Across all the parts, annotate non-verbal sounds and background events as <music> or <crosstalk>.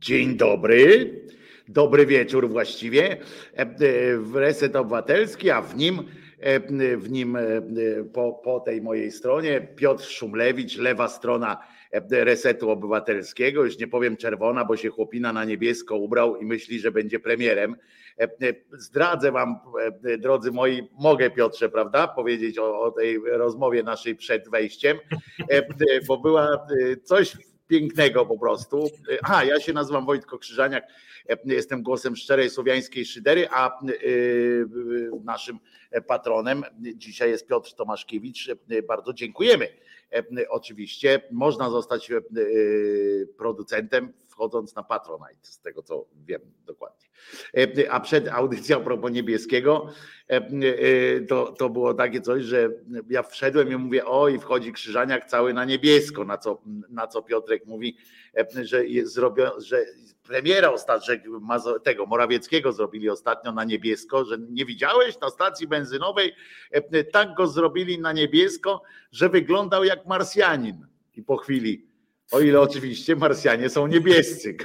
Dzień dobry, dobry wieczór właściwie. E, e, Reset Obywatelski, a w nim, e, w nim po, po tej mojej stronie Piotr Szumlewicz, lewa strona Resetu Obywatelskiego, już nie powiem czerwona, bo się chłopina na niebiesko ubrał i myśli, że będzie premierem. Zdradzę wam, drodzy moi, mogę Piotrze, prawda, powiedzieć o, o tej rozmowie naszej przed wejściem, bo była coś pięknego po prostu. A, ja się nazywam Wojtko Krzyżaniak, jestem głosem szczerej słowiańskiej szydery, a y, naszym patronem dzisiaj jest Piotr Tomaszkiewicz. Bardzo dziękujemy. Oczywiście można zostać producentem wchodząc na Patronite, z tego co wiem dokładnie. A przed audycją a propos niebieskiego, to, to było takie coś, że ja wszedłem i mówię, oj, wchodzi krzyżaniak cały na niebiesko, na co, na co Piotrek mówi, że zrobią, że premiera ostatnio, tego Morawieckiego zrobili ostatnio na niebiesko, że nie widziałeś na stacji benzynowej, tak go zrobili na niebiesko, że wyglądał jak Marsjanin. I po chwili, o ile oczywiście Marsjanie są niebiescy.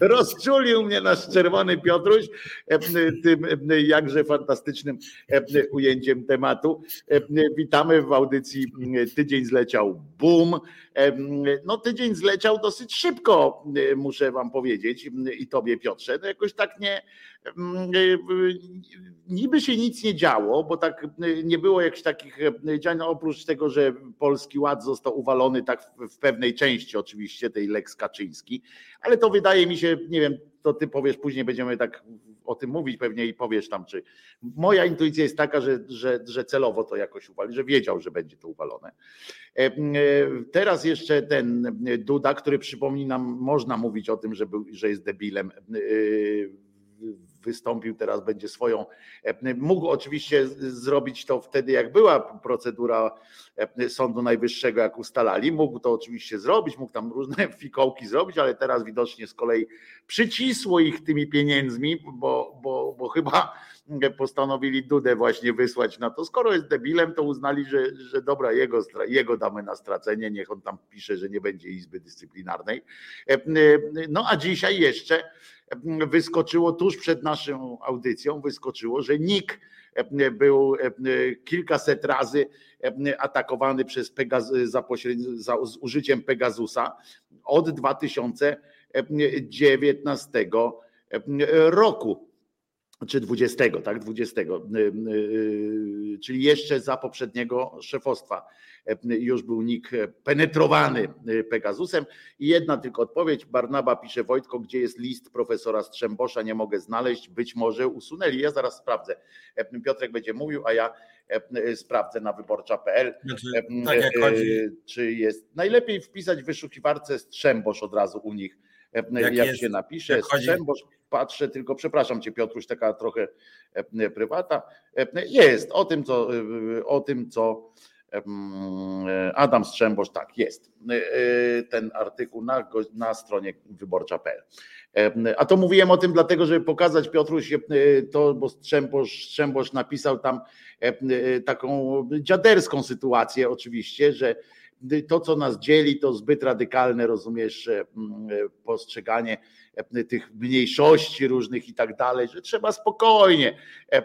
Rozczulił mnie nasz czerwony Piotruś e, tym e, jakże fantastycznym e, ujęciem tematu. Witamy w audycji Tydzień zleciał boom. No tydzień zleciał dosyć szybko, muszę wam powiedzieć i tobie Piotrze. No jakoś tak nie, niby się nic nie działo, bo tak nie było jakichś takich działań, no oprócz tego, że Polski Ład został uwalony tak w pewnej części oczywiście, tej Lex Kaczyński, ale to wydaje mi się, nie wiem, to ty powiesz, później będziemy tak o tym mówić pewnie i powiesz tam, czy moja intuicja jest taka, że, że, że celowo to jakoś uwali, że wiedział, że będzie to uwalone. E, e, teraz jeszcze ten Duda, który przypomni nam, można mówić o tym, że, był, że jest debilem e, wystąpił, teraz będzie swoją. E, mógł oczywiście zrobić to wtedy, jak była procedura e, Sądu Najwyższego, jak ustalali. Mógł to oczywiście zrobić, mógł tam różne <laughs> fikołki zrobić, ale teraz widocznie z kolei przycisło ich tymi pieniędzmi, bo, bo, bo chyba postanowili Dudę właśnie wysłać na to. Skoro jest debilem, to uznali, że, że dobra, jego, jego damy na stracenie, niech on tam pisze, że nie będzie Izby Dyscyplinarnej. E, no a dzisiaj jeszcze wyskoczyło tuż przed naszą audycją, wyskoczyło, że NIK był kilkaset razy atakowany przez Pegaz, za, za z użyciem Pegasusa od 2019 roku czy 20, tak, 20, czyli jeszcze za poprzedniego szefostwa już był NIK penetrowany Pegasusem. I jedna tylko odpowiedź. Barnaba pisze Wojtko, gdzie jest list profesora Strzembosza, nie mogę znaleźć, być może usunęli. Ja zaraz sprawdzę. Piotrek będzie mówił, a ja sprawdzę na wyborcza.pl, znaczy, tak czy jest. Najlepiej wpisać w wyszukiwarce Strzembosz od razu u nich, jak, jak jest, się napisze. Strzembosz, patrzę tylko, przepraszam cię Piotruś, taka trochę prywata. Jest o tym, co o tym, co Adam Strzembosz, tak, jest e, ten artykuł na, na stronie wyborcza.pl. A to mówiłem o tym dlatego, żeby pokazać Piotruś e, to, bo Strzembosz, napisał tam e, taką dziaderską sytuację oczywiście, że to, co nas dzieli, to zbyt radykalne, rozumiesz, postrzeganie E, tych mniejszości różnych i tak dalej, że trzeba spokojnie. E, e,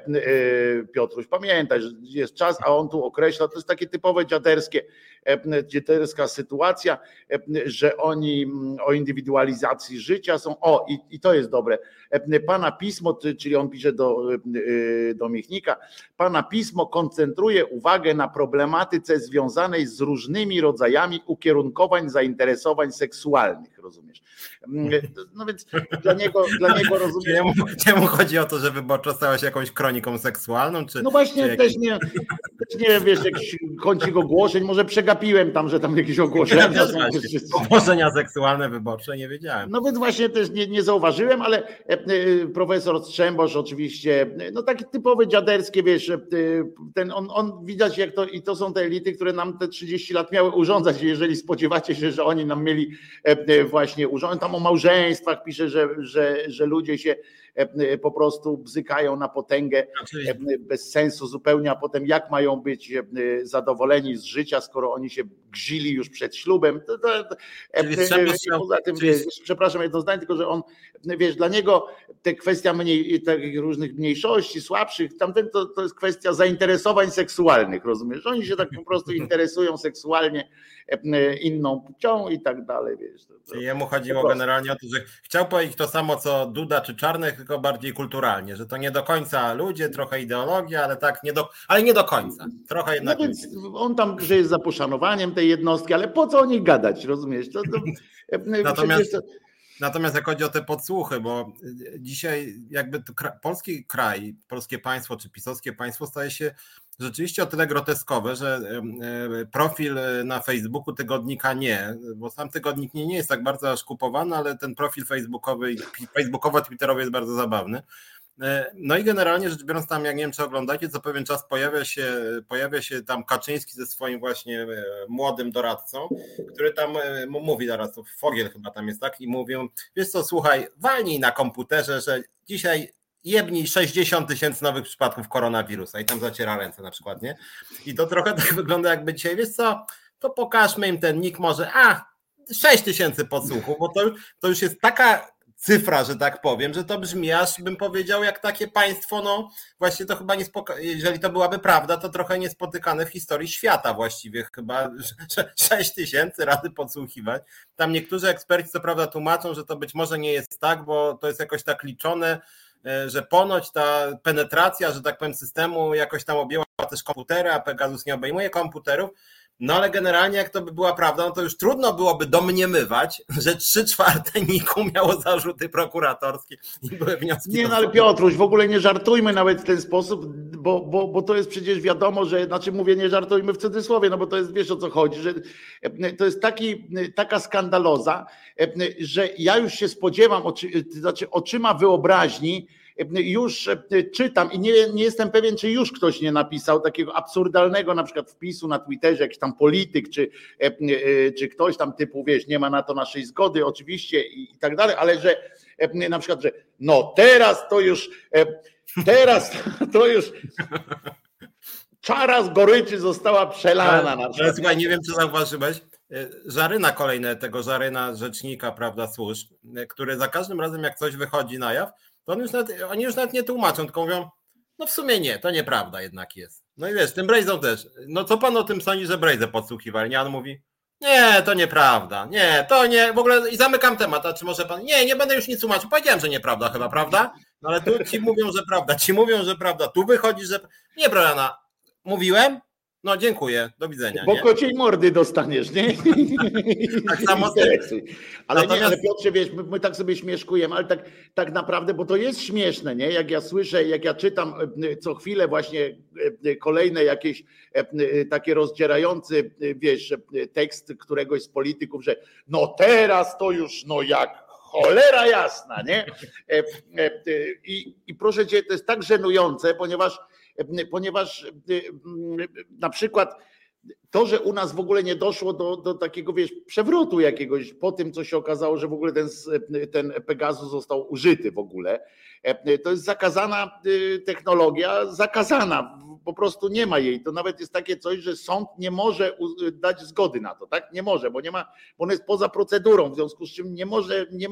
Piotruś, pamiętaj, że jest czas, a on tu określa, to jest takie typowe dziaderskie, dziaderska sytuacja, że oni mm, o indywidualizacji życia są, o i, i to jest dobre, Pana pismo, czyli on pisze do, do Michnika, Pana pismo koncentruje uwagę na problematyce związanej z różnymi rodzajami ukierunkowań, zainteresowań seksualnych, rozumiesz? Mm, no więc dla niego, dla niego <laughs> rozumiem. Czemu chodzi o to, że wyborcza stała się jakąś kroniką seksualną? Czy, no właśnie, czy też, nie, też nie wiesz, jakiś kącik ogłoszeń, może przegapiłem tam, że tam jakieś ogłoszenia ja <laughs> są. Ogłoszenia seksualne wyborcze, nie wiedziałem. No więc właśnie też nie, nie zauważyłem, ale e, e, profesor Strzembosz oczywiście, no takie typowe dziaderskie, wiesz, e, ten, on, on widać jak to, i to są te elity, które nam te 30 lat miały urządzać, jeżeli spodziewacie się, że oni nam mieli właśnie urządzać, tam o małżeństwach pisze, że, że, że ludzie się po prostu bzykają na potęgę e, bez sensu zupełnie, a potem jak mają być e, zadowoleni z życia, skoro oni się gzili już przed ślubem. To, to, to, poza tym, przepraszam jedno zdanie, tylko że on, wiesz, dla niego te kwestia mniej, takich różnych mniejszości, słabszych, tamten to, to jest kwestia zainteresowań seksualnych, rozumiesz? Oni się tak po prostu <laughs> interesują seksualnie inną płcią i tak dalej, wiesz. Czyli jemu chodziło generalnie o to, że chciał powiedzieć to samo co Duda czy Czarnek, tylko bardziej kulturalnie, że to nie do końca ludzie, trochę ideologia, ale tak nie do, ale nie do końca. Trochę no jednak. No więc on tam, że jest za poszanowaniem tej jednostki, ale po co o nich gadać, rozumiesz? To, to, Natomiast to... Natomiast jak chodzi o te podsłuchy, bo dzisiaj jakby polski kraj, polskie państwo czy pisowskie państwo staje się rzeczywiście o tyle groteskowe, że profil na Facebooku tygodnika nie, bo sam tygodnik nie, nie jest tak bardzo aż kupowany, ale ten profil facebookowy, facebookowo-twitterowy jest bardzo zabawny. E, no i generalnie rzecz biorąc, tam jak nie wiem, czy oglądacie, co pewien czas pojawia się, pojawia się tam Kaczyński ze swoim właśnie e, młodym doradcą, który tam e, mówi doradców, Fogiel chyba tam jest, tak? I mówią, wiesz co, słuchaj, walnij na komputerze, że dzisiaj jebnij 60 tysięcy nowych przypadków koronawirusa i tam zaciera ręce na przykład, nie? I to trochę <laughs> tak wygląda jakby dzisiaj, wiesz co, to pokażmy im ten nick może, a 6 tysięcy podsłuchów, bo to, to już jest taka cyfra, że tak powiem, że to brzmi aż bym powiedział jak takie państwo, no właśnie to chyba nie jeżeli to byłaby prawda, to trochę niespotykane w historii świata właściwie, chyba że 6 tysięcy rady podsłuchiwać. Tam niektórzy eksperci co prawda tłumaczą, że to być może nie jest tak, bo to jest jakoś tak liczone, że ponoć ta penetracja, że tak powiem, systemu jakoś tam objęła też komputery, a Pegasus nie obejmuje komputerów, no ale generalnie jak to by była prawda, no to już trudno byłoby domniemywać, że trzy czwarte NIK-u miało zarzuty prokuratorskie i były wnioski. Nie, no ale Piotruś, w ogóle nie żartujmy nawet w ten sposób, bo, bo, bo to jest przecież wiadomo, że, znaczy mówię nie żartujmy w cudzysłowie, no bo to jest, wiesz o co chodzi, że to jest taki, taka skandaloza, że ja już się spodziewam, oczy, znaczy oczyma wyobraźni, już e, czytam i nie, nie jestem pewien, czy już ktoś nie napisał takiego absurdalnego na przykład wpisu na Twitterze, jakiś tam polityk, czy, e, e, czy ktoś tam typu, wiesz, nie ma na to naszej zgody oczywiście i, i tak dalej, ale że na przykład, że no teraz to już, teraz <laughs> to już czara z goryczy została przelana. Na przykład. Słuchaj, nie wiem, czy zauważyłeś, Żaryna kolejne tego Żaryna rzecznika, prawda, służb, który za każdym razem jak coś wychodzi na jaw, to już nawet, oni już nawet nie tłumaczą, tylko mówią, no w sumie nie, to nieprawda jednak jest. No i wiesz, tym Brejzą też. No co pan o tym sądzi, że Brejzę podsłuchiwali? Nie, on mówi, nie, to nieprawda, nie, to nie, w ogóle i zamykam temat, a czy może pan, nie, nie będę już nic tłumaczył, powiedziałem, że nieprawda chyba, prawda? No ale tu ci mówią, że prawda, ci mówią, że prawda, tu wychodzi, że, nie, Briana, mówiłem, no dziękuję, do widzenia. Bo nie? kociej mordy dostaniesz, nie? <laughs> tak samo ale, Natomiast... nie, ale Piotrze, wiesz, my, my, tak sobie śmieszkujemy, ale tak, tak naprawdę, bo to jest śmieszne, nie? Jak ja słyszę, jak ja czytam e, co chwilę właśnie e, e, kolejne jakieś takie rozdzierające, wiesz, tekst któregoś z polityków, że no teraz to już, no jak cholera jasna, nie? I, i proszę cię, to jest tak żenujące, ponieważ ponieważ na przykład to, że u nas w ogóle nie doszło do, do takiego, wiesz, przewrotu jakiegoś po tym, co się okazało, że w ogóle ten, ten Pegasus został użyty w ogóle, to jest zakazana y, technologia, zakazana, po prostu nie ma jej. To nawet jest takie coś, że sąd nie może dać zgody na to, tak? Nie może, bo nie ma, bo on jest poza procedurą, w związku z czym nie może, nie,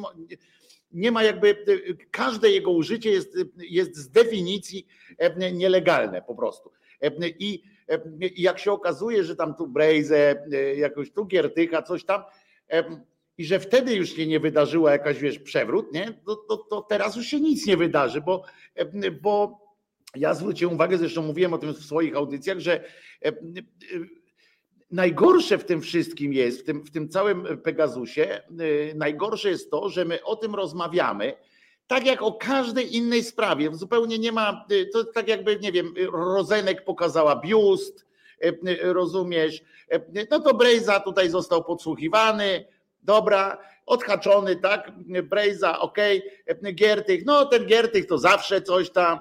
nie ma jakby, każde jego użycie jest, jest z definicji e, nielegalne po prostu. E, I jak się okazuje, że tam tu Brejze, e, jakoś tu Giertycha, coś tam, i że wtedy już się nie wydarzyła jakaś, wiesz, przewrót, nie? To, to, to teraz już się nic nie wydarzy, bo, bo ja zwróciłem uwagę, zresztą mówiłem o tym w swoich audycjach, że najgorsze w tym wszystkim jest, w tym, w tym całym Pegasusie, y, najgorsze jest to, że my o tym rozmawiamy, tak jak o każdej innej sprawie. Zupełnie nie ma, y, to tak jakby, nie wiem, Rozenek pokazała biust, y, rozumiesz, no to Brejza tutaj został podsłuchiwany, dobra, odhaczony, tak, Brejza, ok, Giertych, no ten Giertych to zawsze coś tam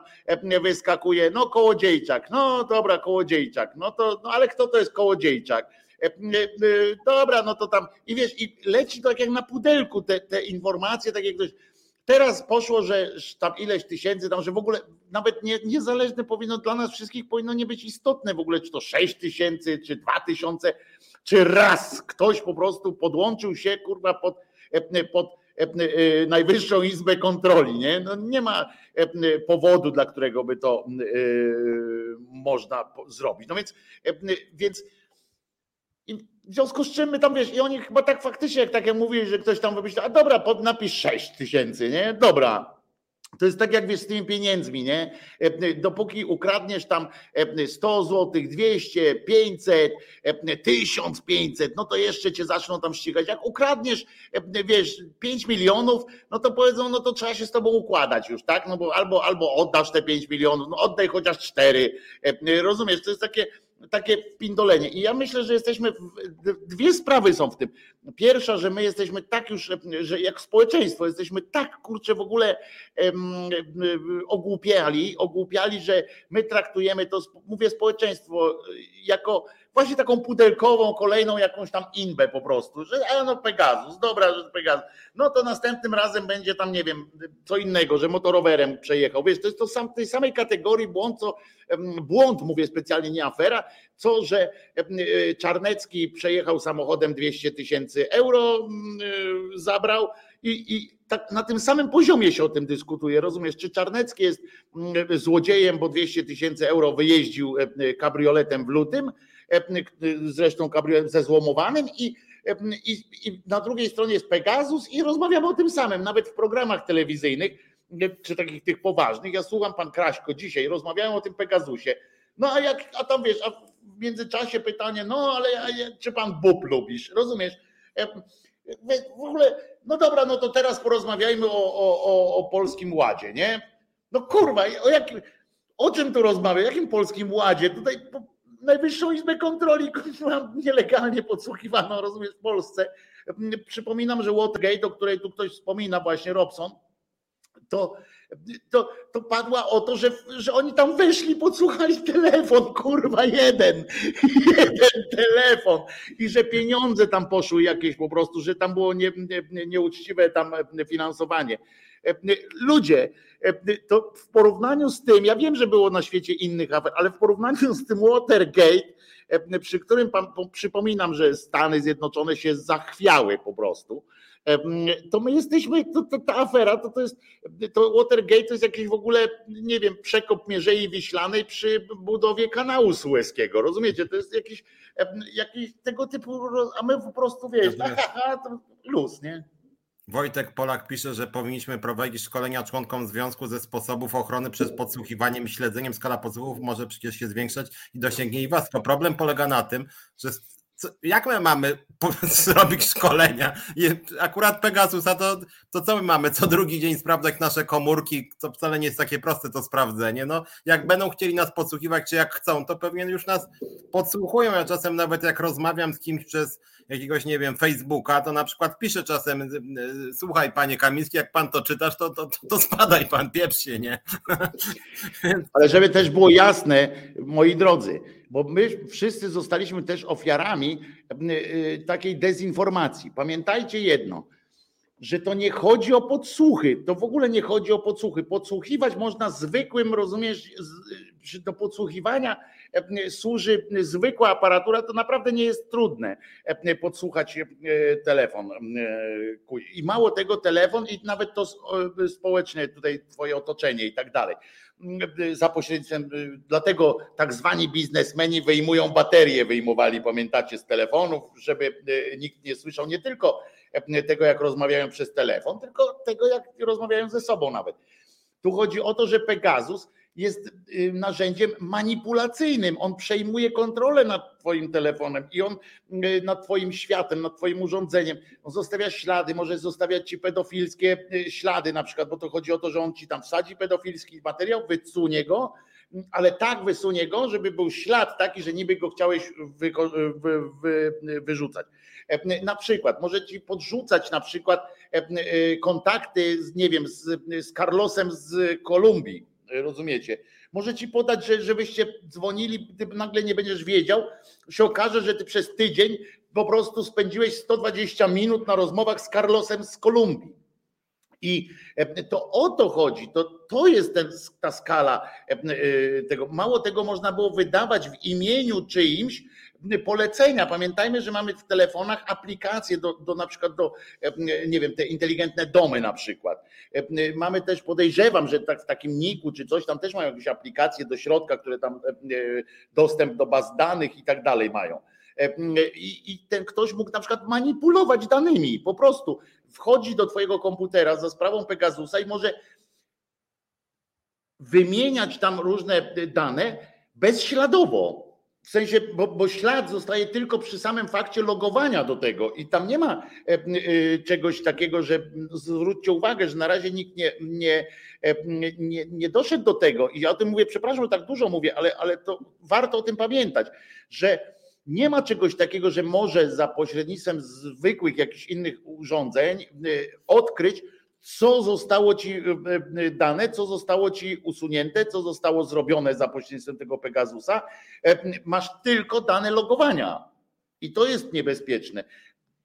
wyskakuje, no Kołodziejczak, no dobra, Kołodziejczak, no to, no ale kto to jest Kołodziejczak? Dobra, no to tam, i wiesz, i leci tak jak na pudelku te, te informacje, tak jak ktoś, Teraz poszło, że tam ileś tysięcy, tam, że w ogóle nawet nie, niezależne powinno dla nas wszystkich powinno nie być istotne w ogóle, czy to 6 tysięcy, czy 2 tysiące, Czy raz ktoś po prostu podłączył się kurwa pod, pod Najwyższą Izbę Kontroli, nie? No nie ma powodu, dla którego by to można zrobić. No więc, więc w związku z czym my tam wiesz, i oni chyba tak faktycznie, jak tak jak mówili, że ktoś tam wymyślił, a dobra, pod, napisz 6 tysięcy, nie? Dobra, to jest tak jak wiesz z tymi pieniędzmi, nie? Dopóki ukradniesz tam 100 zł, 200, 500, 1500, no to jeszcze cię zaczną tam ścigać. Jak ukradniesz, wiesz, 5 milionów, no to powiedzą, no to trzeba się z tobą układać już, tak? No bo albo, albo oddasz te 5 milionów, no oddaj chociaż 4. Rozumiesz, to jest takie takie pindolenie. I ja myślę, że jesteśmy, dwie sprawy są w tym. Pierwsza, że my jesteśmy tak już, że jak społeczeństwo jesteśmy tak kurczę w ogóle ogłupiali, ogłupiali, że my traktujemy to, mówię społeczeństwo, jako właśnie taką pudelkową, kolejną jakąś tam inbę po prostu, że a no Pegasus, dobra, że Pegasus, no to następnym razem będzie tam, nie wiem, co innego, że motorowerem przejechał. Wiesz, to jest to sam, tej samej kategorii błąd, co błąd, mówię specjalnie, nie afera, co, że e, Czarnecki przejechał samochodem 200 tysięcy euro, e, zabrał i, i tak na tym samym poziomie się o tym dyskutuje. Rozumiesz, czy Czarnecki jest złodziejem, bo 200 tysięcy euro wyjeździł e, kabrioletem w lutym, zresztą kabrioletem ze złomowanym i i, I, na drugiej stronie jest Pegasus i rozmawiamy o tym samym, nawet w programach telewizyjnych, czy takich tych poważnych. Ja słucham pan Kraśko dzisiaj, rozmawiają o tym Pegasusie. No a jak, a tam wiesz, a w międzyczasie pytanie, no ale czy pan Bób lubisz? Rozumiesz? W ogóle, no dobra, no to teraz porozmawiajmy o, o, o, o polskim ładzie, nie? No kurwa, o jakim, o czym tu rozmawiam? Jakim polskim ładzie? Tutaj Najwyższą Izbę Kontroli nielegalnie podsłuchiwano, rozumiesz, w Polsce. Przypominam, że Watergate, o której tu ktoś wspomina, właśnie Robson, to, to, to padła o to, że, że oni tam weszli, podsłuchali telefon, kurwa, jeden, <laughs> jeden telefon i że pieniądze tam poszły jakieś po prostu, że tam było nie, nie, nieuczciwe tam finansowanie. Ludzie, to w porównaniu z tym, ja wiem, że było na świecie innych afer, ale w porównaniu z tym Watergate, przy którym pan, przypominam, że Stany Zjednoczone się zachwiały po prostu, to my jesteśmy, to, to, ta afera, to, to jest, to Watergate to jest jakiś w ogóle, nie wiem, przekop Mierzei Wiślanej przy budowie kanału Sueskiego, rozumiecie? To jest jakiś, jakiś tego typu, a my po prostu, wiesz, aha, to luz, nie? Wojtek Polak pisze, że powinniśmy prowadzić szkolenia członkom związku ze sposobów ochrony przez podsłuchiwaniem i śledzeniem. Skala podsłuchów może przecież się zwiększać i dosięgnie i was. To problem polega na tym, że jak my mamy <laughs> zrobić szkolenia? I akurat Pegasusa to, to co my mamy? Co drugi dzień sprawdzać nasze komórki, to wcale nie jest takie proste to sprawdzenie. No, jak będą chcieli nas podsłuchiwać, czy jak chcą, to pewnie już nas podsłuchują. Ja czasem nawet jak rozmawiam z kimś przez jakiegoś, nie wiem, Facebooka, to na przykład piszę czasem, słuchaj panie Kamiński, jak pan to czytasz, to, to, to spadaj pan, pieprz się, nie? <laughs> Ale żeby też było jasne, moi drodzy, bo my wszyscy zostaliśmy też ofiarami y, y, takiej dezinformacji. Pamiętajcie jedno, że to nie chodzi o podsłuchy, to w ogóle nie chodzi o podsłuchy. Podsłuchiwać można zwykłym, rozumiesz, do podsłuchiwania służy zwykła aparatura, to naprawdę nie jest trudne e, podsłuchać e, telefon. I mało tego, telefon i nawet to społeczne, tutaj twoje otoczenie i tak dalej. Za pośrednictwem, dlatego tak zwani biznesmeni wyjmują baterie, wyjmowali, pamiętacie, z telefonów, żeby nikt nie słyszał nie tylko tego, jak rozmawiają przez telefon, tylko tego, jak rozmawiają ze sobą nawet. Tu chodzi o to, że Pegasus jest y, narzędziem manipulacyjnym. On przejmuje kontrolę nad Twoim telefonem i on y, nad Twoim światem, nad Twoim urządzeniem. On zostawia ślady, może zostawiać Ci pedofilskie y, ślady, na przykład, bo to chodzi o to, że on Ci tam wsadzi pedofilski materiał, wysunie go, ale tak wysunie go, żeby był ślad taki, że niby go chciałeś wy, wy, wy, wyrzucać. E, na przykład może ci podrzucać na przykład e, kontakty, z, nie wiem, z, z Carlosem z Kolumbii, rozumiecie? Może ci podać, że, żebyście dzwonili, ty nagle nie będziesz wiedział, się okaże, że ty przez tydzień po prostu spędziłeś 120 minut na rozmowach z Carlosem z Kolumbii. I to o to chodzi, to, to jest ten, ta skala tego. Mało tego można było wydawać w imieniu czyimś polecenia. Pamiętajmy, że mamy w telefonach aplikacje do, do na przykład do, nie wiem, te inteligentne domy na przykład. Mamy też, podejrzewam, że tak w takim niku czy coś tam też mają jakieś aplikacje do środka, które tam dostęp do baz danych i tak dalej mają. I, I ten ktoś mógł na przykład manipulować danymi, po prostu wchodzi do twojego komputera za sprawą Pegasusa i może wymieniać tam różne dane bezśladowo. W sensie, bo, bo, ślad zostaje tylko przy samym fakcie logowania do tego i tam nie ma e, e, czegoś takiego, że zwróćcie uwagę, że na razie nikt nie, nie, e, nie, nie doszedł do tego. I ja o tym mówię, przepraszam, że tak dużo mówię, ale, ale to warto o tym pamiętać, że nie ma czegoś takiego, że może za pośrednictwem zwykłych jakichś innych urządzeń odkryć, co zostało ci e, e, dane, co zostało ci usunięte, co zostało zrobione za pośrednictwem tego Pegasusa. E, masz tylko dane logowania. I to jest niebezpieczne.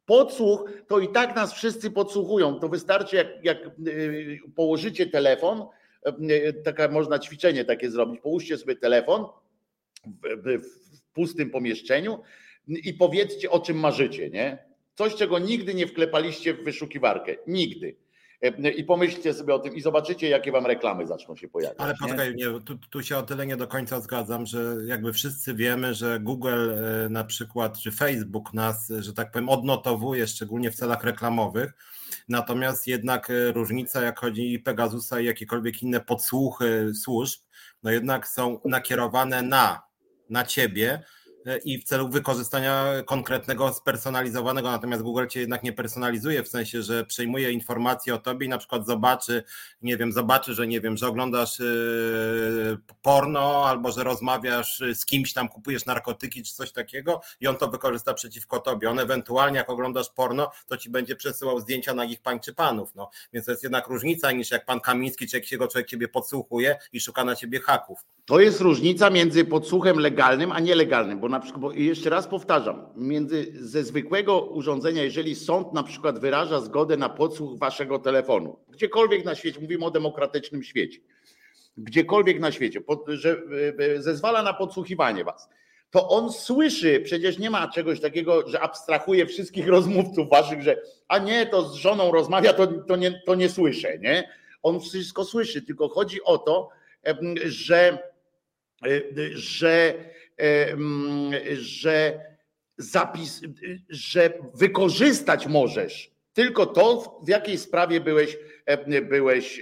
Podsłuch to i tak nas wszyscy podsłuchują. To wystarczy, jak, jak położycie telefon, taka można ćwiczenie takie zrobić. Połóżcie sobie telefon w, w pustym pomieszczeniu i powiedzcie, o czym marzycie, nie? Coś, czego nigdy nie wklepaliście w wyszukiwarkę. Nigdy I pomyślcie sobie o tym i zobaczycie, jakie wam reklamy zaczną się pojawiać. Ale poczekaj, nie? nie tu, tu, się o tyle nie do końca zgadzam, że jakby wszyscy wiemy, że Google e, na przykład, czy Facebook nas, że tak powiem, odnotowuje, szczególnie w celach reklamowych. Natomiast jednak e, różnica, jak chodzi i Pegasusa i jakiekolwiek inne podsłuchy służb, no jednak są nakierowane na, na ciebie, i w celu wykorzystania konkretnego, spersonalizowanego, natomiast Google cię jednak nie personalizuje, w sensie, że przejmuje informacje o tobie i na przykład zobaczy, nie wiem, zobaczy, że nie wiem, że oglądasz yy, porno albo że rozmawiasz z kimś tam, kupujesz narkotyki czy coś takiego i on to wykorzysta przeciwko tobie. On ewentualnie jak oglądasz porno, to ci będzie przesyłał zdjęcia nagich pań czy panów, no. Więc to jest jednak różnica niż jak pan Kamiński czy jakiego człowiek ciebie podsłuchuje i szuka na ciebie haków. To jest różnica między podsłuchem legalnym a nielegalnym, bo na przykład, bo jeszcze raz powtarzam, między ze zwykłego urządzenia, jeżeli sąd na przykład wyraża zgodę na podsłuch waszego telefonu, gdziekolwiek na świecie, mówimy o demokratycznym świecie, gdziekolwiek na świecie, że e, e, zezwala na podsłuchiwanie was, to on słyszy, przecież nie ma czegoś takiego, że abstrahuje wszystkich rozmówców waszych, że a nie, to z żoną rozmawia, to, to, nie, to nie słyszę, nie? On wszystko słyszy, tylko chodzi o to, że że, że zapis, że wykorzystać możesz tylko to, w jakiej sprawie byłeś, byłeś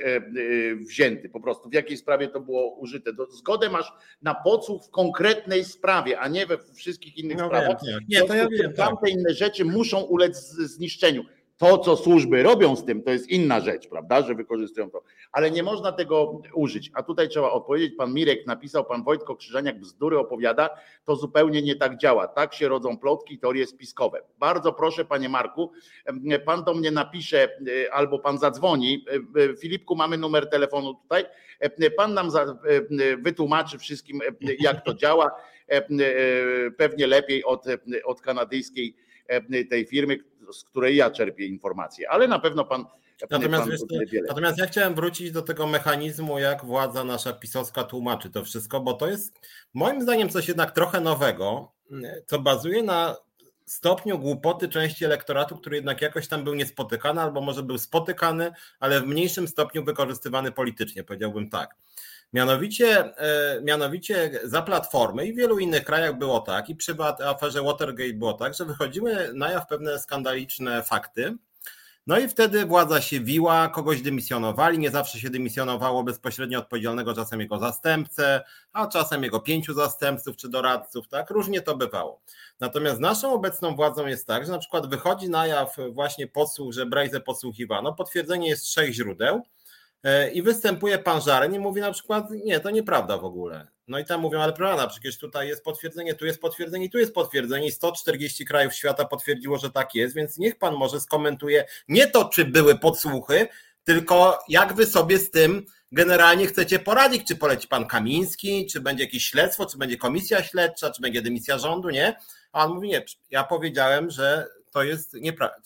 wzięty, po prostu w jakiej sprawie to było użyte. Zgodę masz na podsłuch w konkretnej sprawie, a nie we wszystkich innych no sprawach. Wiem, nie, to ja wiem. Tamte tak. inne rzeczy muszą ulec zniszczeniu. To, co służby robią z tym, to jest inna rzecz, prawda, że wykorzystują to, ale nie można tego użyć. A tutaj trzeba odpowiedzieć, pan Mirek napisał, pan Wojtko Krzyżaniak bzdury opowiada, to zupełnie nie tak działa. Tak się rodzą plotki i teorie spiskowe. Bardzo proszę, panie Marku, pan do mnie napisze e, albo pan zadzwoni. E, e, Filipku, mamy numer telefonu tutaj. Pan nam wytłumaczy wszystkim, jak to działa. Pewnie lepiej od, od kanadyjskiej tej firmy, z której ja czerpię informacje, ale na pewno pan. Natomiast, pan wiesz, natomiast ja chciałem wrócić do tego mechanizmu, jak władza nasza pisowska tłumaczy to wszystko, bo to jest moim zdaniem coś jednak trochę nowego, co bazuje na stopniu głupoty części elektoratu, który jednak jakoś tam był niespotykany, albo może był spotykany, ale w mniejszym stopniu wykorzystywany politycznie, powiedziałbym tak. Mianowicie, e, mianowicie za Platformy i w wielu innych krajach było tak, i przy aferze Watergate było tak, że wychodziły na jaw pewne skandaliczne fakty, no i wtedy władza się wiła, kogoś dymisjonowali, nie zawsze się dymisjonowało bezpośrednio odpowiedzialnego, czasem jego zastępcę, a czasem jego pięciu zastępców czy doradców, tak, różnie to bywało. Natomiast naszą obecną władzą jest tak, że na przykład wychodzi na jaw właśnie podsłuch, że Brejze podsłuchiwano, potwierdzenie jest trzech źródeł, i występuje pan Żaren i mówi na przykład, nie, to nieprawda w ogóle. No i tam mówią, ale prawda, przecież tutaj jest potwierdzenie, tu jest potwierdzenie, tu jest potwierdzenie i 140 krajów świata potwierdziło, że tak jest, więc niech pan może skomentuje nie to, czy były podsłuchy, tylko jak wy sobie z tym generalnie chcecie poradzić, czy poleci pan Kamiński, czy będzie jakieś śledztwo, czy będzie komisja śledcza, czy będzie dymisja rządu, nie? A on mówi, nie, ja powiedziałem, że to jest nieprawda,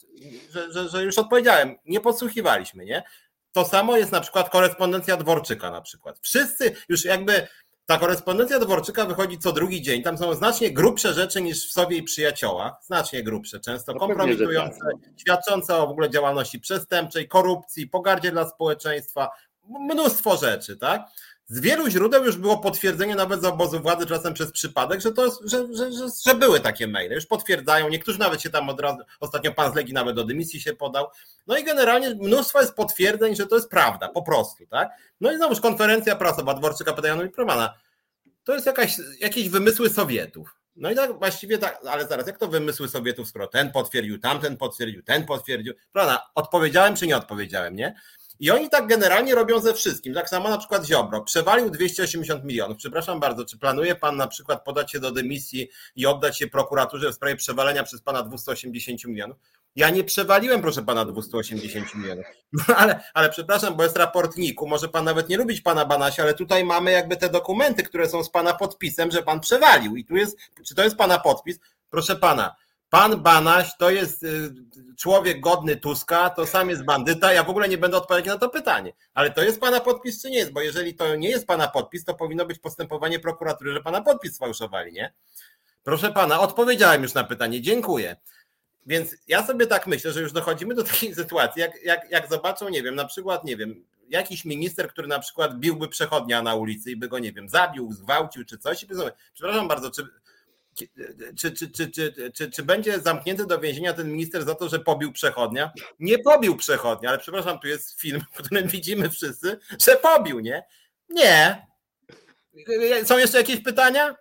że, że, że już odpowiedziałem, nie podsłuchiwaliśmy, nie? To samo jest na przykład korespondencja Dworczyka na przykład. Wszyscy już jakby ta korespondencja Dworczyka wychodzi co drugi dzień. Tam są znacznie grubsze rzeczy niż w sobie i przyjaciołach. Znacznie grubsze, często no kompromitujące, tak. Świadczące o w ogóle działalności przestępczej, korupcji, pogardzie dla społeczeństwa. Mnóstwo rzeczy, tak? Z wielu źródeł już było potwierdzenie nawet z obozu władzy, czasem przez przypadek, że, to, że, że, że, że były takie maile. Już potwierdzają, niektórzy nawet się tam od razu, ostatnio pan z Legii nawet do dymisji się podał. No i generalnie mnóstwo jest potwierdzeń, że to jest prawda, po prostu, tak? No i znowuż konferencja prasowa Dworczyka pytają i Promana. To jest jakaś, jakieś wymysły Sowietów. No i tak właściwie tak, ale zaraz, jak to wymysły Sowietów, skoro ten potwierdził, tamten potwierdził, ten potwierdził. Prawda, odpowiedziałem czy nie odpowiedziałem, nie? I oni tak generalnie robią ze wszystkim. Tak samo na przykład Ziobro przewalił 280 milionów. Przepraszam bardzo, czy planuje pan na przykład podać się do dymisji i oddać się prokuraturze w sprawie przewalenia przez pana 280 milionów? Ja nie przewaliłem, proszę pana, 280 milionów. <laughs> No, ale, ale przepraszam, bo jest raportniku. Może pan nawet nie lubić pana Banasia, ale tutaj mamy jakby te dokumenty, które są z pana podpisem, że pan przewalił. I tu jest, czy to jest pana podpis? Proszę pana, Pan Banaś to jest y, człowiek godny Tuska, to sam jest bandyta. Ja w ogóle nie będę odpowiadać na to pytanie. Ale to jest pana podpis, czy nie jest? Bo jeżeli to nie jest pana podpis, to powinno być postępowanie prokuratury, że pana podpis sfałszowali, nie? Proszę pana, odpowiedziałem już na pytanie. Dziękuję. Więc ja sobie tak myślę, że już dochodzimy do takiej <laughs> sytuacji, jak, jak, jak zobaczą, nie wiem, na przykład, nie wiem, jakiś minister, który na przykład biłby przechodnia na ulicy i by go, nie wiem, zabił, zgwałcił czy coś i by przepraszam bardzo, czy czy, czy, czy, czy, czy, czy będzie zamknięty do więzienia ten minister za to, że pobił przechodnia? Nie pobił przechodnia, ale przepraszam, tu jest film, w którym <laughs> widzimy wszyscy, że pobił, nie? Nie. Są jeszcze jakieś pytania?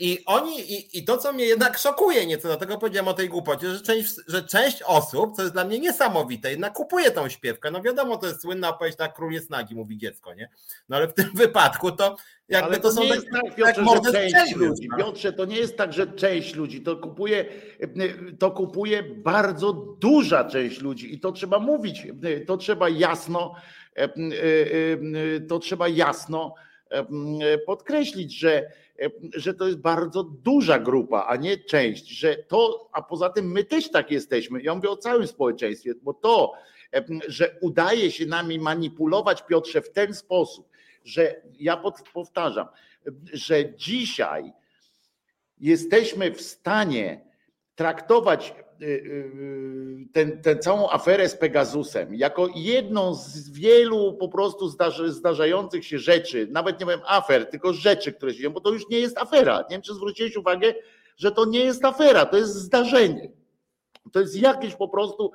I oni, i, i to, co mnie jednak szokuje nieco, dlatego powiedziałem o tej głupocie, że część, że część osób, co jest dla mnie niesamowite, jednak kupuje tą śpiewkę. No wiadomo, to jest słynna opowieść, tak król jest nagi, mówi dziecko, nie? No ale w tym <laughs> wypadku to jakby ale to, to są tak, tak, Piotrze, tak że część ludzi. No. Piotrze, to nie jest tak, że część ludzi, to kupuje, to kupuje bardzo duża część ludzi i to trzeba mówić, to trzeba jasno, to trzeba jasno podkreślić, że że to jest bardzo duża grupa, a nie część, że to, a poza tym my też tak jesteśmy. Ja mówię o całym społeczeństwie, bo to, że udaje się nami manipulować, Piotrze, w ten sposób, że ja powtarzam, że dzisiaj jesteśmy w stanie traktować tę całą aferę z Pegasusem jako jedną z wielu po prostu zdarzających się rzeczy, nawet nie wiem afer, tylko rzeczy, które się dzieją, bo to już nie jest afera. Nie wiem, czy zwróciłeś uwagę, że to nie jest afera, to jest zdarzenie. To jest jakieś po prostu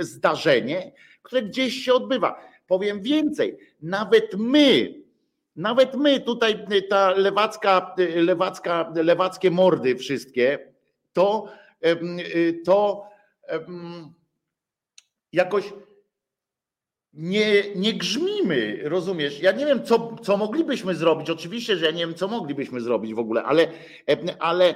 zdarzenie, które gdzieś się odbywa. Powiem więcej, nawet my, nawet my tutaj ta lewacka, lewacka, lewackie mordy wszystkie, to Y, to jakoś nie, nie grzmimy, rozumiesz? Ja nie wiem, co, co moglibyśmy zrobić. Oczywiście, że ja nie wiem, co moglibyśmy zrobić w ogóle, ale, ale,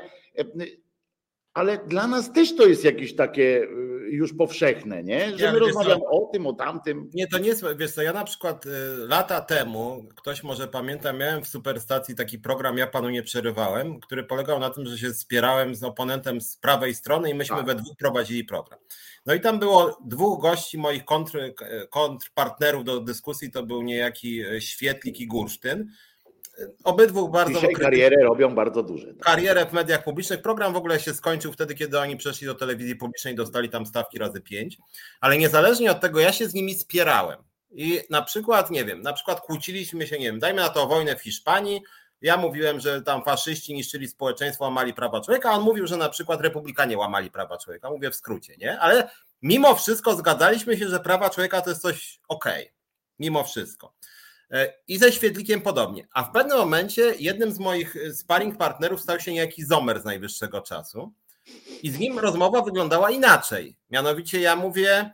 ale dla nas też to jest jakieś takie y, już powszechne, nie? Że my rozmawiamy o tym, o tamtym. Nie, to nie jest, wiesz co, ja na przykład y, lata temu, ktoś może pamięta, miałem w Superstacji taki program Ja Panu Nie Przerywałem, który polegał na tym, że się spierałem z oponentem z prawej strony i myśmy tak. we dwóch prowadzili program. No i tam było dwóch gości moich kontr, kontrpartnerów do dyskusji, to był niejaki y, Świetlik i Gursztyn obydwu bardzo. Dzisiaj karierę robią bardzo duże. Tak. Karierę w mediach publicznych. Program w ogóle się skończył wtedy, kiedy oni przeszli do telewizji publicznej, dostali tam stawki razy pięć. Ale niezależnie od tego, ja się z nimi spierałem. I na przykład, nie wiem, na przykład kłóciliśmy się, nie wiem, dajmy na to wojnę w Hiszpanii. Ja mówiłem, że tam faszyści niszczyli społeczeństwo, łamali prawa człowieka, a on mówił, że na przykład republikanie łamali prawa człowieka. Mówię w skrócie, nie? Ale mimo wszystko zgadaliśmy się, że prawa człowieka to jest coś okej. Okay. Mimo wszystko. E, I ze Świetlikiem podobnie. A w pewnym momencie jednym z moich e, sparring partnerów stał się niejaki Zomer z najwyższego czasu. I z nim rozmowa wyglądała inaczej. Mianowicie ja mówię,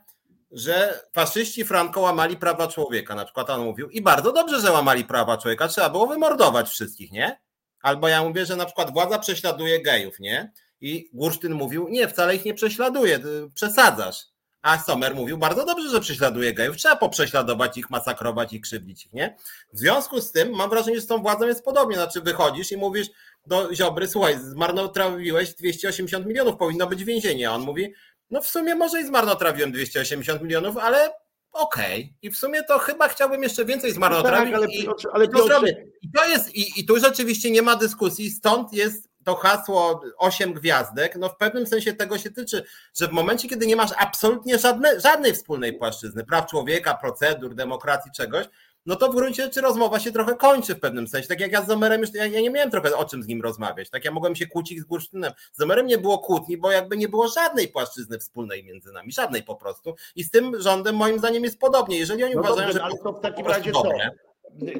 że faszyści Franco łamali prawa człowieka. Na przykład on mówił, i bardzo dobrze, że łamali prawa człowieka, trzeba było wymordować wszystkich, nie? Albo ja mówię, że na przykład władza prześladuje gejów, nie? I Gursztyn mówił, nie, wcale ich nie prześladuje, przesadzasz. A Sommer mówił bardzo dobrze, że prześladuje gejów. Trzeba poprześladować ich, masakrować i krzywdzić ich, nie? W związku z tym mam wrażenie, że z tą władzą jest podobnie. Znaczy wychodzisz i mówisz do Ziobry, słuchaj, zmarnotrawiłeś 280 milionów, powinno być więzienie. A on mówi, no w sumie może i zmarnotrawiłem 280 milionów, ale okej. Okay. I w sumie to chyba chciałbym jeszcze więcej zmarnotrawić. Tak, ale, i, ale to zrobię. I to jest, i, i tu rzeczywiście nie ma dyskusji, stąd jest to hasło 8 gwiazdek, no w pewnym sensie tego się tyczy, że w momencie, kiedy nie masz absolutnie żadne, żadnej wspólnej płaszczyzny, praw człowieka, procedur, demokracji, czegoś, no to w gruncie rzeczy rozmowa się trochę kończy w pewnym sensie. Tak jak ja z Zomerem już, ja, ja nie miałem trochę o czym z nim rozmawiać. Tak ja mogłem się kłócić z Bursztynem. Z Zomerem nie było kłótni, bo jakby nie było żadnej płaszczyzny wspólnej między nami, żadnej po prostu. I z tym rządem moim zdaniem jest podobnie. Jeżeli oni no uważają, dobrze, że... Ale to w takim razie co?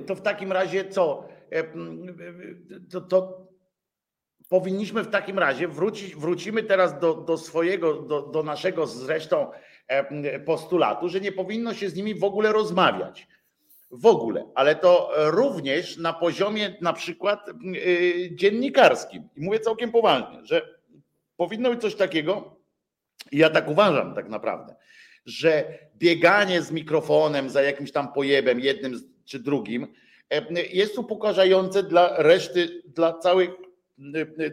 To w takim razie co? To, to powinniśmy w takim razie wrócić, wrócimy teraz do, do swojego, do, do naszego zresztą postulatu, że nie powinno się z nimi w ogóle rozmawiać w ogóle, ale to również na poziomie na przykład y, dziennikarskim. I mówię całkiem poważnie, że powinno być coś takiego, i ja tak uważam tak naprawdę, że bieganie z mikrofonem za jakimś tam pojebem, jednym czy drugim, jest upokarzające dla reszty, dla całych,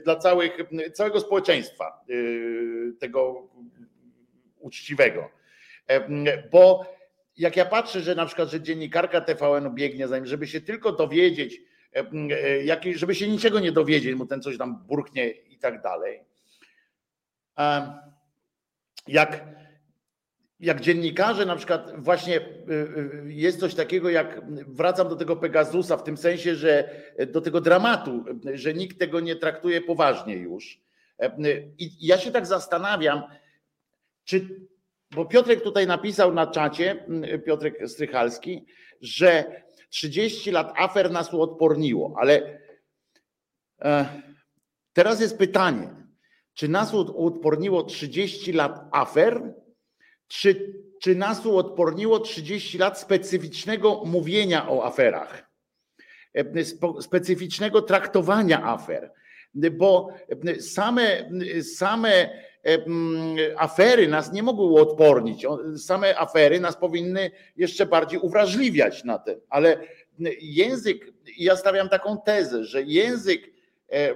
dla całych, całego społeczeństwa y, tego uczciwego. Bo jak ja patrzę, że na przykład, że dziennikarka TVN biegnie za nim, żeby się tylko dowiedzieć, e, e, żeby się niczego nie dowiedzieć, mu ten coś tam burknie i tak dalej. Jak, jak dziennikarze na przykład właśnie e, jest coś takiego jak, wracam do tego Pegasusa w tym sensie, że do tego dramatu, że nikt tego nie traktuje poważnie już. I ja się tak zastanawiam, czy bo Piotrek tutaj napisał na czacie, Piotrek Strychalski, że 30 lat afer nas uodporniło, ale e, teraz jest pytanie, czy nas uodporniło 30 lat afer, czy, czy nas uodporniło 30 lat specyficznego mówienia o aferach, e, specyficznego traktowania afer, bo same, same afery nas nie mogły uodpornić. Same afery nas powinny jeszcze bardziej uwrażliwiać na ten. Ale język, ja stawiam taką tezę, że język, e,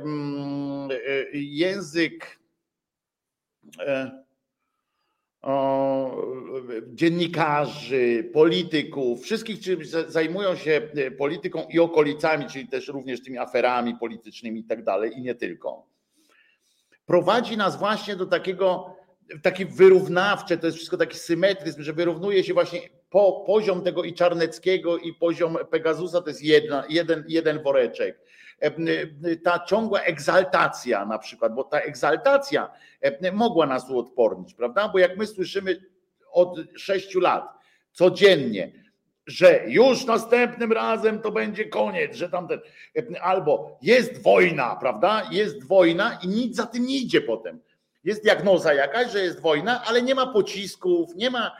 język e, dziennikarzy, polityków, wszystkich, którzy zajmują się e, polityką i okolicami, czyli też również tymi aferami politycznymi i tak dalej, i nie tylko prowadzi nas właśnie do takiego, taki wyrównawcze, to jest wszystko taki symetryzm, że wyrównuje się właśnie po poziom tego i Czarneckiego i poziom Pegasusa to jest jedna, jeden, jeden woreczek. Ta ciągła egzaltacja na przykład, bo ta egzaltacja mogła nas uodpornić, prawda? Bo jak my słyszymy od sześciu lat codziennie, że już następnym razem to będzie koniec, że tamten, albo jest wojna, prawda? Jest wojna i nic za tym nie idzie potem. Jest diagnoza jakaś, że jest wojna, ale nie ma pocisków, nie ma,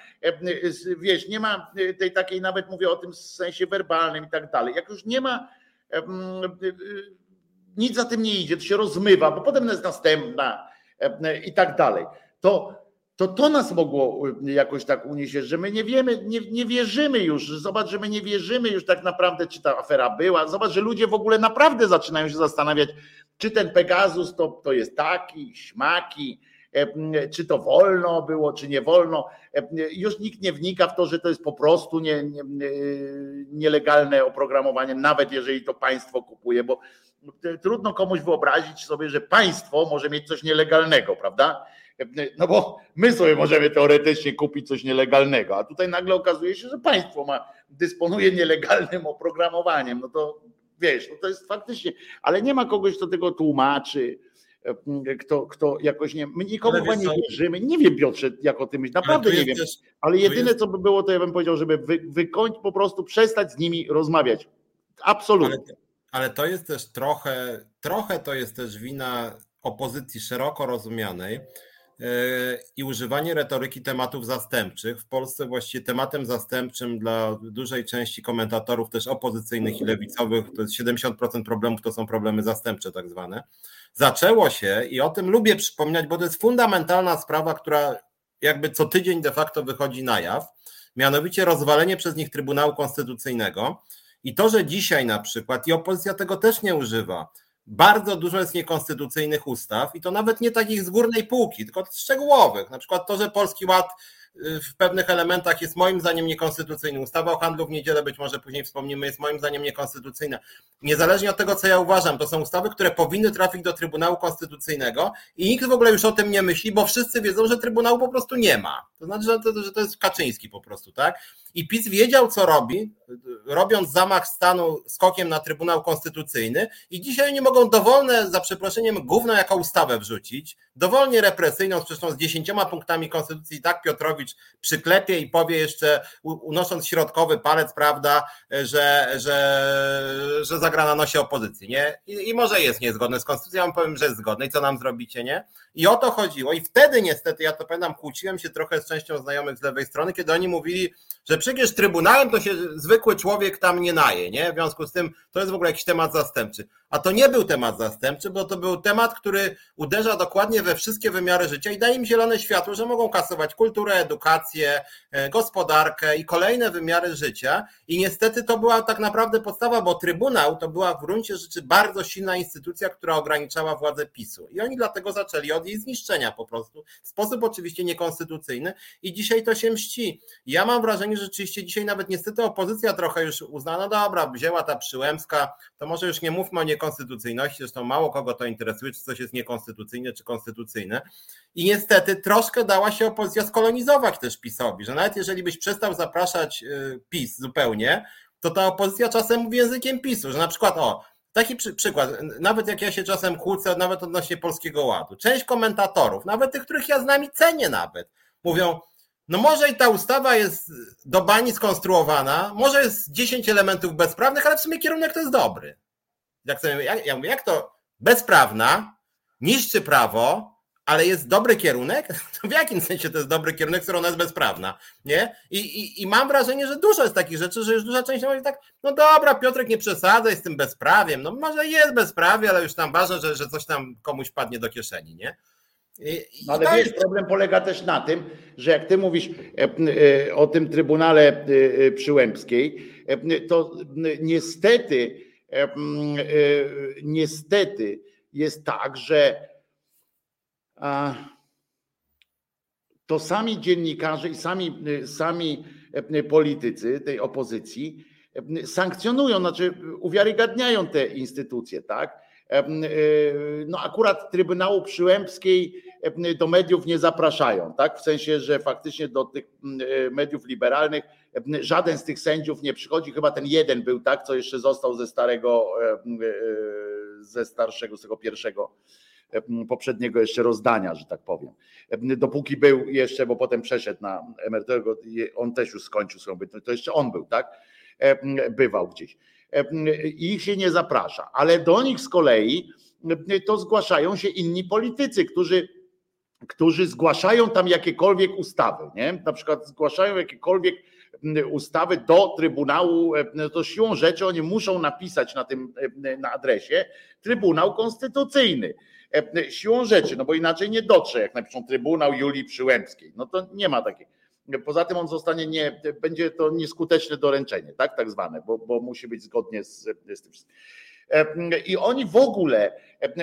wiesz, nie ma tej takiej, nawet mówię o tym w sensie werbalnym i tak dalej. Jak już nie ma, nic za tym nie idzie, to się rozmywa, bo potem jest następna i tak dalej. To to to nas mogło jakoś tak unieść, że my nie wiemy, nie, nie wierzymy już. Zobacz, że my nie wierzymy już tak naprawdę, czy ta afera była. Zobacz, że ludzie w ogóle naprawdę zaczynają się zastanawiać, czy ten Pegasus to, to jest taki, śmaki, e, czy to wolno było, czy nie wolno. E, już nikt nie wnika w to, że to jest po prostu nie, nie, nielegalne oprogramowanie, nawet jeżeli to państwo kupuje, bo trudno komuś wyobrazić sobie, że państwo może mieć coś nielegalnego, prawda? No bo my sobie możemy teoretycznie kupić coś nielegalnego, a tutaj nagle okazuje się, że państwo ma, dysponuje nielegalnym oprogramowaniem. No to wiesz, no to jest faktycznie, ale nie ma kogoś, kto tego tłumaczy, kto, kto jakoś nie. My nikomu chyba nie wierzymy. Nie wiem, Piotrze, jak o tym myślisz. Naprawdę nie wiem. Też, ale jedyne, jest... co by było, to ja bym powiedział, żeby wy, wykońć po prostu, przestać z nimi rozmawiać. Absolutnie. Ale, ale to jest też trochę, trochę to jest też wina opozycji szeroko rozumianej, i używanie retoryki tematów zastępczych. W Polsce właściwie tematem zastępczym dla dużej części komentatorów, też opozycyjnych i lewicowych, to jest 70% problemów to są problemy zastępcze, tak zwane. Zaczęło się i o tym lubię przypominać, bo to jest fundamentalna sprawa, która jakby co tydzień de facto wychodzi na jaw, mianowicie rozwalenie przez nich Trybunału Konstytucyjnego. I to, że dzisiaj na przykład, i opozycja tego też nie używa, bardzo dużo jest niekonstytucyjnych ustaw i to nawet nie takich z górnej półki, tylko szczegółowych. Na przykład to, że Polski Ład w pewnych elementach jest moim zdaniem niekonstytucyjny. Ustawa o handlu w niedzielę, być może później wspomnimy, jest moim zdaniem niekonstytucyjna. Niezależnie od tego, co ja uważam, to są ustawy, które powinny trafić do Trybunału Konstytucyjnego i nikt w ogóle już o tym nie myśli, bo wszyscy wiedzą, że Trybunału po prostu nie ma. To znaczy, że to, że to jest Kaczyński po prostu, tak? I PiS wiedział, co robi, robiąc zamach stanu skokiem na Trybunał Konstytucyjny i dzisiaj nie mogą dowolne, za przeproszeniem, gówno jako ustawę wrzucić, dowolnie represyjną, zresztą z dziesięcioma punktami Konstytucji, tak Piotrowicz przyklepie i powie jeszcze, unosząc środkowy palec, prawda, że, że, że zagra opozycji, nie? I, I może jest niezgodny z Konstytucją, ja powiem, że jest zgodny i co nam zrobicie, nie? I o to chodziło i wtedy niestety, ja to pamiętam, kłóciłem się trochę z częścią znajomych z lewej strony, kiedy oni mówili, że przecież Trybunałem to się zwykły człowiek tam nie naje, nie? W związku z tym to jest w ogóle jakiś temat zastępczy. A to nie był temat zastępczy, bo to był temat, który uderza dokładnie we wszystkie wymiary życia i daje im zielone światło, że mogą kasować kulturę, edukację, e, gospodarkę i kolejne wymiary życia. I niestety to była tak naprawdę podstawa, bo Trybunał to była w gruncie rzeczy bardzo silna instytucja, która ograniczała władzę PiSu. I oni dlatego zaczęli od jej zniszczenia po prostu, w sposób oczywiście niekonstytucyjny i dzisiaj to się mści. Ja mam wrażenie, że rzeczywiście dzisiaj nawet niestety opozycja trochę już uznała, no dobra, wzięła ta Przyłębska, to może już nie mówmy o niekonstytucyjności, zresztą mało kogo to interesuje, czy coś jest niekonstytucyjne, czy konstytucyjne. I niestety troszkę dała się opozycja skolonizować też PiSowi, że nawet jeżeli byś przestał zapraszać y, PiS zupełnie, to ta opozycja czasem mówi językiem PiSu, że na przykład o, Taki przy, przykład, nawet jak ja się czasem kłócę, nawet odnośnie Polskiego Ładu, część komentatorów, nawet tych, których ja z nami cenię nawet, mówią, no może i ta ustawa jest do bani skonstruowana, może jest 10 elementów bezprawnych, ale w sumie kierunek to jest dobry. Jak sobie, ja, ja mówię, jak to bezprawna, niszczy prawo, ale jest dobry kierunek? <laughs> To w jakim sensie to jest dobry kierunek, skoro ona jest bezprawna? Nie? I, i, I mam wrażenie, że dużo jest takich rzeczy, że już duża część mówi tak, no dobra, Piotrek, nie przesadzaj z tym bezprawiem. No może jest bezprawie, ale już tam ważne, że, że coś tam komuś padnie do kieszeni, nie? No ale wiesz, problem polega też na tym, że jak ty mówisz e, e, o tym Trybunale e, Przyłębskiej, to niestety, niestety jest tak, że to sami dziennikarze i sami, sami politycy tej opozycji sankcjonują, znaczy uwiarygadniają te instytucje, tak? No akurat Trybunału Przyłębskiej do mediów nie zapraszają, tak? W sensie, że faktycznie do tych mediów liberalnych żaden z tych sędziów nie przychodzi, chyba ten jeden był, tak, co jeszcze został ze starego, e, ze starszego, z tego pierwszego poprzedniego jeszcze rozdania, że tak powiem. Dopóki był jeszcze, bo potem przeszedł na emeryturę, on też już skończył swoją bytność, to jeszcze on był, tak? Bywał gdzieś. Ich się nie zaprasza, ale do nich z kolei to zgłaszają się inni politycy, którzy którzy zgłaszają tam jakiekolwiek ustawy, nie? na przykład zgłaszają jakiekolwiek ustawy do Trybunału, to siłą rzeczy oni muszą napisać na tym na adresie Trybunał Konstytucyjny. Siłą rzeczy, no bo inaczej nie dotrze, jak napiszą Trybunał Julii Przyłębskiej. No to nie ma takiej. Poza tym on zostanie nie, będzie to nieskuteczne doręczenie, tak, tak zwane, bo, bo musi być zgodnie z, z tym wszystkim. I oni w ogóle,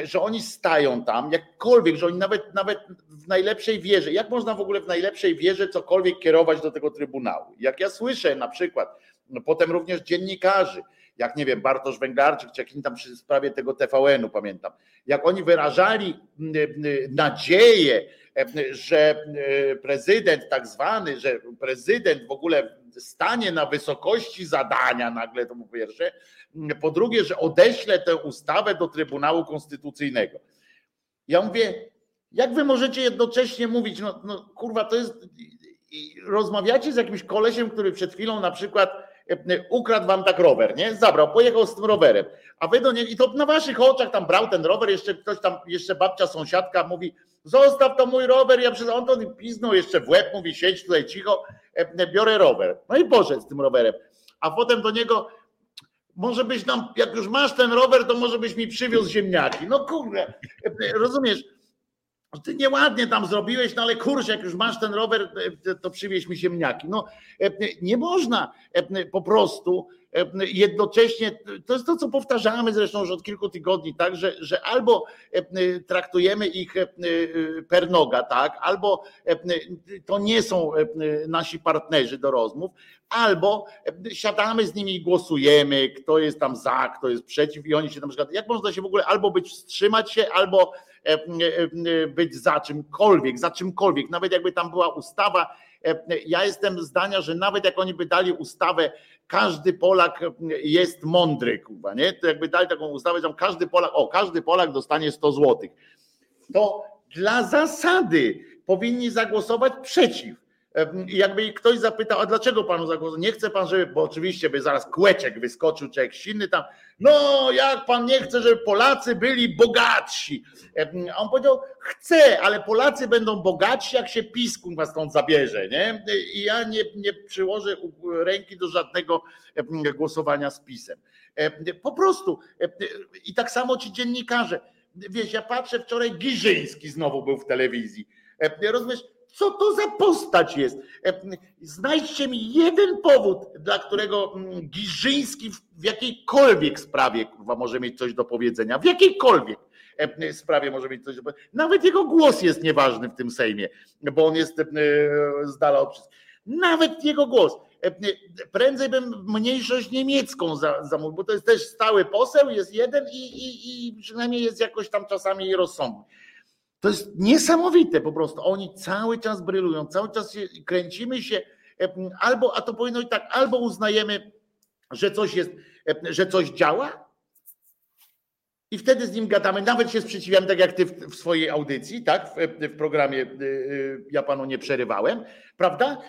że oni stają tam, jakkolwiek, że oni nawet, nawet w najlepszej wierze, jak można w ogóle w najlepszej wierze cokolwiek kierować do tego Trybunału? Jak ja słyszę na przykład, no potem również dziennikarzy, jak nie wiem, Bartosz Węglarczyk, czy jakim tam przy sprawie tego TVN-u pamiętam, jak oni wyrażali nadzieję, że prezydent tak zwany, że prezydent w ogóle stanie na wysokości zadania nagle, to po pierwsze, po drugie, że odeślę tę ustawę do Trybunału Konstytucyjnego. Ja mówię, jak wy możecie jednocześnie mówić, no, no kurwa, to jest, rozmawiacie z jakimś kolesiem, który przed chwilą na przykład ukradł wam tak rower, nie? Zabrał, pojechał z tym rowerem, a wy do niego, i to na waszych oczach tam brał ten rower, jeszcze ktoś tam, jeszcze babcia sąsiadka mówi, zostaw to mój rower, ja przez on to piznął jeszcze w łeb, mówi, siedź tutaj cicho, biorę rower. No i poszedł z tym rowerem. A potem do niego, może byś nam, jak już masz ten rower, to może byś mi przywiózł ziemniaki. No kurde, rozumiesz? Ty nieładnie tam zrobiłeś, no ale kurczę, jak już masz ten rower, to przywieź mi ziemniaki. No nie można po prostu jednocześnie, to jest to, co powtarzamy zresztą już od kilku tygodni, tak, że, że albo traktujemy ich per noga, tak, albo to nie są nasi partnerzy do rozmów, albo siadamy z nimi i głosujemy, kto jest tam za, kto jest przeciw i oni się na przykład, jak można się w ogóle albo być wstrzymać się, albo być za czymkolwiek, za czymkolwiek, nawet jakby tam była ustawa, ja jestem zdania, że nawet jak oni by dali ustawę, każdy Polak jest mądry, kurwa, nie? To jakby dali taką ustawę, że każdy Polak, o, każdy Polak dostanie 100 złotych. To dla zasady powinni zagłosować przeciw jakby ktoś zapytał, a dlaczego panu zagłosował? Nie chce pan, żeby, bo oczywiście by zaraz kłeczek wyskoczył, czy jakiś inny tam, no jak pan nie chce, żeby Polacy byli bogatsi. A on powiedział, chcę, ale Polacy będą bogatsi, jak się PiS was stąd zabierze, nie? I ja nie, nie przyłożę ręki do żadnego głosowania z PiSem. Po prostu. I tak samo ci dziennikarze. Wiesz, ja patrzę, wczoraj Giżyński znowu był w telewizji. Rozumiesz, co to za postać jest? E, znajdźcie mi jeden powód, dla którego mm, Giżyński w jakiejkolwiek sprawie kurwa, może mieć coś do powiedzenia. W jakiejkolwiek e, sprawie może mieć coś do powiedzenia. Nawet jego głos jest nieważny w tym Sejmie, bo on jest e, z dala od wszystkich. Nawet jego głos. Prędzej bym mniejszość niemiecką zamówił, bo to jest też stały poseł, jest jeden i, i, i przynajmniej jest jakoś tam czasami rozsądny. To jest niesamowite po prostu. Oni cały czas brylują, cały czas się, kręcimy się, e, albo, a to powinno być tak, albo uznajemy, że coś jest, e, że coś działa, i wtedy z nim gadamy, nawet się sprzeciwiamy, tak jak ty w, swojej audycji, tak? W, w, programie e, ja panu nie przerywałem, prawda?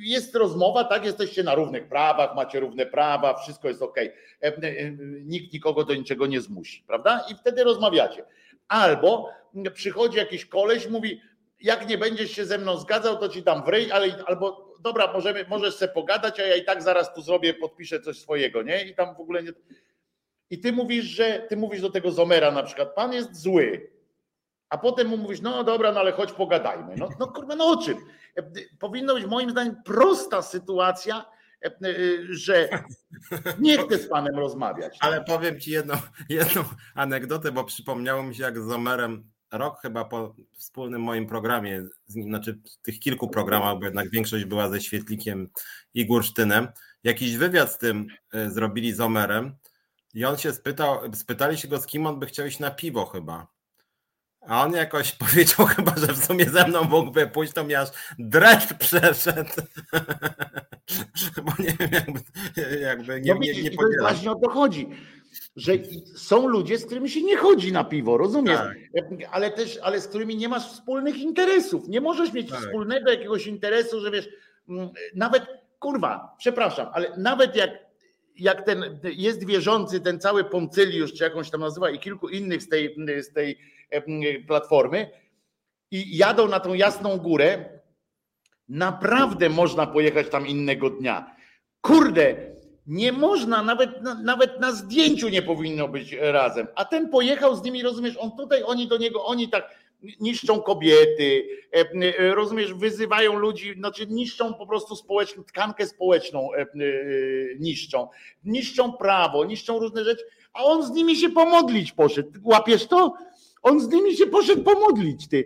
Jest rozmowa, tak? Jesteście na równych prawach, macie równe prawa, wszystko jest ok. Nikt nikogo do niczego nie zmusi, prawda? I wtedy rozmawiacie. Albo przychodzi jakiś koleś, mówi, jak nie będziesz się ze mną zgadzał, to ci dam wryj, ale albo dobra, możemy, możesz sobie pogadać, a ja i tak zaraz tu zrobię, podpiszę coś swojego, nie? I tam w ogóle nie. I ty mówisz, że ty mówisz do tego Zomera na przykład, pan jest zły, a potem mu mówisz, no dobra, no ale chodź pogadajmy. No, no kurwa, no o czym? Powinno być moim zdaniem prosta sytuacja, że nie chcę z panem rozmawiać. Ale powiem ci jedną, jedną anegdotę, bo przypomniało mi się, jak z Zomerem rok chyba po wspólnym moim programie, znaczy tych kilku programach, bo jednak większość była ze Świetlikiem i Górsztynem, jakiś wywiad z tym e, zrobili z Omerem i on się spytał, spytali się go, z kim on by chciał iść na piwo chyba. A on jakoś <laughs> powiedział chyba, że w sumie ze mną mógłby pójść, to mi aż dreszcz przeszedł. <laughs> Bo nie wiem, jakby, jakby nie, no nie, nie, nie Właśnie o to chodzi że są ludzie, z którymi się nie chodzi na piwo, rozumiesz? Tak. Ale też, ale z którymi nie masz wspólnych interesów. Nie możesz mieć tak. wspólnego jakiegoś interesu, że wiesz, mm, nawet kurwa, przepraszam, ale nawet jak, jak ten jest wierzący, ten cały Poncyliusz, czy jakąś tam nazywa, i kilku innych z tej, z tej platformy, i jadą na tą jasną górę, naprawdę można pojechać tam innego dnia. Kurde, nie można, nawet, nawet na zdjęciu nie powinno być razem. A ten pojechał z nimi, rozumiesz, on tutaj, oni do niego, oni tak niszczą kobiety, e, rozumiesz, wyzywają ludzi, znaczy niszczą po prostu społeczną, tkankę społeczną e, niszczą, niszczą prawo, niszczą różne rzeczy, a on z nimi się pomodlić poszedł. Łapiesz to? On z nimi się poszedł pomodlić, ty.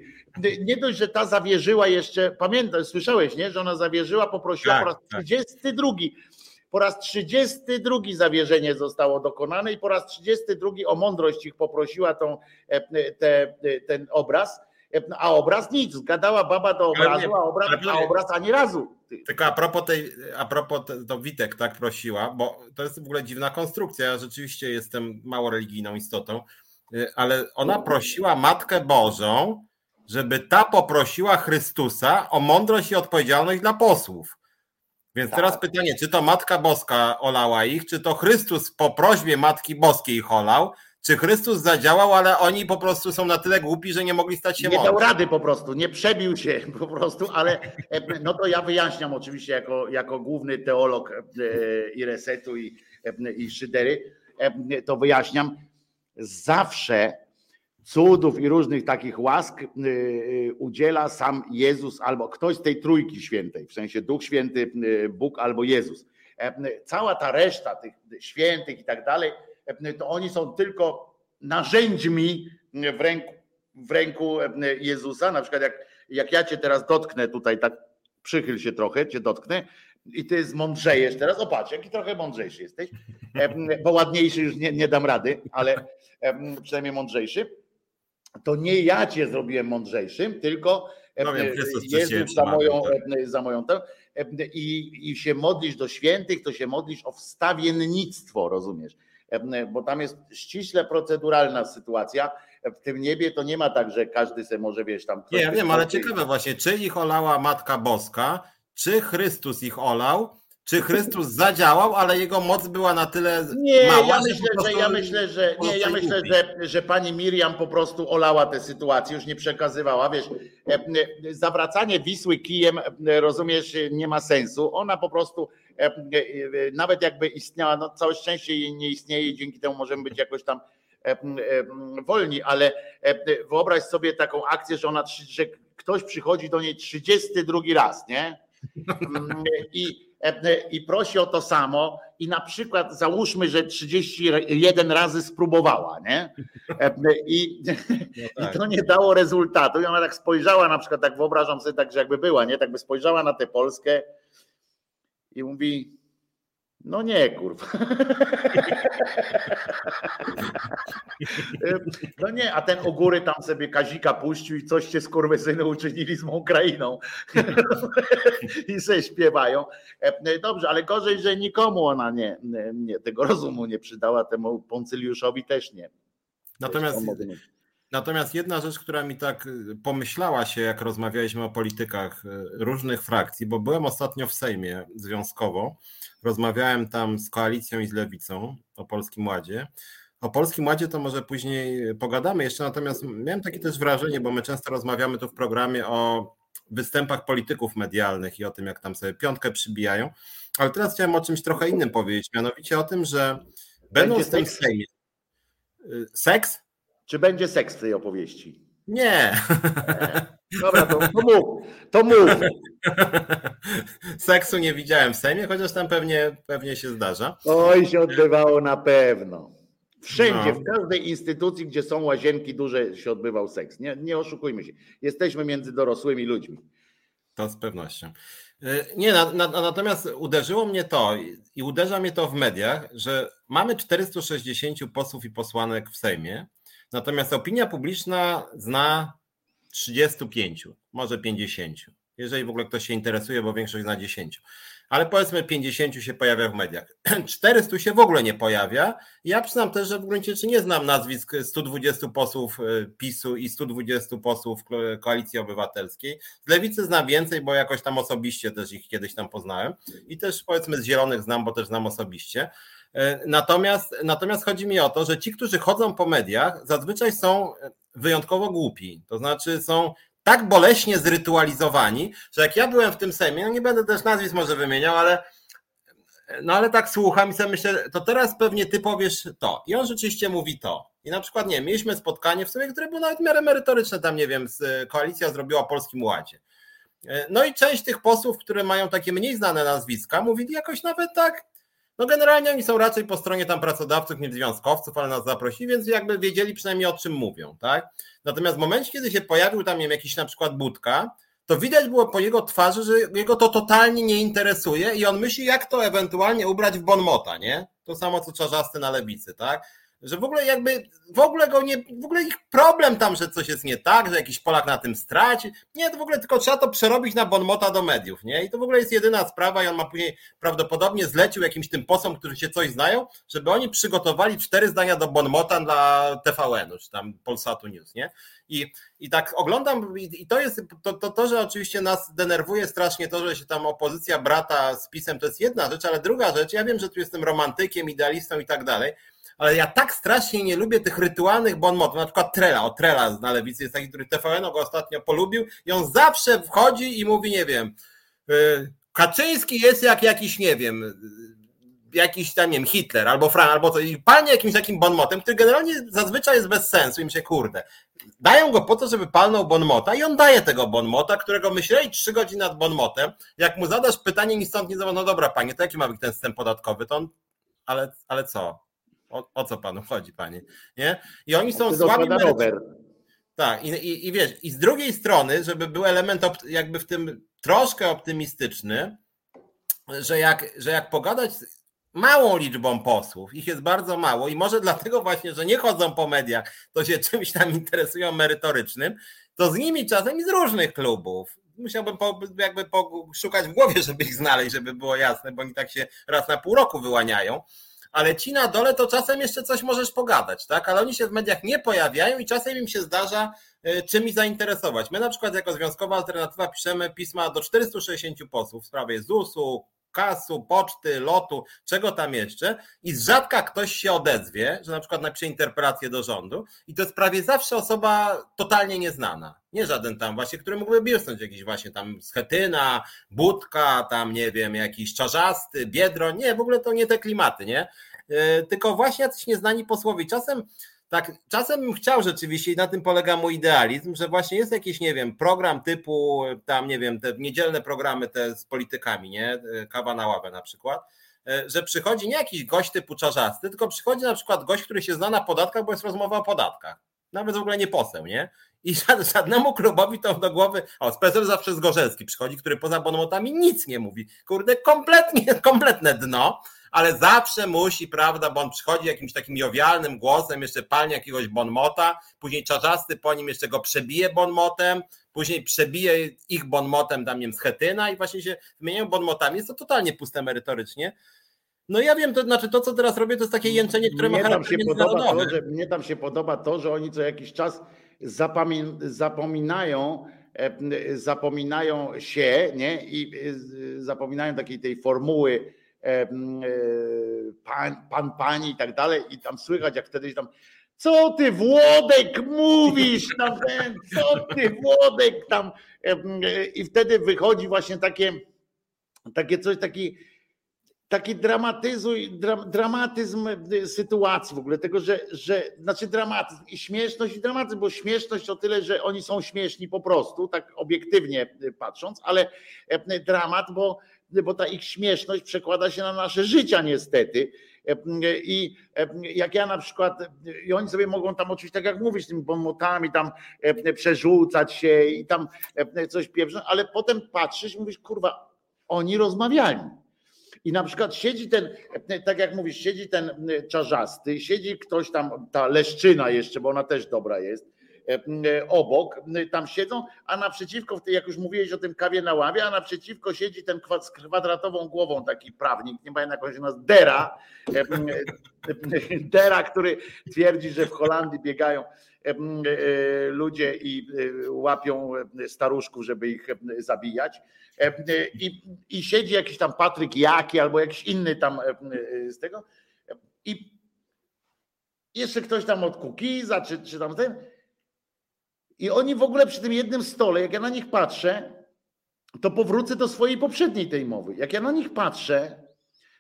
Nie dość, że ta zawierzyła jeszcze, pamiętaj, słyszałeś, nie? Że ona zawierzyła, poprosiła tak, po raz 32. Tak po raz 32 zawierzenie zostało dokonane i po raz 32 o mądrość ich poprosiła tą, e, te, ten obraz. E, a obraz nic, zgadała baba do obrazu, a obraz, a obraz ani razu. Tylko a propos tej, a propos to Witek tak prosiła, bo to jest w ogóle dziwna konstrukcja. Ja rzeczywiście jestem mało religijną istotą, e, ale ona prosiła Matkę Bożą, żeby ta poprosiła Chrystusa o mądrość i odpowiedzialność dla posłów. Więc tak. teraz pytanie, czy to Matka Boska olała ich, czy to Chrystus po prośbie Matki Boskiej ich olał, czy Chrystus zadziałał, ale oni po prostu są na tyle głupi, że nie mogli stać się Nie dał rady po prostu, nie przebił się <laughs> po prostu, ale e, no to ja wyjaśniam oczywiście jako, jako główny teolog e, i resetu i, e, i szydery, to wyjaśniam. Zawsze cudów i różnych takich łask udziela sam Jezus albo ktoś z tej trójki świętej, w sensie Duch Święty, Bóg albo Jezus. Cała ta reszta tych świętych i tak dalej, to oni są tylko narzędźmi w ręku, w ręku Jezusa. Na przykład jak, jak ja cię teraz dotknę tutaj, tak przychyl się trochę, cię dotknę i ty zmądrzejesz teraz. O patrz, jaki trochę mądrzejszy jesteś, bo ładniejszy już nie, nie dam rady, ale przynajmniej mądrzejszy. To nie ja cię zrobiłem mądrzejszym, tylko no wiem, Jezus za moją, tak. za moją i, i się modlisz do świętych, to się modlisz o wstawiennictwo, rozumiesz? Bo tam jest ściśle proceduralna sytuacja. W tym niebie to nie ma tak, że każdy se może wiesz tam. Nie, ja wiem, ale ciekawe właśnie, czy ich olała Matka Boska, czy Chrystus ich olał, czy Chrystus zadziałał, ale jego moc była na tyle nie, mała, ja myślę, że ja myślę, że nie, ja myślę, że, że pani Miriam po prostu olała tę sytuację, już nie przekazywała, wiesz, e, e, zawracanie Wisły kijem, e, rozumiesz, nie ma sensu. Ona po prostu nawet jakby istniała, no całe szczęście jej nie istnieje, dzięki temu możemy być jakoś tam wolni, ale wyobraź sobie taką akcję, że ona, że ktoś przychodzi do niej 32 raz, nie? Mm, I i prosi o to samo i na przykład załóżmy, że 31 razy spróbowała, nie? I, no tak. i to nie dało rezultatu i ona tak spojrzała na przykład, tak wyobrażam sobie tak, że jakby była, nie? Tak by spojrzała na tę Polskę i mówi no nie, kurwa. <laughs> No nie, a ten u góry tam sobie Kazika puścił i coś się skurwysyny uczynili z mą krainą. <laughs> I se śpiewają. Dobrze, ale gorzej, że nikomu ona nie, nie tego rozumu nie przydała, temu Poncyliuszowi też nie. Natomiast Natomiast jedna rzecz, która mi tak pomyślała się, jak rozmawialiśmy o politykach różnych frakcji, bo byłem ostatnio w Sejmie związkowo Rozmawiałem tam z koalicją i z lewicą o Polskim Ładzie. O Polskim Ładzie to może później pogadamy jeszcze, natomiast miałem takie też wrażenie, bo my często rozmawiamy tu w programie o występach polityków medialnych i o tym, jak tam sobie piątkę przybijają, ale teraz chciałem o czymś trochę innym powiedzieć, mianowicie o tym, że będą w tym Sejmie. Y, seks? Czy będzie seks w tej opowieści? Nie. Dobra, to, to mów. To mów. Seksu nie widziałem w Sejmie, chociaż tam pewnie, pewnie się zdarza. Oj, się odbywało na pewno. Wszędzie, no. w każdej instytucji, gdzie są łazienki duże, się odbywał seks. Nie, nie oszukujmy się. Jesteśmy między dorosłymi ludźmi. To z pewnością. Y, nie, na, na, natomiast uderzyło mnie to i uderza mnie to w mediach, że mamy 460 posłów i posłanek w Sejmie, natomiast opinia publiczna zna 35, może 50 jeżeli w ogóle ktoś się interesuje, bo większość na 10. Ale powiedzmy 50 się pojawia w mediach. <clears throat> 400 się w ogóle nie pojawia. Ja przyznam też, że w gruncie rzeczy nie znam nazwisk 120 posłów e, PiSu i 120 posłów Koalicji Obywatelskiej. Z Lewicy znam więcej, bo jakoś tam osobiście też ich kiedyś tam poznałem. I też powiedzmy z Zielonych znam, bo też znam osobiście. E, natomiast, natomiast chodzi mi o to, że ci, którzy chodzą po mediach, zazwyczaj są wyjątkowo głupi. To znaczy są tak boleśnie zrytualizowani, że jak ja byłem w tym Sejmie, no nie będę też nazwisk może wymieniał, ale no ale tak słucham i sobie myślę, to teraz pewnie ty powiesz to. I on rzeczywiście mówi to. I na przykład, nie mieliśmy spotkanie w sobie, które było nawet w miarę merytoryczne, tam nie wiem, koalicja zrobiła o Polskim Ładzie. No i część tych posłów, które mają takie mniej znane nazwiska, mówili jakoś nawet tak, no generalnie oni są raczej po stronie tam pracodawców niż związkowców, ale nas zaprosili, więc jakby wiedzieli przynajmniej o czym mówią, tak? Natomiast w momencie, kiedy się pojawił tam nie jakiś na przykład Budka, to widać było po jego twarzy, że jego to totalnie nie interesuje i on myśli, jak to ewentualnie ubrać w bonmota, nie? To samo co czarzasty na lewicy, tak? Że w ogóle jakby, w ogóle go nie, w ogóle ich problem tam, że coś jest nie tak, że jakiś Polak na tym straci. Nie, to w ogóle tylko trzeba to przerobić na bonmota do mediów, nie? I to w ogóle jest jedyna sprawa i on ma później prawdopodobnie zlecił jakimś tym posłom, którzy się coś znają, żeby oni przygotowali cztery zdania do bonmota dla TVN-u, czy tam Polsatu News, nie? I, i tak oglądam, i, i to jest to, to, to, że oczywiście nas denerwuje strasznie to, że się tam opozycja brata z pisem, to jest jedna rzecz, ale druga rzecz, ja wiem, że tu jestem romantykiem, idealistą i tak dalej, ale ja tak strasznie nie lubię tych rytualnych bonmotów, na przykład Trela, o Trela na lewicy jest taki, który TVN go ostatnio polubił i on zawsze wchodzi i mówi, nie wiem, y, Kaczyński jest jak jakiś, nie wiem, jakiś tam, nie wiem, Hitler albo Fran, albo coś, palnie jakimś takim bonmotem, który generalnie zazwyczaj jest bez sensu. I mi się, kurde, dają go po to, żeby palnął bonmota i on daje tego bonmota, którego myśleli trzy godziny nad bonmotem, jak mu zadasz pytanie ni stąd, ni zowąd, no dobra panie, to jaki ma być ten system podatkowy, to on, ale, ale co? O, o co panu chodzi, panie? Nie? I oni są słabi. Tak, i, i, i wiesz, i z drugiej strony, żeby był element jakby w tym troszkę optymistyczny, że jak, że jak pogadać z małą liczbą posłów, ich jest bardzo mało i może dlatego właśnie, że nie chodzą po mediach, to się czymś tam interesują merytorycznym, to z nimi czasem i z różnych klubów. Musiałbym po, jakby szukać w głowie, żeby ich znaleźć, żeby było jasne, bo oni tak się raz na pół roku wyłaniają ale ci na dole to czasem jeszcze coś możesz pogadać, tak? Ale oni się w mediach nie pojawiają i czasem im się zdarza y, czymś zainteresować. My na przykład jako Związkowa Alternatywa piszemy pisma do 460 posłów w sprawie ZUS-u, kasu, poczty, lotu, czego tam jeszcze i z rzadka ktoś się odezwie, że na przykład napisze interpelację do rządu i to jest prawie zawsze osoba totalnie nieznana. Nie żaden tam właśnie, który mógłby biusnąć jakiś właśnie tam Schetyna, Budka, tam nie wiem, jakiś Czarzasty, Biedro, nie, w ogóle to nie te klimaty, nie? Yy, tylko właśnie jacyś nieznani posłowie. Czasem tak, czasem bym chciał rzeczywiście i na tym polega mój idealizm, że właśnie jest jakiś, nie wiem, program typu tam, nie wiem, te niedzielne programy te z politykami, nie, kawa na ławę na przykład, e, że przychodzi nie jakiś gość typu czarzasty, tylko przychodzi na przykład gość, który się zna na podatkach, bo jest rozmowa o podatkach. Nawet w ogóle nie poseł, nie? I żadnemu klubowi to do głowy, o, z zawsze Zgorzelski przychodzi, który poza bonmotami nic nie mówi. Kurde, kompletnie, <laughs> kompletne dno ale zawsze musi, prawda, bo on przychodzi jakimś takim jowialnym głosem, jeszcze palnie jakiegoś bonmota, później czarzasty po nim jeszcze go przebije bonmotem, później przebije ich bonmotem tam, nie wiem, schetyna i właśnie się wymieniają bonmotami. Jest to totalnie puste merytorycznie. No ja wiem, to znaczy to, co teraz robię, to jest takie jęczenie, które mnie ma charakter tam się podoba to, że Mnie tam się podoba to, że oni co jakiś czas zapominają, e, zapominają się nie? i e, zapominają takiej tej formuły E, pan, pan, pani i tak dalej i tam słychać jak wtedy tam co ty Włodek mówisz tam ten, co ty Włodek tam i wtedy wychodzi właśnie takie takie coś, taki taki dramatyzuj, dra, dramatyzm sytuacji w ogóle, tego, że, że znaczy dramatyzm i śmieszność i dramatyzm, bo śmieszność o tyle, że oni są śmieszni po prostu, tak obiektywnie patrząc, ale dramat, bo bo ta ich śmieszność przekłada się na nasze życia niestety. I jak ja na przykład, i oni sobie mogą tam oczywiście, tak jak mówisz, tymi pomotami tam przerzucać się i tam coś pieprzą, ale potem patrzysz i mówisz, kurwa, oni rozmawiali. I na przykład siedzi ten, tak jak mówisz, siedzi ten czarzasty, siedzi ktoś tam, ta leszczyna jeszcze, bo ona też dobra jest, E, e, obok, tam siedzą, a naprzeciwko, jak już mówiłeś o tym kawie na ławie, a naprzeciwko siedzi ten z kwadratową głową taki prawnik, nie pamiętam jak się nazywa, Dera, e, <laughs> Dera, który twierdzi, że w Holandii biegają ludzie i łapią staruszków, żeby ich zabijać. I, i siedzi jakiś tam Patryk Jaki albo jakiś inny tam z tego. I jeszcze ktoś tam od Kukiza, czy, czy tam ten i oni w ogóle przy tym jednym stole, jak ja na nich patrzę, to powrócę do swojej poprzedniej tej mowy. Jak ja na nich patrzę,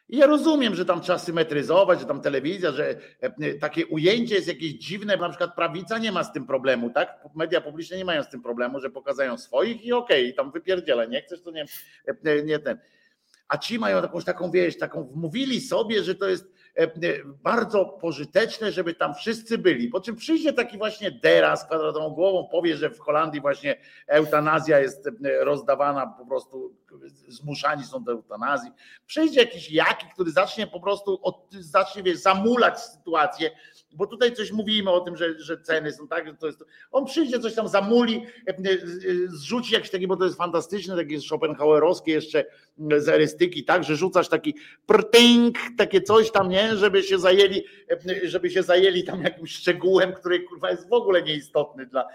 i ja rozumiem, że tam trzeba symetryzować, że tam telewizja, że e, takie ujęcie jest jakieś dziwne, na przykład prawica nie ma z tym problemu, tak? Media publiczne nie mają z tym problemu, że pokazają swoich i okej, okay, tam wypierdzielę, nie chcesz, to nie, e, nie ten. A ci mają jakąś taką, wiesz, taką, mówili sobie, że to jest E, e, bardzo pożyteczne, żeby tam wszyscy byli. Po czym przyjdzie taki właśnie Dera z kwadratową głową, powie, że w Holandii właśnie eutanazja jest e, rozdawana po prostu, zmuszani są do eutanazji. Przyjdzie jakiś jaki, który zacznie po prostu, zacznie wiesz, zamulać sytuację, bo tutaj coś mówimy o tym, że, że ceny są tak, to jest, on przyjdzie, coś tam zamuli, zrzuci jakiś taki, bo to jest fantastyczne, takie Schopenhauerowskie jeszcze z erystyki, tak, że rzucasz taki prtynk, takie coś tam, nie, żeby się zajęli, żeby się zajęli tam jakimś szczegółem, który kurwa jest w ogóle nieistotny dla,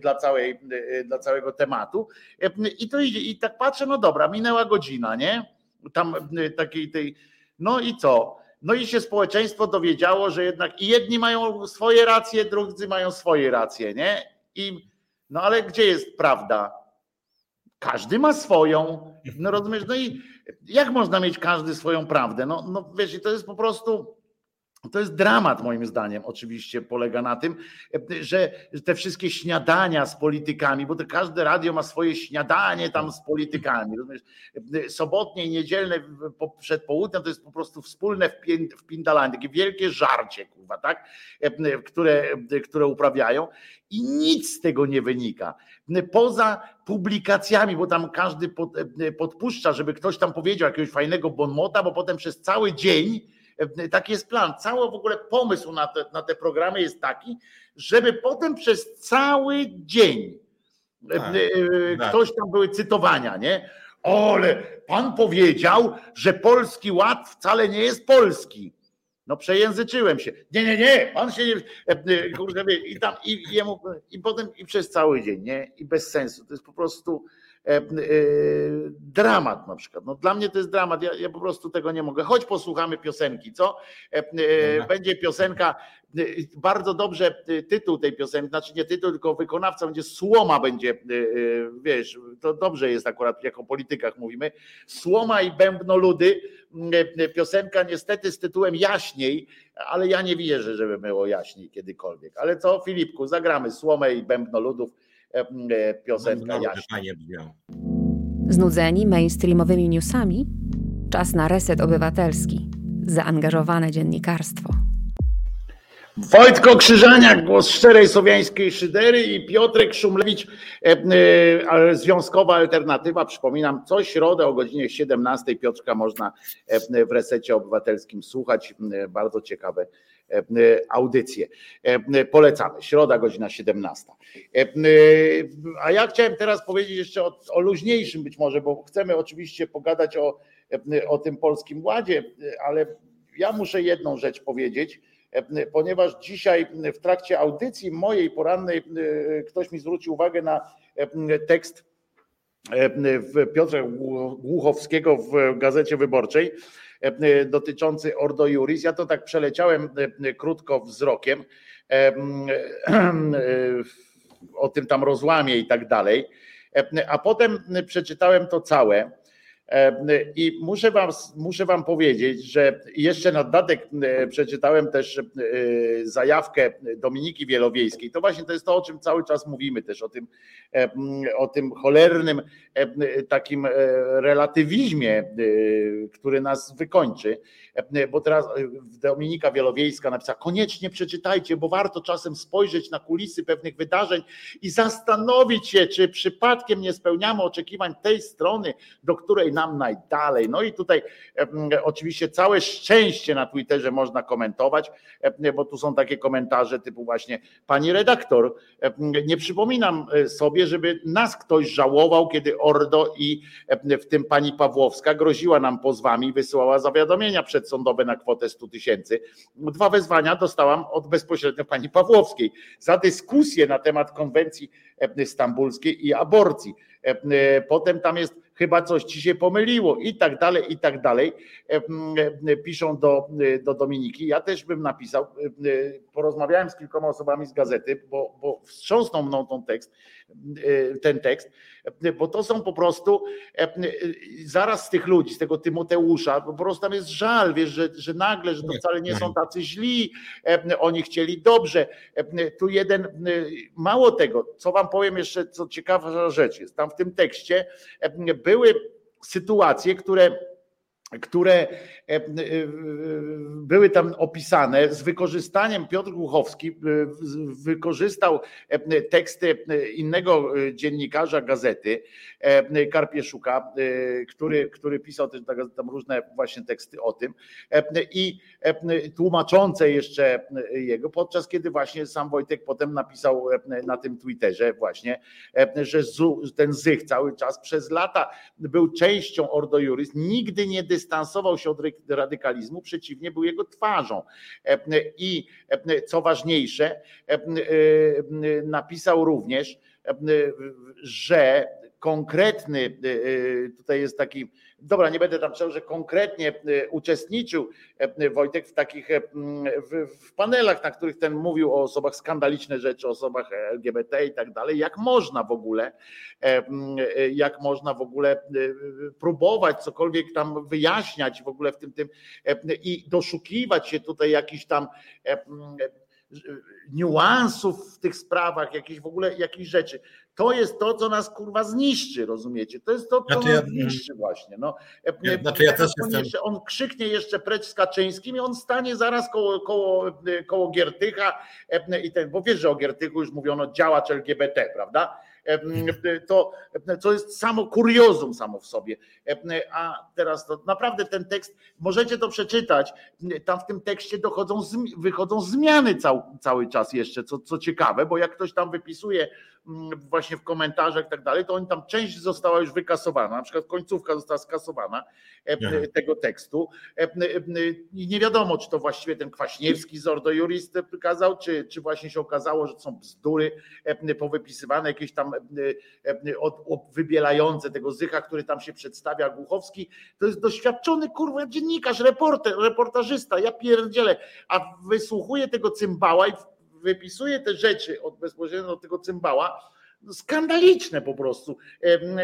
dla, całej, dla całego tematu. I to idzie, i tak patrzę, no dobra, minęła godzina, nie? Tam takiej tej, no i co? No i się społeczeństwo dowiedziało, że jednak i jedni mają swoje racje, drudzy mają swoje racje, nie? I no ale gdzie jest prawda? Każdy ma swoją. No rozumiesz, no i jak można mieć każdy swoją prawdę? No, no wiesz, to jest po prostu to jest dramat, moim zdaniem, oczywiście polega na tym, że te wszystkie śniadania z politykami, bo to każde radio ma swoje śniadanie tam z politykami. Rozumiesz? Sobotnie i niedzielne przed południem to jest po prostu wspólne w Pindalanie, takie wielkie żarcie, kurwa, tak? które, które uprawiają i nic z tego nie wynika. Poza publikacjami, bo tam każdy podpuszcza, żeby ktoś tam powiedział jakiegoś fajnego bonmota, bo potem przez cały dzień Taki jest plan. Cały w ogóle pomysł na te, na te programy jest taki, żeby potem przez cały dzień tak, e, e, tak. ktoś tam były cytowania, nie? Ale pan powiedział, że polski ład wcale nie jest polski. No przejęzyczyłem się. Nie, nie, nie, pan się nie. E, kurde, i tam i jemu, i potem i przez cały dzień, nie? I bez sensu. To jest po prostu E, e, dramat na przykład. No dla mnie to jest dramat, ja, ja po prostu tego nie mogę. Choć posłuchamy piosenki, co? E, będzie piosenka, bardzo dobrze tytuł tej piosenki, znaczy nie tytuł, tylko wykonawca będzie Słoma będzie, wiesz, to dobrze jest akurat, jak o politykach mówimy. Słoma i bębnoludy, piosenka niestety z tytułem Jaśniej, ale ja nie wierzę, żeby było jaśniej kiedykolwiek. Ale co, Filipku, zagramy Słomę i bębnoludów E, e, piosenka Jaśna. Znudzeni mainstreamowymi newsami? Czas na reset obywatelski. Zaangażowane dziennikarstwo. Wojtko Krzyżaniak, głos szczerej słowiańskiej szydery i Piotrek Szumlewicz, e, Związkowa Alternatywa. Przypominam, co środę o godzinie 17 Piotrka można w resecie obywatelskim słuchać. Bardzo ciekawe E, e, audycję. E, polecamy. Środa, godzina 17. A ja chciałem teraz powiedzieć jeszcze o, o luźniejszym być może, bo chcemy oczywiście pogadać o, o tym polskim ładzie, ale ja muszę jedną rzecz powiedzieć, ponieważ dzisiaj w trakcie audycji mojej porannej ktoś mi zwrócił uwagę na tekst Piotra Głuchowskiego w Gazecie Wyborczej, E, dotyczący Ordo Juris. Ja to tak przeleciałem e, krótko wzrokiem e, o tym tam rozłamie i tak dalej, a potem przeczytałem to całe i muszę wam, muszę wam powiedzieć, że jeszcze na dodatek przeczytałem też zajawkę Dominiki Wielowiejskiej. To właśnie to jest to, o czym cały czas mówimy też, o tym, o tym cholernym takim relatywizmie, który nas wykończy. Bo teraz Dominika Wielowiejska napisała, koniecznie przeczytajcie, bo warto czasem spojrzeć na kulisy pewnych wydarzeń i zastanowić się, czy przypadkiem nie spełniamy oczekiwań tej strony, do której nam najdalej. No i tutaj oczywiście całe szczęście na Twitterze można komentować, bo tu są takie komentarze typu właśnie pani redaktor, nie przypominam e, sobie, żeby nas ktoś żałował, kiedy Ordo i w tym pani Pawłowska groziła nam pozwami, wysyłała zawiadomienia przedsądowe na kwotę 100 tysięcy. Dwa wezwania dostałam od bezpośrednio pani Pawłowskiej za dyskusję na temat konwencji stambulskiej i aborcji. Potem tam jest chyba coś ci się pomyliło i tak dalej, i tak dalej. Piszą do, do Dominiki. Ja też bym napisał, porozmawiałem z kilkoma osobami z gazety, bo, bo wstrząsnął mną ten tekst, ten tekst, bo to są po prostu zaraz z tych ludzi, z tego Tymoteusza, po prostu tam jest żal, wiesz, że, że nagle, że to wcale nie są tacy źli, oni chcieli dobrze. Tu jeden, mało tego, co wam powiem jeszcze, co ciekawa rzecz jest, tam w tym tekście były sytuacje, które które e, e, były tam opisane. Z wykorzystaniem Piotr Głuchowski e, wykorzystał teksty innego dziennikarza gazety Karpieszuka, który, który pisał też tam różne właśnie teksty o tym i tłumaczące jeszcze jego, podczas kiedy właśnie sam Wojtek potem napisał na tym Twitterze właśnie, że ten Zych cały czas przez lata był częścią Ordo Juris, nigdy nie dystansował się od radykalizmu, przeciwnie, był jego twarzą. I co ważniejsze, napisał również, że konkretny, tutaj jest taki, dobra, nie będę tam czytał, że konkretnie uczestniczył Wojtek w takich w, w panelach, na których ten mówił o osobach skandaliczne rzeczy, o osobach LGBT i tak dalej, jak można w ogóle, jak można w ogóle próbować cokolwiek tam wyjaśniać w ogóle w tym tym i doszukiwać się tutaj jakichś tam niuansów w tych sprawach, jakichś w ogóle jakichś rzeczy. To jest to, co nas kurwa zniszczy, rozumiecie? To jest to, co znaczy nas ja, zniszczy właśnie. No, ja, znaczy ja też on, jeszcze, on krzyknie jeszcze precz z Kaczyńskim i on stanie zaraz koło, koło, koło Giertycha i ten, bo wiesz, że o Giertychu już mówiono działacz LGBT, prawda? To, to jest samo kuriozum samo w sobie. A teraz to naprawdę ten tekst, możecie to przeczytać, tam w tym tekście dochodzą, wychodzą zmiany cały, cały czas jeszcze, co, co ciekawe, bo jak ktoś tam wypisuje mm, właśnie w komentarzach i tak dalej, to oni tam część została już wykasowana, na przykład końcówka została skasowana tego tekstu. I nie wiadomo, czy to właściwie ten Kwaśniewski z Ordo Juris kazał, czy, czy właśnie się okazało, że to są bzdury powypisywane, jakieś tam wybielające tego Zycha, który tam się przedstawia, Głuchowski, to jest doświadczony kurwa dziennikarz, reporter, reportażysta, ja pierdzielę, a wysłuchuje tego cymbała i wypisuje te rzeczy od bezpośrednio od tego cymbała, no, skandaliczne po prostu,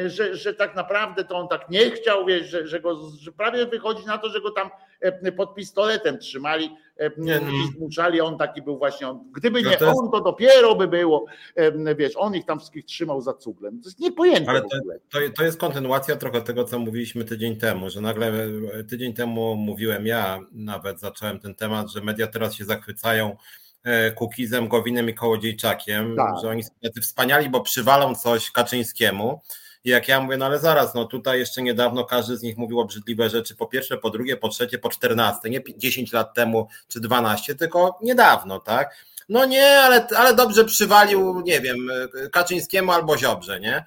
że, że tak naprawdę to on tak nie chciał, wiesz, że, że, go, że prawie wychodzi na to, że go tam pod pistoletem trzymali zmuszali, on taki był właśnie, on, gdyby no nie on, to dopiero by było, wiesz, on ich tam wszystkich trzymał za cuglem. To jest niepojęte Ale to, to, to jest kontynuacja trochę tego, co mówiliśmy tydzień temu, że nagle e, tydzień temu mówiłem ja, nawet zacząłem ten temat, że media teraz się zachwycają E, Kukizem, Gowinem i Kołodziejczakiem, tak. że oni są tacy wspaniali, bo przywalą coś Kaczyńskiemu. I jak ja mówię, no ale zaraz, no tutaj jeszcze niedawno każdy z nich mówił obrzydliwe rzeczy, po pierwsze, po drugie, po trzecie, po czternaste, nie 10 lat temu czy 12, tylko niedawno, tak? No nie, ale, ale dobrze przywalił, nie wiem, Kaczyńskiemu albo Ziobrze, nie?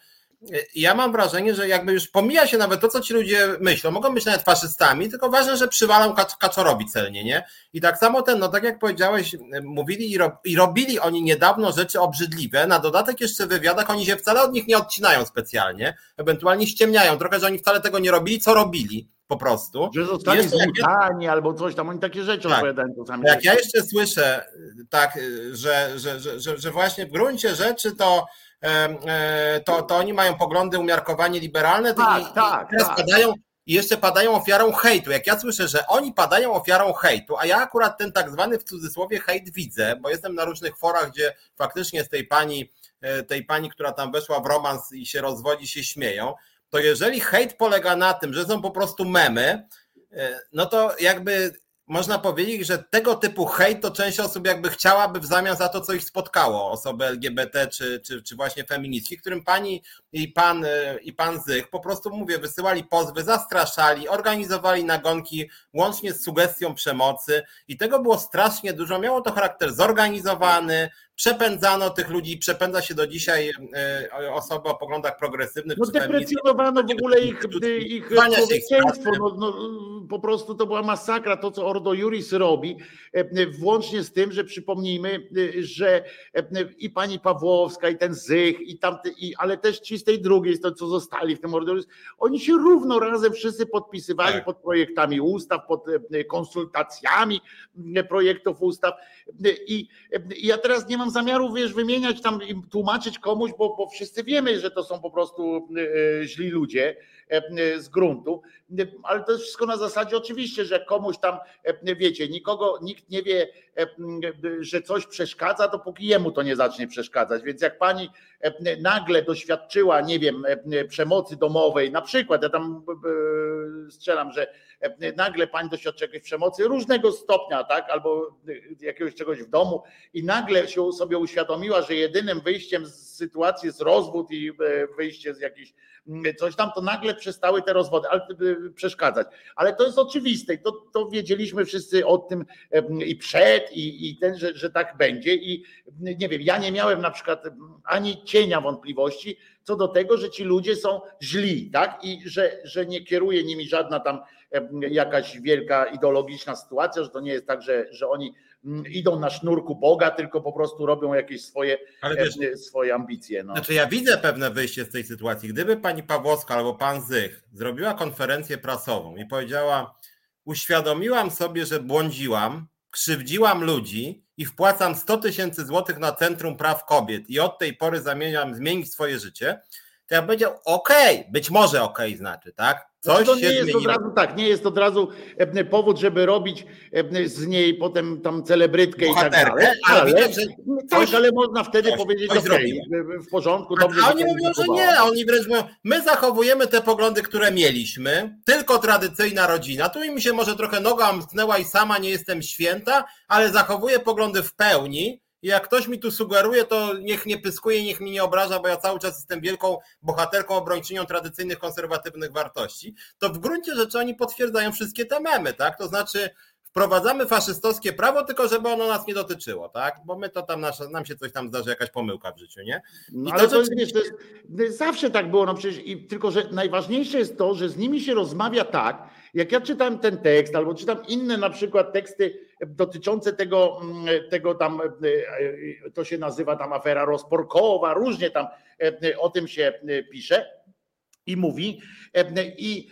Ja mam wrażenie, że jakby już pomija się nawet to, co ci ludzie myślą. Mogą być nawet faszystami, tylko ważne, że przywalą kaczorowi celnie, nie? I tak samo ten, no tak jak powiedziałeś, mówili i, ro, i robili oni niedawno rzeczy obrzydliwe. Na dodatek jeszcze w wywiadach oni się wcale od nich nie odcinają specjalnie, ewentualnie ściemniają trochę, że oni wcale tego nie robili, co robili po prostu. Że zostali zmutani albo coś tam, oni takie rzeczy tak. opowiadają czasami. Jak ja jeszcze słyszę tak, że, że, że, że, że właśnie w gruncie rzeczy to E, to, to oni mają poglądy umiarkowanie liberalne tak, i, tak, i teraz tak. padają i jeszcze padają ofiarą hejtu. Jak ja słyszę, że oni padają ofiarą hejtu, a ja akurat ten tak zwany w cudzysłowie hejt widzę, bo jestem na różnych forach, gdzie faktycznie z tej pani, e, tej pani, która tam weszła w romans i się rozwodzi, się śmieją, to jeżeli hejt polega na tym, że są po prostu memy, e, no to jakby można powiedzieć, że tego typu hejt to część osób jakby chciałaby w zamian za to, co ich spotkało, osoby LGBT czy, czy, czy właśnie feministki, którym pani i pan, i pan Zych po prostu, mówię, wysyłali pozwy, zastraszali, organizowali nagonki łącznie z sugestią przemocy i tego było strasznie dużo. Miało to charakter zorganizowany, przepędzano tych ludzi, przepędza się do dzisiaj e, osoby o poglądach progresywnych. No deprecjonowano w ogóle ich, ich człowieczeństwo, no, no, po prostu to była masakra, to co Ordo Juris robi, e, włącznie z tym, że przypomnijmy, e, że i pani Pawłowska, i ten Zych, i tamty, i, ale też ci z tej drugiej, to co zostali w tym Ordo Juris, oni się równo razem wszyscy podpisywali tak. pod projektami ustaw, pod konsultacjami projektów ustaw i ja teraz nie mam mam zamiaru, wiesz, wymieniać tam i tłumaczyć komuś, bo, bo wszyscy wiemy, że to są po prostu e, e, źli ludzie e, z gruntu, ale to jest wszystko na zasadzie oczywiście, że komuś tam, wiecie, nikogo, nikt nie wie, że coś przeszkadza, dopóki jemu to nie zacznie przeszkadzać. Więc jak pani nagle doświadczyła, nie wiem, przemocy domowej, na przykład, ja tam strzelam, że nagle pani doświadczy jakiejś przemocy różnego stopnia, tak, albo jakiegoś czegoś w domu i nagle się sobie uświadomiła, że jedynym wyjściem z sytuacji jest rozwód i wyjście z jakiejś coś tam, to nagle przestały te rozwody ale, przeszkadzać. Ale to jest oczywiste i to, to wiedzieliśmy wszyscy o tym i przed, i, i ten, że, że tak będzie. I nie wiem, ja nie miałem na przykład ani cienia wątpliwości co do tego, że ci ludzie są źli, tak? I że, że nie kieruje nimi żadna tam jakaś wielka ideologiczna sytuacja, że to nie jest tak, że, że oni mm, idą na sznurku Boga, tylko po prostu robią jakieś swoje, wiesz, swoje ambicje. No. Znaczy ja widzę pewne wyjście z tej sytuacji. Gdyby pani Pawłowska albo pan Zych zrobiła konferencję prasową i powiedziała, uświadomiłam sobie, że błądziłam, krzywdziłam ludzi i wpłacam 100 tysięcy złotych na Centrum Praw Kobiet i od tej pory zamierzam zmienić swoje życie, to ja powiedział, okej, okay, być może okej okay znaczy, tak? Coś to nie jest zmieniło. od razu tak, nie jest od razu e, powód, żeby robić e, z niej potem tam celebrytkę i tak dalej. Ale, ale, widać, tak, ale można wtedy coś, powiedzieć, coś okay, w porządku, dobrze. A oni mówią, że nie, oni wręcz mówią, my zachowujemy te poglądy, które mieliśmy, tylko tradycyjna rodzina. Tu mi się może trochę noga mknęła i sama nie jestem święta, ale zachowuję poglądy w pełni i jak ktoś mi tu sugeruje, to niech nie pyskuje, niech mi nie obraża, bo ja cały czas jestem wielką bohaterką, obrończynią tradycyjnych, konserwatywnych wartości. To w gruncie rzeczy oni potwierdzają wszystkie te memy, tak? To znaczy, wprowadzamy faszystowskie prawo, tylko żeby ono nas nie dotyczyło, tak? Bo my to tam, nasz, nam się coś tam zdarzy, jakaś pomyłka w życiu, nie? No, ale to, rzeczywiście... jest, to jest, zawsze tak było, no przecież, i, tylko że najważniejsze jest to, że z nimi się rozmawia tak, jak ja czytam ten tekst, albo czytam inne na przykład teksty dotyczące tego, mm, tego tam, e, e, to się nazywa tam afera rozporkowa, różnie tam e, o tym się pisze i mówi, i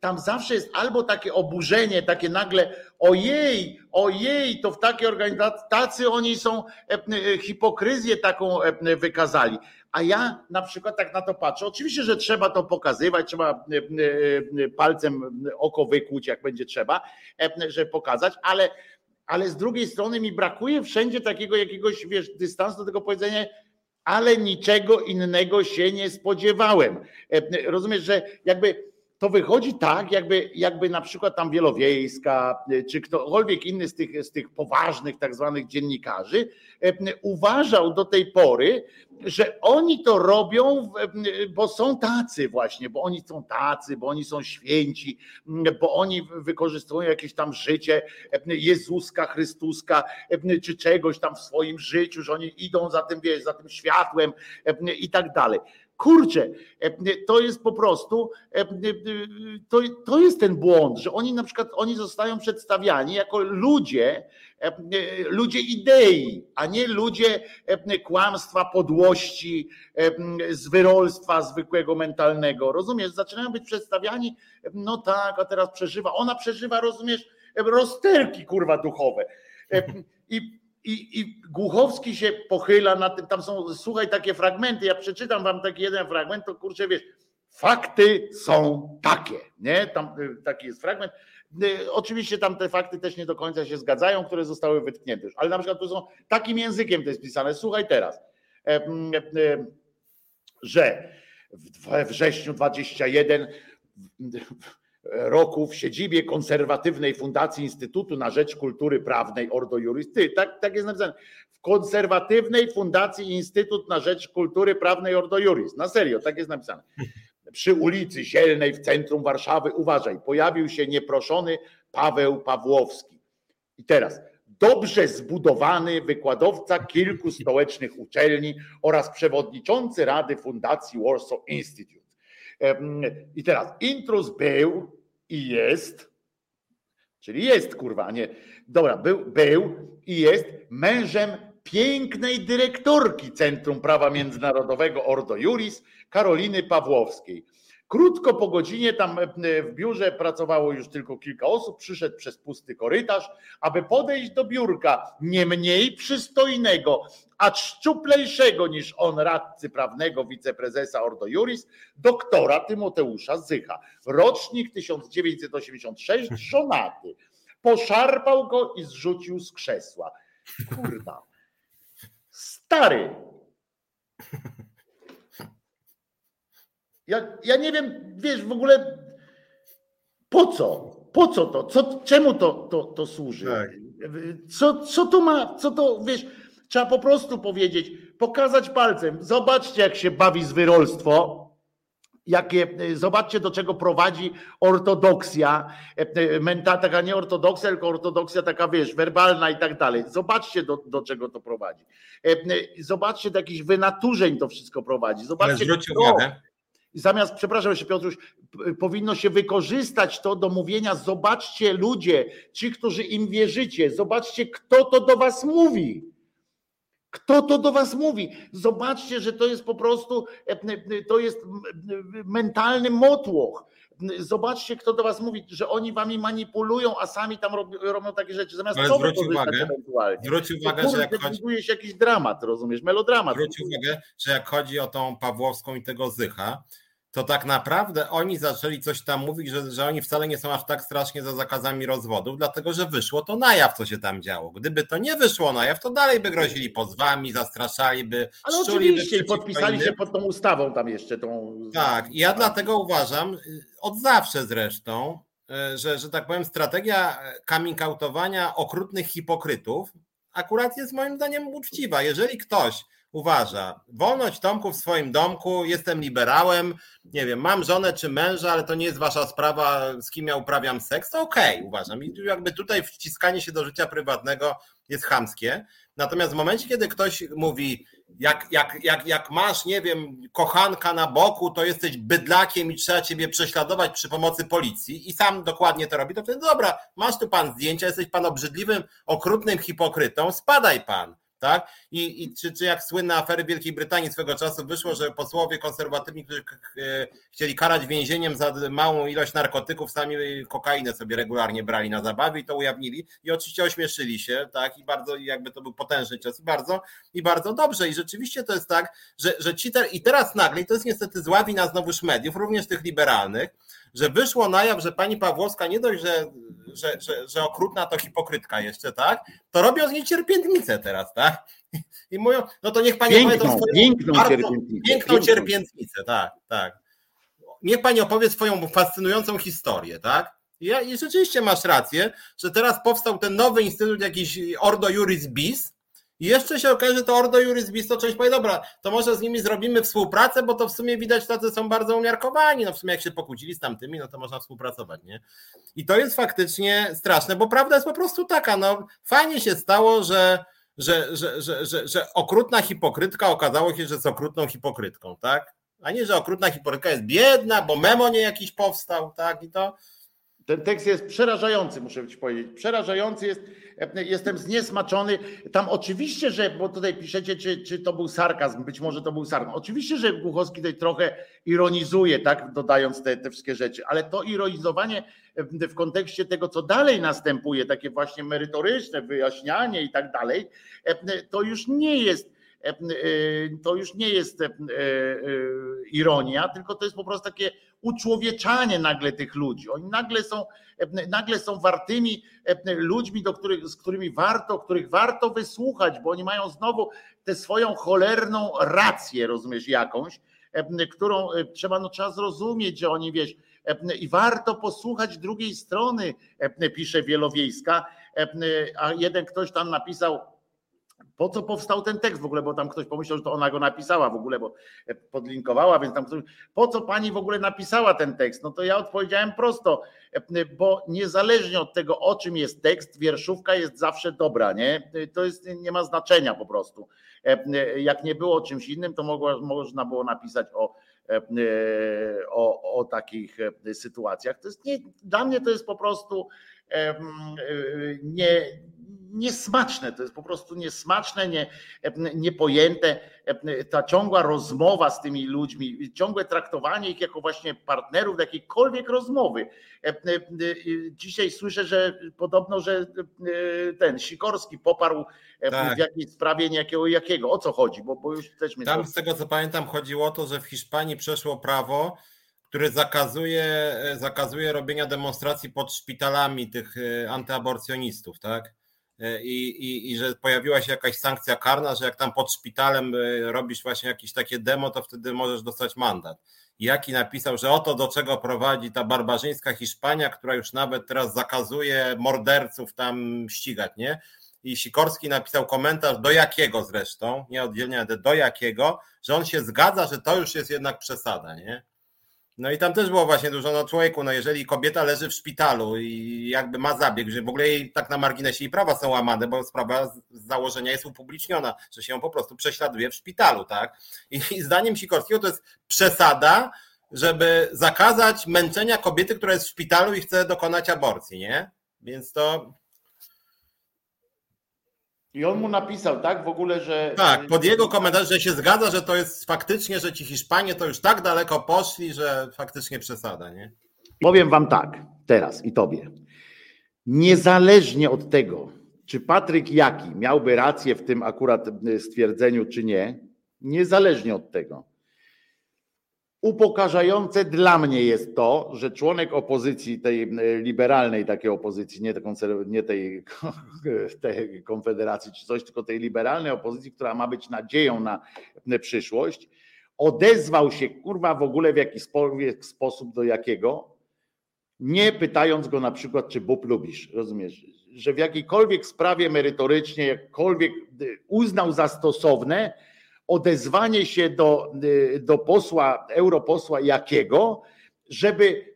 tam zawsze jest albo takie oburzenie, takie nagle, ojej, ojej, to w takiej organizacji, tacy oni są, hipokryzję taką wykazali. A ja na przykład tak na to patrzę. Oczywiście, że trzeba to pokazywać, trzeba palcem oko wykłuć, jak będzie trzeba, żeby pokazać, ale, ale z drugiej strony mi brakuje wszędzie takiego jakiegoś, wiesz, dystansu do tego powiedzenia, ale niczego innego się nie spodziewałem. E, rozumiesz, że jakby to wychodzi tak, jakby, jakby na przykład tam Wielowiejska, e, czy ktokolwiek inny z tych, z tych poważnych tak zwanych dziennikarzy e, uważał do tej pory, że oni to robią, bo są tacy właśnie, bo oni są tacy, bo oni są święci, bo oni wykorzystują jakieś tam życie Jezuska, Chrystuska, czy czegoś tam w swoim życiu, że oni idą za tym, wiesz, za tym światłem i tak dalej. Kurczę, to jest po prostu, to, to jest ten błąd, że oni na przykład, oni zostają przedstawiani jako ludzie, ludzie idei, a nie ludzie kłamstwa, podłości, zwyrolstwa zwykłego mentalnego. Rozumiesz? Zaczynają być przedstawiani, no tak, a teraz przeżywa, ona przeżywa, rozumiesz, rozterki kurwa duchowe. I i, I Głuchowski się pochyla na tym, tam są, słuchaj, takie fragmenty, ja przeczytam wam taki jeden fragment, to kurczę, wiesz, fakty są takie, nie? Tam y, taki jest fragment. Y, oczywiście tam te fakty też nie do końca się zgadzają, które zostały wytknięte już, ale na przykład tu są takim językiem to jest pisane. Słuchaj teraz, e, e, że w wrześniu 21 roku w siedzibie konserwatywnej Fundacji Instytutu na Rzecz Kultury Prawnej Ordo Juris. Ty, tak, tak jest napisane. W konserwatywnej Fundacji Instytut na Rzecz Kultury Prawnej Ordo Juris. Na serio, tak jest napisane. Przy ulicy Zielnej w centrum Warszawy, uważaj, pojawił się nieproszony Paweł Pawłowski. I teraz dobrze zbudowany wykładowca kilku stołecznych uczelni oraz przewodniczący Rady Fundacji Warsaw Institute. I teraz intrus był i jest, czyli jest kurwa, nie. Dobra, był, był i jest mężem pięknej dyrektorki Centrum Prawa Międzynarodowego Ordo Juris, Karoliny Pawłowskiej. Krótko po godzinie tam e, w biurze pracowało już tylko kilka osób. Przyszedł przez pusty korytarz, aby podejść do biurka nie mniej przystojnego, a szczuplejszego niż on radcy prawnego wiceprezesa Ordo Juris, doktora Tymoteusza Zycha. Rocznik 1986, <laughs> żonaty. Poszarpał go i zrzucił z krzesła. Kurwa. Stary, <laughs> Ja, ja nie wiem, wiesz, w ogóle po co? Po co to? Co, czemu to, to, to służy? Tak. Co, co to ma, co to, wiesz, trzeba po prostu powiedzieć, pokazać palcem. Zobaczcie, jak się bawi zwyrolstwo. Jakie, zobaczcie, do czego prowadzi ortodoksja, menta, taka nie ortodoksja, tylko ortodoksja taka, wiesz, werbalna i tak dalej. Zobaczcie, do, do czego to prowadzi. Zobaczcie, do jakichś wynaturzeń to wszystko prowadzi. Zobaczcie, Ale zwróć uwagę, Zamiast, przepraszam się Piotruś, powinno się wykorzystać to do mówienia, zobaczcie ludzie, ci, którzy im wierzycie, zobaczcie, kto to do was mówi. Kto to do was mówi? Zobaczcie, że to jest po prostu, to jest mentalny motłoch. Zobaczcie, kto do was mówi, że oni wami manipulują, a sami tam robią, robią takie rzeczy. Zamiast Ale zwróć uwagę, zwróć uwagę, że jak chodzi... się jakiś dramat, rozumiesz, melodramat. Zwróć uwagę, że jak chodzi o tą Pawłowską i tego Zycha, to tak naprawdę oni zaczęli coś tam mówić, że, że oni wcale nie są aż tak strasznie za zakazami rozwodów, dlatego że wyszło to na jaw, co się tam działo. Gdyby to nie wyszło na jaw, to dalej by grozili pozwami, zastraszaliby. Ale oczywiście podpisali się pod tą ustawą tam jeszcze. tą. Tak, i ja dlatego uważam, y, od zawsze zresztą, y, że, że tak powiem, strategia coming outowania okrutnych hipokrytów akurat jest moim zdaniem uczciwa. Jeżeli ktoś uważa, wolność Tomku w swoim domku, jestem liberałem, nie wiem, mam żonę czy męża, ale to nie jest wasza sprawa, z kim ja uprawiam seks, to okej, okay, uważam. I jakby tutaj wciskanie się do życia prywatnego jest chamskie. Natomiast w momencie, kiedy ktoś mówi, jak, jak, jak, jak masz, nie wiem, kochanka na boku, to jesteś bydlakiem i trzeba ciebie prześladować przy pomocy policji i sam dokładnie to robi, to wtedy dobra, masz tu pan zdjęcia, jesteś pan obrzydliwym, okrutnym hipokrytą, spadaj pan tak? I, i czy, czy jak słynne afery Wielkiej Brytanii swego czasu wyszło, że posłowie konserwatywni, którzy e, chcieli karać więzieniem za małą ilość narkotyków, sami kokainę sobie regularnie brali na zabawie i to ujawnili i oczywiście ośmieszyli się, tak? I bardzo jakby to był potężny czas i bardzo i bardzo dobrze. I rzeczywiście to jest tak, że, że ci i teraz nagle, i to jest niestety zła wina znowuż mediów, również tych liberalnych, że wyszło na jaw, że pani Pawłowska nie dość, że, że, że, że okrutna to hipokrytka jeszcze, tak? To robią z niej cierpiętnicę teraz, tak? I mówią, no to niech pani piękną, opowie swoją piękną, bardzo, cierpiętnicę, piękną cierpiętnicę, tak, tak. Niech pani opowie swoją fascynującą historię, tak? I, I rzeczywiście masz rację, że teraz powstał ten nowy instytut, jakiś Ordo Juris Bis, i jeszcze się okaże, że to Ordo Juris Bis to część powie, dobra, to może z nimi zrobimy współpracę, bo to w sumie widać tacy są bardzo umiarkowani, no w sumie jak się pokłócili z tamtymi, no to można współpracować, nie? I to jest faktycznie straszne, bo prawda jest po prostu taka, no fajnie się stało, że że, że, że, że, że okrutna hipokrytka okazało się, że jest okrutną hipokrytką, tak? A nie, że okrutna hipokrytka jest biedna, bo memo nie jakiś powstał, tak? I to, ten tekst jest przerażający, muszę ci powiedzieć. Przerażający jest, jestem zniesmaczony. Tam oczywiście, że, bo tutaj piszecie, czy, czy to był sarkazm, być może to był sarkazm. Oczywiście, że Głuchowski tutaj trochę ironizuje, tak, dodając te, te wszystkie rzeczy, ale to ironizowanie w kontekście tego, co dalej następuje, takie właśnie merytoryczne wyjaśnianie i tak dalej, to już nie jest to już nie jest ironia, tylko to jest po prostu takie uczłowieczanie nagle tych ludzi. Oni nagle są, nagle są wartymi ludźmi, do których, z którymi warto, których warto wysłuchać, bo oni mają znowu tę swoją cholerną rację, rozumiesz, jakąś, którą trzeba, no, trzeba zrozumieć, że oni wiesz, i warto posłuchać drugiej strony, pisze Wielowiejska, a jeden ktoś tam napisał, po co powstał ten tekst w ogóle, bo tam ktoś pomyślał, że to ona go napisała w ogóle, bo e, podlinkowała, więc tam ktoś, po co pani w ogóle napisała ten tekst? No to ja odpowiedziałem prosto, e, bo niezależnie od tego, o czym jest tekst, wierszówka jest zawsze dobra, nie? To jest, nie ma znaczenia po prostu. E, jak nie było czymś innym, to mogło, można było napisać o, o, o takich sytuacjach. To jest nie, dla mnie to jest po prostu nie, niesmaczne, to jest po prostu niesmaczne, nie, niepojęte. Ta ciągła rozmowa z tymi ludźmi, ciągłe traktowanie ich jako właśnie partnerów do jakiejkolwiek rozmowy. Dzisiaj słyszę, że podobno, że ten Sikorski poparł tak. w jakiejś sprawie niejakiego jakiego. O co chodzi? Bo, bo już też mnie Tam z tego co pamiętam chodziło o to, że w Hiszpanii przeszło prawo, które zakazuje, zakazuje robienia demonstracji pod szpitalami tych e, antyaborcjonistów, tak? E, i, i, i że pojawiła się jakaś sankcja karna, że jak tam pod szpitalem e, robisz właśnie jakieś takie demo, to wtedy możesz dostać mandat. Jaki napisał, że oto do czego prowadzi ta barbarzyńska Hiszpania, która już nawet teraz zakazuje morderców tam ścigać, nie? I Sikorski napisał komentarz, do jakiego zresztą, nie oddzielnie, ale do jakiego, że on się zgadza, że to już jest jednak przesada, nie? No i tam też było właśnie dużo, no człowieku, no jeżeli kobieta leży w szpitalu i jakby ma zabieg, że w ogóle jej tak na marginesie jej prawa są łamane, bo sprawa z założenia jest upubliczniona, że się ją po prostu prześladuje w szpitalu, tak? I, zdaniem Sikorskiego to jest przesada, żeby zakazać męczenia kobiety, która jest w szpitalu i chce dokonać aborcji, nie? Więc to. I on mu napisał, tak, w ogóle, że. Tak, pod jego komentarz, że się zgadza, że to jest faktycznie, że ci Hiszpanie to już tak daleko poszli, że faktycznie przesada, nie? Powiem wam tak, teraz i tobie. Niezależnie od tego, czy Patryk Jaki miałby rację w tym akurat stwierdzeniu, czy nie, niezależnie od tego, upokarzające dla mnie jest to, że członek opozycji, tej liberalnej takiej opozycji, nie, nie tej, <laughs> tej konfederacji czy coś, tylko tej liberalnej opozycji, która ma być nadzieją na przyszłość, odezwał się kurwa w ogóle w jakiś sposób do jakiego, nie pytając go na przykład, czy Bób lubisz, rozumiesz, że w jakiejkolwiek sprawie merytorycznie, jakkolwiek uznał za stosowne, odezwanie się do, y, do posła, europosła jakiego, żeby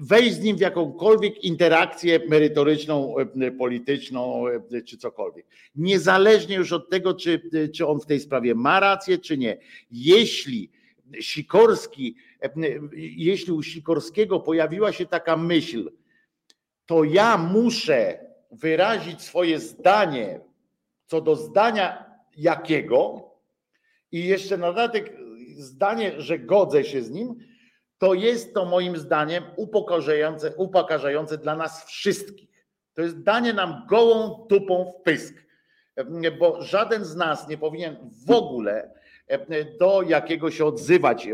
wejść z nim w jakąkolwiek interakcję merytoryczną, y, polityczną y, czy cokolwiek. Niezależnie już od tego, czy, czy on w tej sprawie ma rację, czy nie. Jeśli Sikorski, jeśli u Sikorskiego pojawiła się taka myśl, to ja muszę wyrazić swoje zdanie co do zdania jakiego, i jeszcze na dodatek zdanie, że godzę się z nim, to jest to moim zdaniem upokarzające, upokarzające dla nas wszystkich. To jest danie nam gołą tupą w pysk, bo żaden z nas nie powinien w ogóle do jakiego się odzywać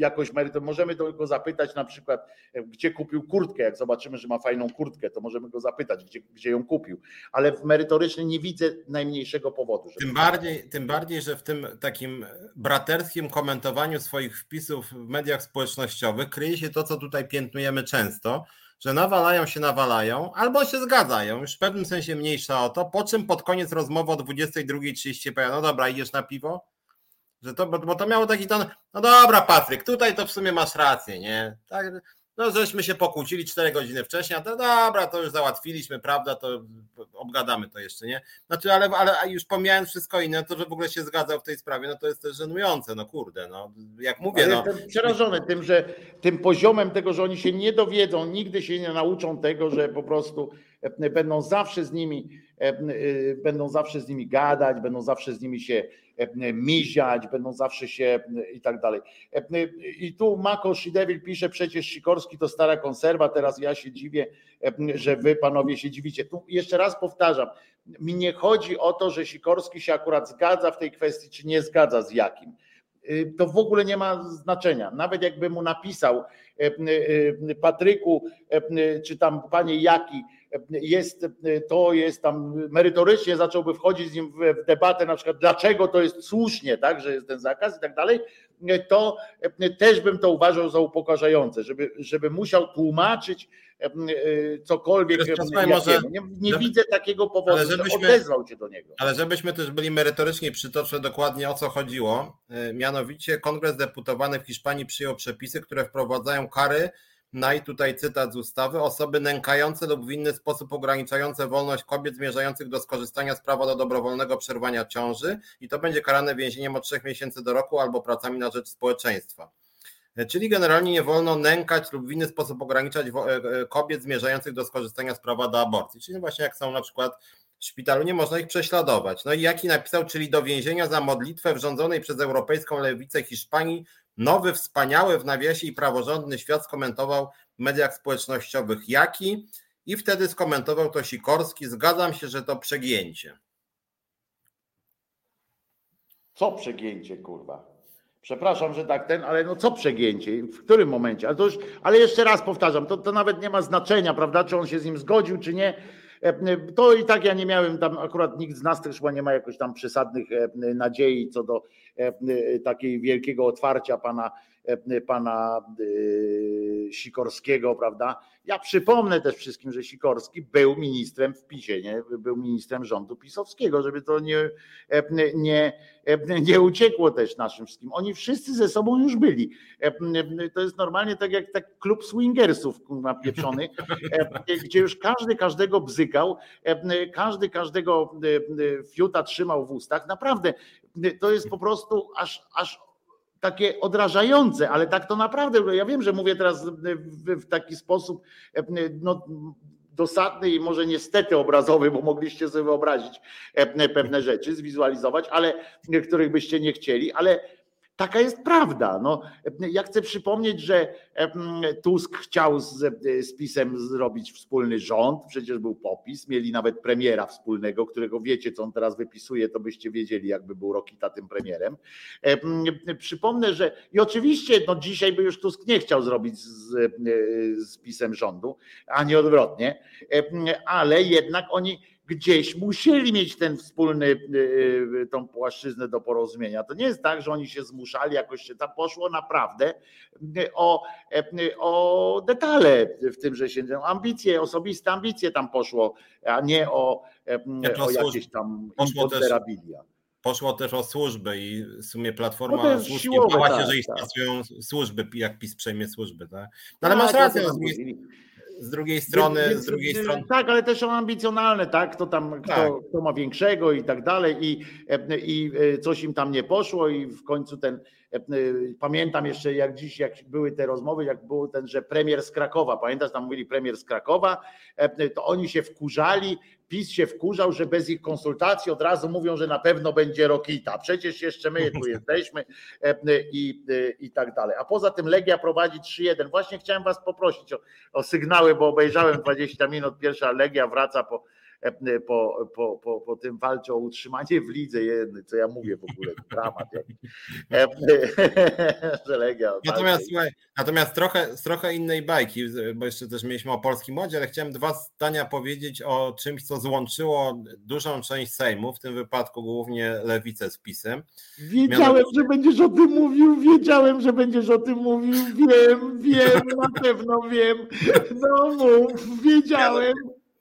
jakoś merytoryczną. Możemy go zapytać na przykład, gdzie kupił kurtkę. Jak zobaczymy, że ma fajną kurtkę, to możemy go zapytać, gdzie, gdzie ją kupił. Ale w merytorycznie nie widzę najmniejszego powodu. Tym bardziej, tym bardziej, że w tym takim braterskim komentowaniu swoich wpisów w mediach społecznościowych kryje się to, co tutaj piętnujemy często, że nawalają się, nawalają, albo się zgadzają, już w pewnym sensie mniejsza o to, po czym pod koniec rozmowy o 22.30 powiada, no dobra, idziesz na piwo? Że to, bo, bo to miało taki ton, no dobra Patryk, tutaj to w sumie masz rację, nie? Tak, no żeśmy się pokłócili 4 godziny wcześniej, a to dobra, to już załatwiliśmy, prawda, to obgadamy to jeszcze, nie? Znaczy, ale, ale już pomijając wszystko inne, to, że w ogóle się zgadzał w tej sprawie, no to jest też żenujące, no kurde, no jak mówię, ale no. Jestem przerażony tym, że tym poziomem tego, że oni się nie dowiedzą, nigdy się nie nauczą tego, że po prostu będą zawsze z nimi, e, e, będą zawsze z nimi gadać, będą zawsze z nimi się E, miziać, będą zawsze się e, i tak dalej. E, I tu Mako Szydewil pisze, przecież Sikorski to stara konserwa, teraz ja się dziwię, że wy panowie się dziwicie. Tu jeszcze raz powtarzam, mi nie chodzi o to, że Sikorski się akurat zgadza w tej kwestii, czy nie zgadza z jakim. To w ogóle nie ma znaczenia. Nawet jakby mu napisał Patryku, czy tam panie Jaki, jest, to jest tam merytorycznie zacząłby wchodzić z nim w debatę, na przykład dlaczego to jest słusznie, tak, że jest ten zakaz i tak dalej, to też bym to uważał za upokarzające, żeby, żeby musiał tłumaczyć cokolwiek. Może, nie, nie żeby, widzę takiego powodu, ale żebyśmy, że odezwał się do niego. Ale żebyśmy też byli merytorycznie przytoczę dokładnie o co chodziło. E, mianowicie Kongres Deputowany w Hiszpanii przyjął przepisy, które wprowadzają kary na i tutaj cytat z ustawy, osoby nękające lub w inny sposób ograniczające wolność kobiet zmierzających do skorzystania z prawa do dobrowolnego przerwania ciąży i to będzie karane więzieniem od 3 miesięcy do roku albo pracami na rzecz społeczeństwa. Czyli generalnie nie wolno nękać lub w inny sposób ograniczać e, e, kobiet zmierzających do skorzystania z prawa do aborcji. Czyli właśnie jak są na przykład w szpitalu, nie można ich prześladować. No i jaki napisał, czyli do więzienia za modlitwę w rządzonej przez Europejską Lewicę Hiszpanii Nowy, wspaniały w nawiasie i praworządny świat skomentował w mediach społecznościowych Jaki i wtedy skomentował to Sikorski. Zgadzam się, że to przegięcie. Co przegięcie, kurwa? Przepraszam, że tak ten, ale no co przegięcie? W którym momencie? Ale, już, ale jeszcze raz powtarzam, to, to nawet nie ma znaczenia, prawda, czy on się z nim zgodził, czy nie to i tak ja nie miałem tam, akurat nikt z nas też chyba nie ma jakoś tam przesadnych e, nadziei co do e, takiej wielkiego otwarcia pana, pana Sikorskiego, prawda? Ja przypomnę też wszystkim, że Sikorski był ministrem w PiSie, nie? był ministrem rządu pisowskiego, żeby to nie, nie, nie uciekło też naszym wszystkim. Oni wszyscy ze sobą już byli. To jest normalnie tak jak tak klub swingersów napieprzony, gdzie już każdy każdego bzykał, każdy każdego fiuta trzymał w ustach. Naprawdę, to jest po prostu aż, aż takie odrażające, ale tak to naprawdę, ja wiem, że mówię teraz w, w taki sposób no, dosadny i może niestety obrazowy, bo mogliście sobie wyobrazić pewne rzeczy, zwizualizować, ale których byście nie chcieli, ale Taka jest prawda. No, ja chcę przypomnieć, że Tusk chciał z, z PiSem zrobić wspólny rząd, przecież był popis, mieli nawet premiera wspólnego, którego wiecie, co on teraz wypisuje, to byście wiedzieli, jakby był Rokita tym premierem. Przypomnę, że i oczywiście no, dzisiaj by już Tusk nie chciał zrobić z, z PiSem rządu, ani odwrotnie, ale jednak oni gdzieś musieli mieć ten wspólny, y, y, tą płaszczyznę do porozumienia. To nie jest tak, że oni się zmuszali, jakoś się tam poszło naprawdę y, o, o detale w tym, że się ambicje, osobiste ambicje tam poszło, a nie o, o jakieś tam imponderabilia. Poszło też o służby i w sumie Platforma no słusznie bała się, tak, że ich tak. służby, jak PiS przejmie służby. Tak? No ale tak, masz rację, no, z drugiej strony, więc, z drugiej strony. Tak, ale też są ambicjonalne, tak? Kto tam, tak. Kto, kto, ma większego i tak dalej, i, i e, coś im tam nie poszło, i w końcu ten. E, pamiętam jeszcze, jak dziś, jak były te rozmowy, jak był ten, że premier z Krakowa, pamiętasz, tam mówili premier z Krakowa, e, to oni się wkurzali, PiS się wkurzał, że bez ich konsultacji od razu mówią, że na pewno będzie Rokita. Przecież jeszcze my tu <laughs> jesteśmy e, i, e, i tak dalej. A poza tym Legia prowadzi 3-1. Właśnie chciałem Was poprosić o, o sygnały, bo obejrzałem 20 minut. Pierwsza Legia wraca po po, po, po, po tym walczy o utrzymanie w lidze jednej, co ja mówię w ogóle, dramat. E, <laughs> natomiast słuchaj, natomiast trochę, z trochę innej bajki, bo jeszcze też mieliśmy o polskim modzie, ale chciałem dwa zdania powiedzieć o czymś, co złączyło dużą część Sejmu, w tym wypadku głównie lewicę z PiSem. Wiedziałem, Mianowicie... że będziesz o tym mówił, wiedziałem, że będziesz o tym mówił, wiem, wiem, na pewno wiem. No mów, wiedziałem.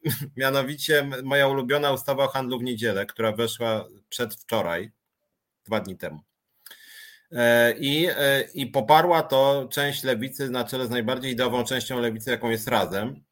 <laughs> Mianowicie moja ulubiona ustawa o handlu w niedzielę, która weszła przedwczoraj, dwa dni temu. E, I, e, I poparła to część lewicy na czele z najbardziej ideową częścią lewicy, jaką jest razem.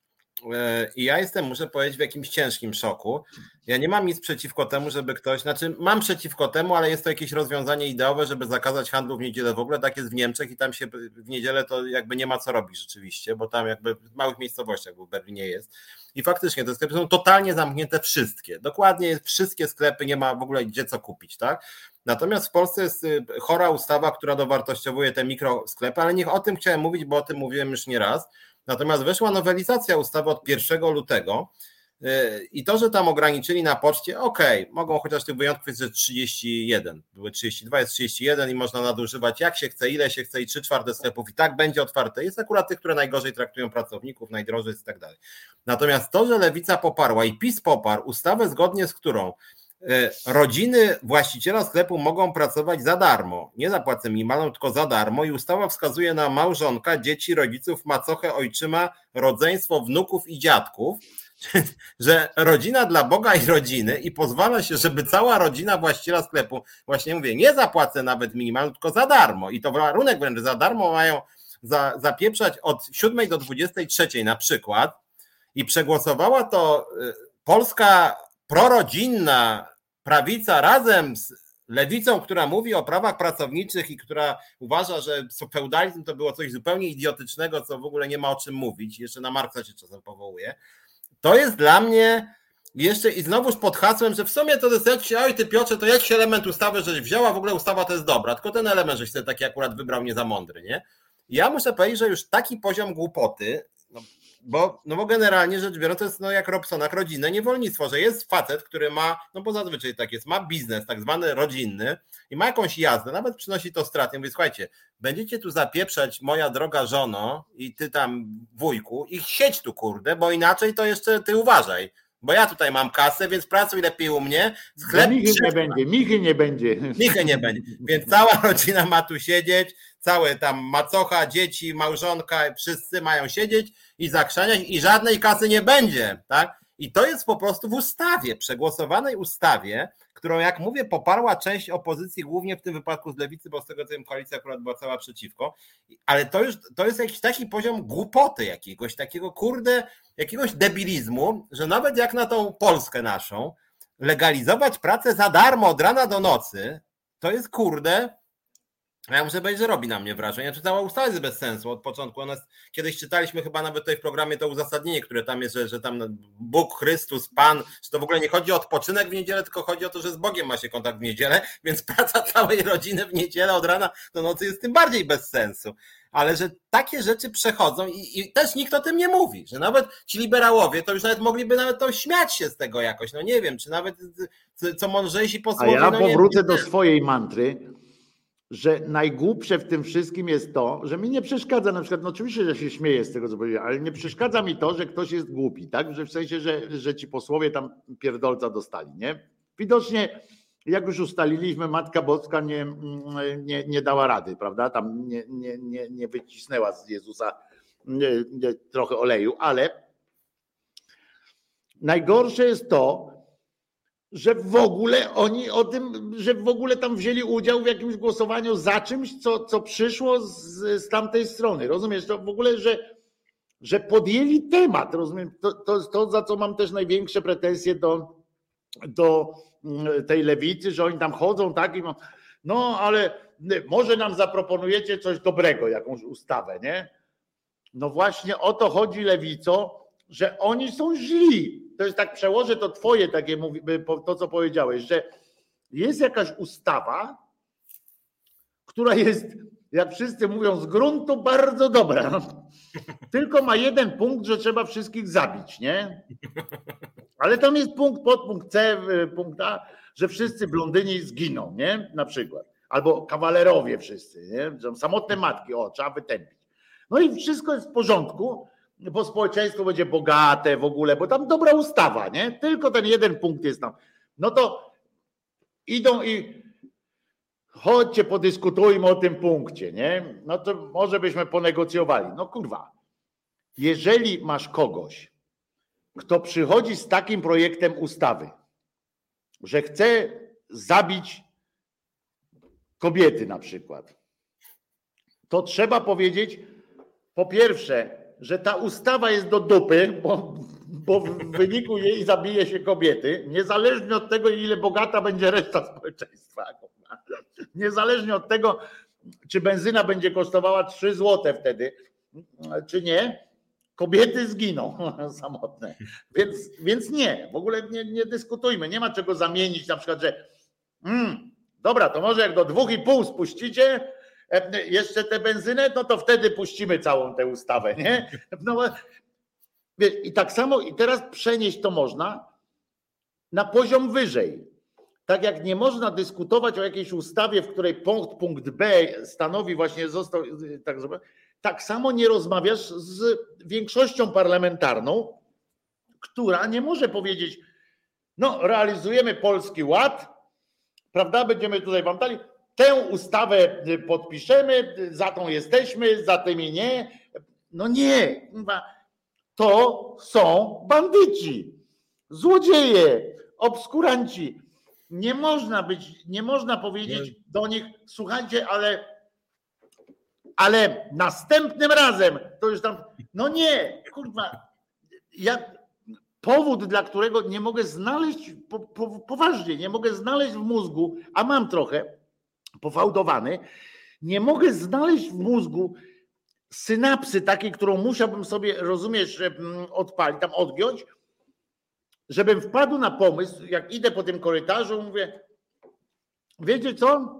E, I ja jestem, muszę powiedzieć, w jakimś ciężkim szoku. Ja nie mam nic przeciwko temu, żeby ktoś, znaczy mam przeciwko temu, ale jest to jakieś rozwiązanie ideowe, żeby zakazać handlu w niedzielę. W ogóle tak jest w Niemczech i tam się w niedzielę to jakby nie ma co robić rzeczywiście, bo tam jakby w małych miejscowościach, bo w Berlinie jest. I faktycznie te sklepy są totalnie zamknięte wszystkie. Dokładnie wszystkie sklepy nie ma w ogóle gdzie co kupić, tak? Natomiast w Polsce jest y, chora ustawa, która dowartościowuje te mikrosklepy, ale niech o tym chciałem mówić, bo o tym mówiłem już nie raz Natomiast weszła nowelizacja ustawy od 1 lutego y, i to, że tam ograniczyli na poczcie, ok, mogą chociaż tych wyjątków jest, że 31, były 32, jest 31 i można nadużywać jak się chce, ile się chce i 3 czwarte sklepów i tak będzie otwarte. Jest akurat tych, które najgorzej traktują pracowników, najdrożej i tak dalej. Natomiast to, że Lewica poparła i PiS poparł ustawę, zgodnie z którą rodziny właściciela sklepu mogą pracować za darmo. Nie za płacę minimalną, tylko za darmo. I ustawa wskazuje na małżonka, dzieci, rodziców, macochę, ojczyma, rodzeństwo, wnuków i dziadków, <laughs> że rodzina dla Boga i rodziny i pozwala się, żeby cała rodzina właściciela sklepu, właśnie mówię, nie zapłacę nawet minimalną, tylko za darmo. I to warunek wręcz za darmo mają za, zapieprzać od 7 do 23 na przykład. I przegłosowała to y, Polska prorodzinna prawica razem z lewicą, która mówi o prawach pracowniczych i która uważa, że feudalizm to było coś zupełnie idiotycznego, co w ogóle nie ma o czym mówić, jeszcze na Marksa się czasem powołuje, to jest dla mnie jeszcze i znowuż pod hasłem, że w sumie to jest jakiś, oj ty Piotrze, to jakiś element ustawy, żeś wzięła, w ogóle ustawa to jest dobra, tylko ten element, żeś sobie taki akurat wybrał nie za mądry, nie? Ja muszę powiedzieć, że już taki poziom głupoty, bo, no bo generalnie rzecz biorąc, to jest no jak Robsonak rodzinne niewolnictwo, że jest facet, który ma, no bo zazwyczaj tak jest, ma biznes tak zwany rodzinny i ma jakąś jazdę, nawet przynosi to straty. Mówi, słuchajcie, będziecie tu zapieprzać moja droga żono i ty tam wujku i siedź tu kurde, bo inaczej to jeszcze ty uważaj. Bo ja tutaj mam kasę, więc pracuj lepiej u mnie. Sklep Michy nie będzie, Michy nie będzie. Michy nie będzie. Więc cała <laughs> rodzina ma tu siedzieć, całe tam macocha, dzieci, małżonka, wszyscy mają siedzieć i zakrzaniać i żadnej kasy nie będzie, tak? I to jest po prostu w ustawie, przegłosowanej ustawie, którą, jak mówię, poparła część opozycji, głównie w tym wypadku z lewicy, bo z tego co wiem, koalicja akurat była cała przeciwko. Ale to już to jest jakiś taki poziom głupoty jakiegoś, takiego kurde, jakiegoś debilizmu, że nawet jak na tą Polskę naszą, legalizować pracę za darmo od rana do nocy, to jest kurde Ja muszę powiedzieć, że robi na mnie wrażenie. Czy cała ustawa jest bez sensu od początku. Ona jest, kiedyś czytaliśmy chyba nawet tutaj w programie to uzasadnienie, które tam jest, że, że tam Bóg, Chrystus, Pan, że to w ogóle nie chodzi o odpoczynek w niedzielę, tylko chodzi o to, że z Bogiem ma się kontakt w niedzielę, <laughs> więc praca całej rodziny w niedzielę od rana do nocy jest tym bardziej bez sensu. Ale że takie rzeczy przechodzą i, i też nikt o tym nie mówi, że nawet ci liberałowie to już nawet mogliby nawet to śmiać się z tego jakoś. No nie wiem, czy nawet co mądrzejsi posłowie. A ja no powrócę do swojej mantry że najgłupsze w tym wszystkim jest to, że mi nie przeszkadza na przykład, no oczywiście, że się śmieję z tego, co powiedziałem, ale nie przeszkadza mi to, że ktoś jest głupi, tak? Że w sensie, że, że ci posłowie tam pierdolca dostali, nie? Widocznie, jak już ustaliliśmy, Matka Boska nie, nie, nie dała rady, prawda? Tam nie, nie, nie, nie wycisnęła z Jezusa trochę oleju, ale najgorsze jest to, że w ogóle oni o tym, że w ogóle tam wzięli udział w jakimś głosowaniu za czymś, co, co przyszło z, z tamtej strony. Rozumiesz? To w ogóle, że, że podjęli temat. Rozumiem? To, to to, za co mam też największe pretensje do, do mm, tej lewicy, że oni tam chodzą tak i no ale może nam zaproponujecie coś dobrego, jakąś ustawę, nie? No właśnie o to chodzi lewico, że oni są źli to jest tak, przełożę to twoje takie, to co powiedziałeś, że jest jakaś ustawa, która jest, jak wszyscy mówią, z gruntu bardzo dobra. <laughs> Tylko ma jeden punkt, że trzeba wszystkich zabić, nie? Ale tam jest punkt, podpunkt C, punkt A, że wszyscy blondyni zginą, nie? Na przykład. Albo kawalerowie wszyscy, nie? Samotne matki, o, trzeba wytępić. No i wszystko jest w porządku, bo społeczeństwo będzie bogate w ogóle, bo tam dobra ustawa, nie? Tylko ten jeden punkt jest tam. No to idą i chodźcie, podyskutujmy o tym punkcie, nie? No to może byśmy ponegocjowali. No kurwa, jeżeli masz kogoś, kto przychodzi z takim projektem ustawy, że chce zabić kobiety na przykład, to trzeba powiedzieć, po pierwsze, że ta ustawa jest do dupy, bo, bo w wyniku jej zabije się kobiety, niezależnie od tego, ile bogata będzie reszta społeczeństwa. Niezależnie od tego, czy benzyna będzie kosztowała 3 złote wtedy, czy nie, kobiety zginą <laughs> samotne. Więc, więc nie, w ogóle nie, nie dyskutujmy. Nie ma czego zamienić na przykład, że mm, dobra, to może jak do dwóch i pół spuścicie, jeszcze tę benzynę, no to wtedy puścimy całą tę ustawę, nie? No, I tak samo i teraz przenieść to można na poziom wyżej. Tak jak nie można dyskutować o jakiejś ustawie, w której punkt, punkt B stanowi właśnie został tak tak samo nie rozmawiasz z większością parlamentarną, która nie może powiedzieć, no realizujemy polski ład, prawda, będziemy tutaj wam dali, Tę ustawę y, podpiszemy, za tą jesteśmy, za tymi nie. No nie, to są bandyci, złodzieje, obskuranci. Nie można być, nie można powiedzieć do nich, słuchajcie, ale, ale następnym razem to już tam, no nie, kurwa, ja, powód, dla którego nie mogę znaleźć, po, po, poważnie, nie mogę znaleźć w mózgu, a mam trochę, pofałdowany, nie mogę znaleźć w mózgu synapsy takiej, którą musiałbym sobie, rozumiesz, odpalić, tam odgiąć, żebym wpadł na pomysł, jak idę po tym korytarzu, mówię, wiecie co?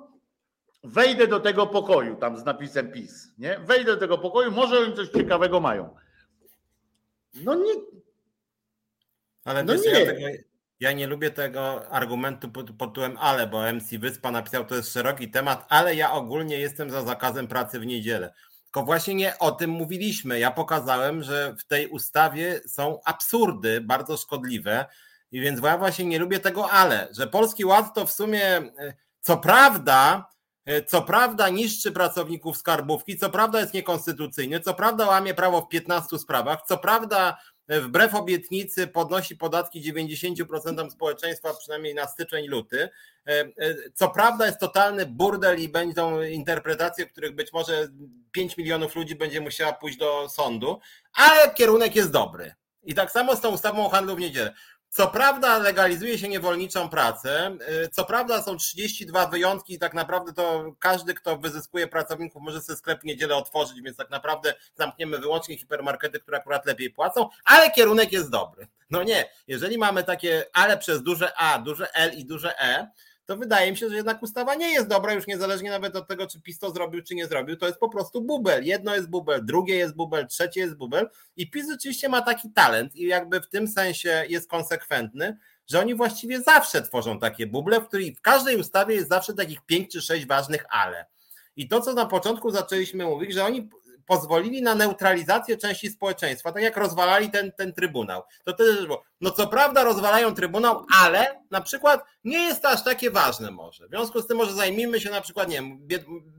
Wejdę do tego pokoju tam z napisem PiS, nie? Wejdę do tego pokoju, może oni coś ciekawego mają. No nie. Ale no nie. Ja tego, ja nie lubię tego argumentu pod, pod tytułem ale, bo MC Wyspa napisał, to jest szeroki temat, ale ja ogólnie jestem za zakazem pracy w niedzielę. Tylko właśnie nie o tym mówiliśmy. Ja pokazałem, że w tej ustawie są absurdy bardzo szkodliwe, i więc ja właśnie nie lubię tego ale, że Polski Ład to w sumie, e, co prawda, e, co prawda niszczy pracowników skarbówki, co prawda jest niekonstytucyjny, co prawda łamie prawo w 15 sprawach, co prawda wbrew obietnicy podnosi podatki 90% społeczeństwa, przynajmniej na styczeń, luty. E, e, co prawda jest totalny burdel i będą interpretacje, których być może 5 milionów ludzi będzie musiała pójść do sądu, ale kierunek jest dobry. I tak samo z tą ustawą o handlu w niedzielę. Co prawda legalizuje się niewolniczą pracę, y, co prawda są 32 wyjątki i tak naprawdę to każdy, kto wyzyskuje pracowników może sobie sklep niedzielę otworzyć, więc tak naprawdę zamkniemy wyłącznie hipermarkety, które akurat lepiej płacą, ale kierunek jest dobry. No nie, jeżeli mamy takie ale przez duże A, duże L i duże E, to wydaje mi się, że jednak ustawa nie jest dobra, już niezależnie nawet od tego, czy PiS to zrobił, czy nie zrobił, to jest po prostu bubel. Jedno jest bubel, drugie jest bubel, trzecie jest bubel i PiS rzeczywiście ma taki talent i jakby w tym sensie jest konsekwentny, że oni właściwie zawsze tworzą takie buble, w których w każdej ustawie jest zawsze takich pięć czy sześć ważnych ale. I to, co na początku zaczęliśmy mówić, że oni pozwolili na neutralizację części społeczeństwa, tak jak rozwalali ten, ten trybunał. To też było, no co prawda rozwalają trybunał, ale na przykład nie jest to aż takie ważne może. W związku z tym może zajmijmy się na przykład, nie wiem,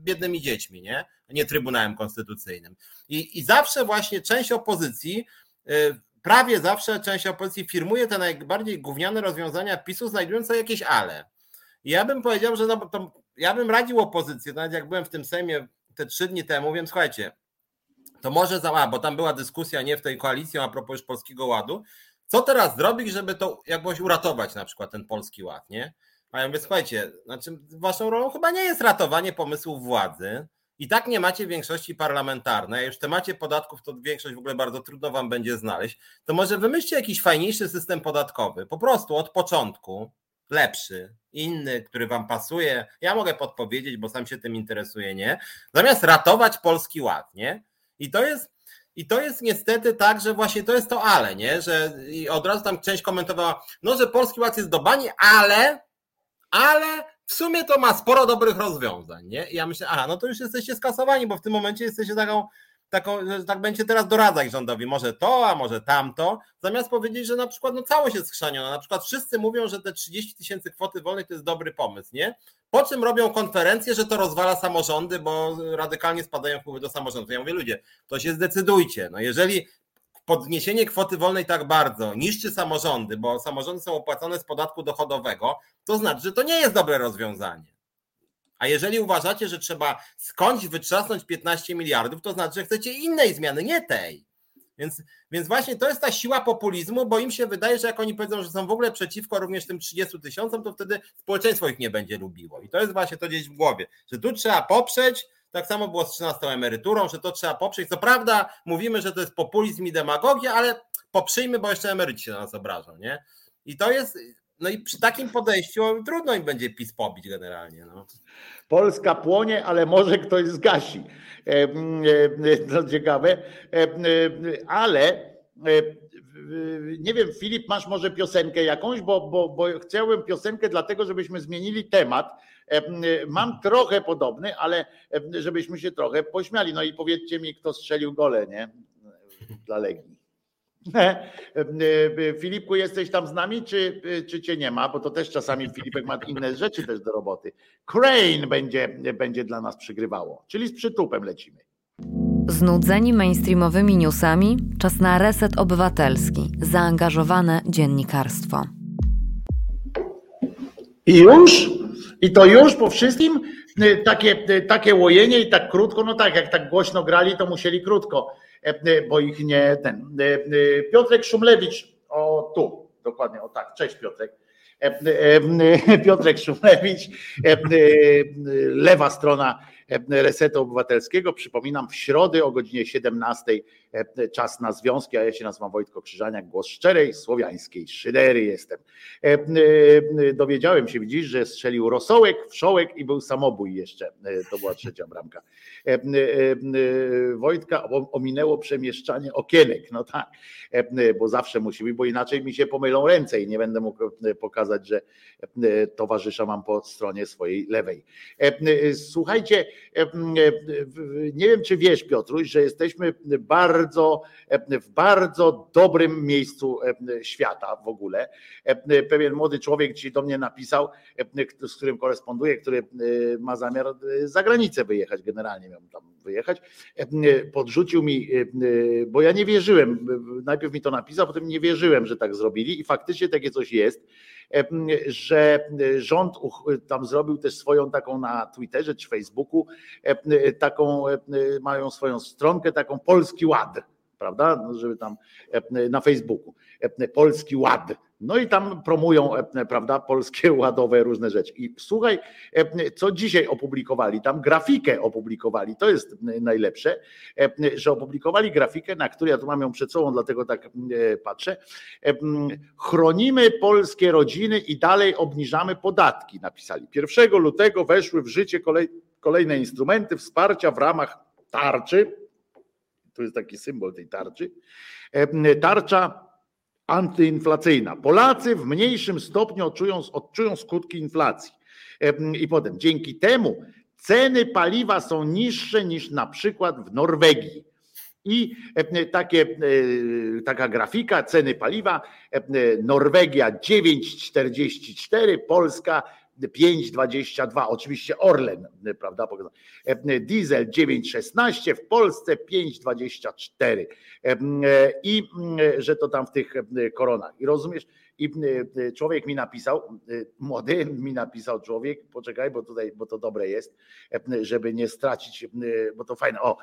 biednymi dziećmi, nie? nie Trybunałem Konstytucyjnym. I, i zawsze właśnie część opozycji y, prawie zawsze część opozycji firmuje te najbardziej gówniane rozwiązania PiSu, znajdując sobie jakieś ale. I ja bym powiedział, że no, to, ja bym radził opozycji, nawet jak byłem w tym Sejmie te trzy dni temu, wiem, słuchajcie, to może za, bo tam była dyskusja nie w tej koalicji a propos już Polskiego Ładu, co teraz zrobić, żeby to jakoś uratować na przykład ten Polski Ład, nie? A ja mówię, słuchajcie, znaczy waszą rolą chyba nie jest ratowanie pomysłów władzy, i tak nie macie większości parlamentarnej, już w temacie podatków to większość w ogóle bardzo trudno wam będzie znaleźć, to może wymyślcie jakiś fajniejszy system podatkowy, po prostu od początku, lepszy, inny, który wam pasuje. Ja mogę podpowiedzieć, bo sam się tym interesuję, nie? Zamiast ratować Polski Ład, nie? I to jest, i to jest niestety tak, że właśnie to jest to ale, nie? Że od razu tam część komentowała, no, że Polski Ład jest do bani, ale, ale w sumie to ma sporo dobrych rozwiązań, nie? I ja myślę, aha, no to już jesteście skasowani, bo w tym momencie jesteście taką taką, tak będzie teraz doradzać rządowi, może to, a może tamto, zamiast powiedzieć, że na przykład no całość jest schrzaniona. Na przykład wszyscy mówią, że te 30 tysięcy kwoty wolnej to jest dobry pomysł, nie? Po czym robią konferencję, że to rozwala samorządy, bo radykalnie spadają wpływy do samorządów. Ja mówię, ludzie, to się zdecydujcie. No jeżeli podniesienie kwoty wolnej tak bardzo niszczy samorządy, bo samorządy są opłacone z podatku dochodowego, to znaczy, że to nie jest dobre rozwiązanie. A jeżeli uważacie, że trzeba skądś wytrzasnąć 15 miliardów, to znaczy, że chcecie innej zmiany, nie tej. Więc, więc właśnie to jest ta siła populizmu, bo im się wydaje, że jak oni powiedzą, że są w ogóle przeciwko również tym 30 tysiącom, to wtedy społeczeństwo ich nie będzie lubiło. I to jest właśnie to gdzieś w głowie, że tu trzeba poprzeć, tak samo było z 13 emeryturą, że to trzeba poprzeć. Co prawda mówimy, że to jest populizm i demagogia, ale poprzyjmy, bo jeszcze emeryci się na nas obrażą, nie? I to jest, no i przy takim podejściu trudno im będzie PiS pobić generalnie. No. Polska płonie, ale może ktoś zgasi. E, to ciekawe. E, ale nie wiem, Filip, masz może piosenkę jakąś, bo, bo, bo chciałem piosenkę dlatego, żebyśmy zmienili temat. Mam trochę podobny, ale żebyśmy się trochę pośmiali. No i powiedzcie mi, kto strzelił gole, nie? Dla Legii. Filipku, jesteś tam z nami, czy, czy cię nie ma? Bo to też czasami Filipek ma inne rzeczy też do roboty. Crane będzie, będzie dla nas przygrywało, czyli z przytupem lecimy. Znudzeni mainstreamowymi newsami, czas na reset obywatelski, zaangażowane dziennikarstwo. I już? I to już po wszystkim? Takie, takie łojenie i tak krótko? No tak, jak tak głośno grali, to musieli krótko E, e, bo ich nie ten. E, Piotrek Szumlewicz, o tu, dokładnie, o tak, cześć Piotrek. Piotrek Szumlewicz, lewa strona Resetu Obywatelskiego. Przypominam, w środę o godzinie 17 czas na związki, a ja się nazywam Wojtko Krzyżaniak, głos szczerej, słowiańskiej szydery jestem. Dowiedziałem się, widzisz, że strzelił rosołek, wszołek i był samobój jeszcze. To była trzecia bramka. Wojtka ominęło przemieszczanie okienek, no tak, bo zawsze musi być, bo inaczej mi się pomylą ręce i nie będę mógł pokazać, że towarzysza mam po stronie swojej lewej. Słuchajcie, nie wiem, czy wiesz, Piotruś, że jesteśmy bardzo, w bardzo dobrym miejscu świata w ogóle. Pewien młody człowiek ci do mnie napisał, z którym koresponduję, który ma zamiar za granicę wyjechać, generalnie miał tam wyjechać. Podrzucił mi, bo ja nie wierzyłem, najpierw mi to napisał, potem nie wierzyłem, że tak zrobili i faktycznie takie coś jest że rząd tam zrobił też swoją taką na Twitterze czy Facebooku, taką mają swoją stronkę, taką Polski Ład. prawda? No, żeby tam na Facebooku. Polski Ład. No i tam promują, prawda, polskie <laughs> ładowe różne rzeczy. I słuchaj, co dzisiaj opublikowali, tam grafikę opublikowali, to jest najlepsze, że opublikowali grafikę, na której ja tu mam ją przed sobą, dlatego tak patrzę. Chronimy polskie rodziny i dalej obniżamy podatki, napisali. 1 lutego weszły w życie kolej, kolejne instrumenty wsparcia w ramach tarczy. To jest taki symbol tej tarczy. Tarcza antyinflacyjna. Polacy w mniejszym stopniu odczują, odczują skutki inflacji. I potem dzięki temu ceny paliwa są niższe niż na przykład w Norwegii. I takie, taka grafika ceny paliwa, Norwegia 9,44, Polska 5,22, oczywiście Orlen, prawda? Diesel 9,16, w Polsce 5,24 i że to tam w tych koronach. I rozumiesz? I człowiek mi napisał, młody mi napisał człowiek, poczekaj, bo tutaj, bo to dobre jest, żeby nie stracić, bo to fajne. O,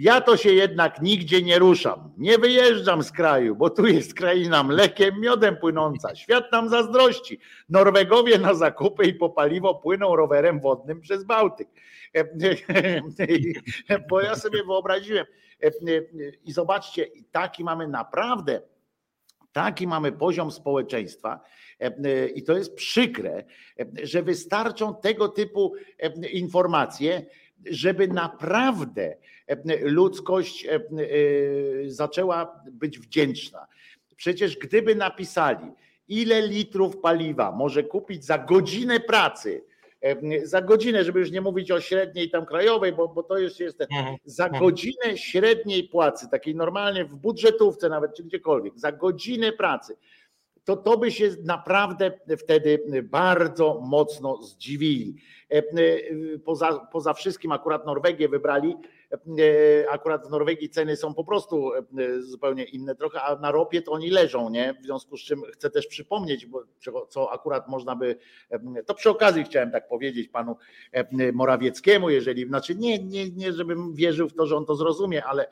ja to się jednak nigdzie nie ruszam. Nie wyjeżdżam z kraju, bo tu jest kraina mlekiem, miodem płynąca. Świat nam zazdrości. Norwegowie na zakupy i po paliwo płyną rowerem wodnym przez Bałtyk. <laughs> Bo ja sobie wyobraziłem. I zobaczcie, taki mamy naprawdę, taki mamy poziom społeczeństwa, i to jest przykre, że wystarczą tego typu informacje, żeby naprawdę ludzkość zaczęła być wdzięczna. Przecież gdyby napisali, ile litrów paliwa może kupić za godzinę pracy, za godzinę, żeby już nie mówić o średniej tam krajowej, bo, bo to już jest ten, mhm, za mhm. godzinę średniej płacy, takiej normalnie w budżetówce nawet, czy gdziekolwiek, za godzinę pracy, to to by się naprawdę wtedy bardzo mocno zdziwili. E, e, poza, poza wszystkim akurat Norwegię wybrali, e, akurat w Norwegii ceny są po prostu zupełnie inne trochę, a na ropie to oni leżą, nie? W związku z czym chcę też przypomnieć, bo co akurat można by, to przy okazji chciałem tak powiedzieć panu Morawieckiemu, jeżeli, znaczy nie, nie, nie żebym wierzył w to, że on to zrozumie, ale,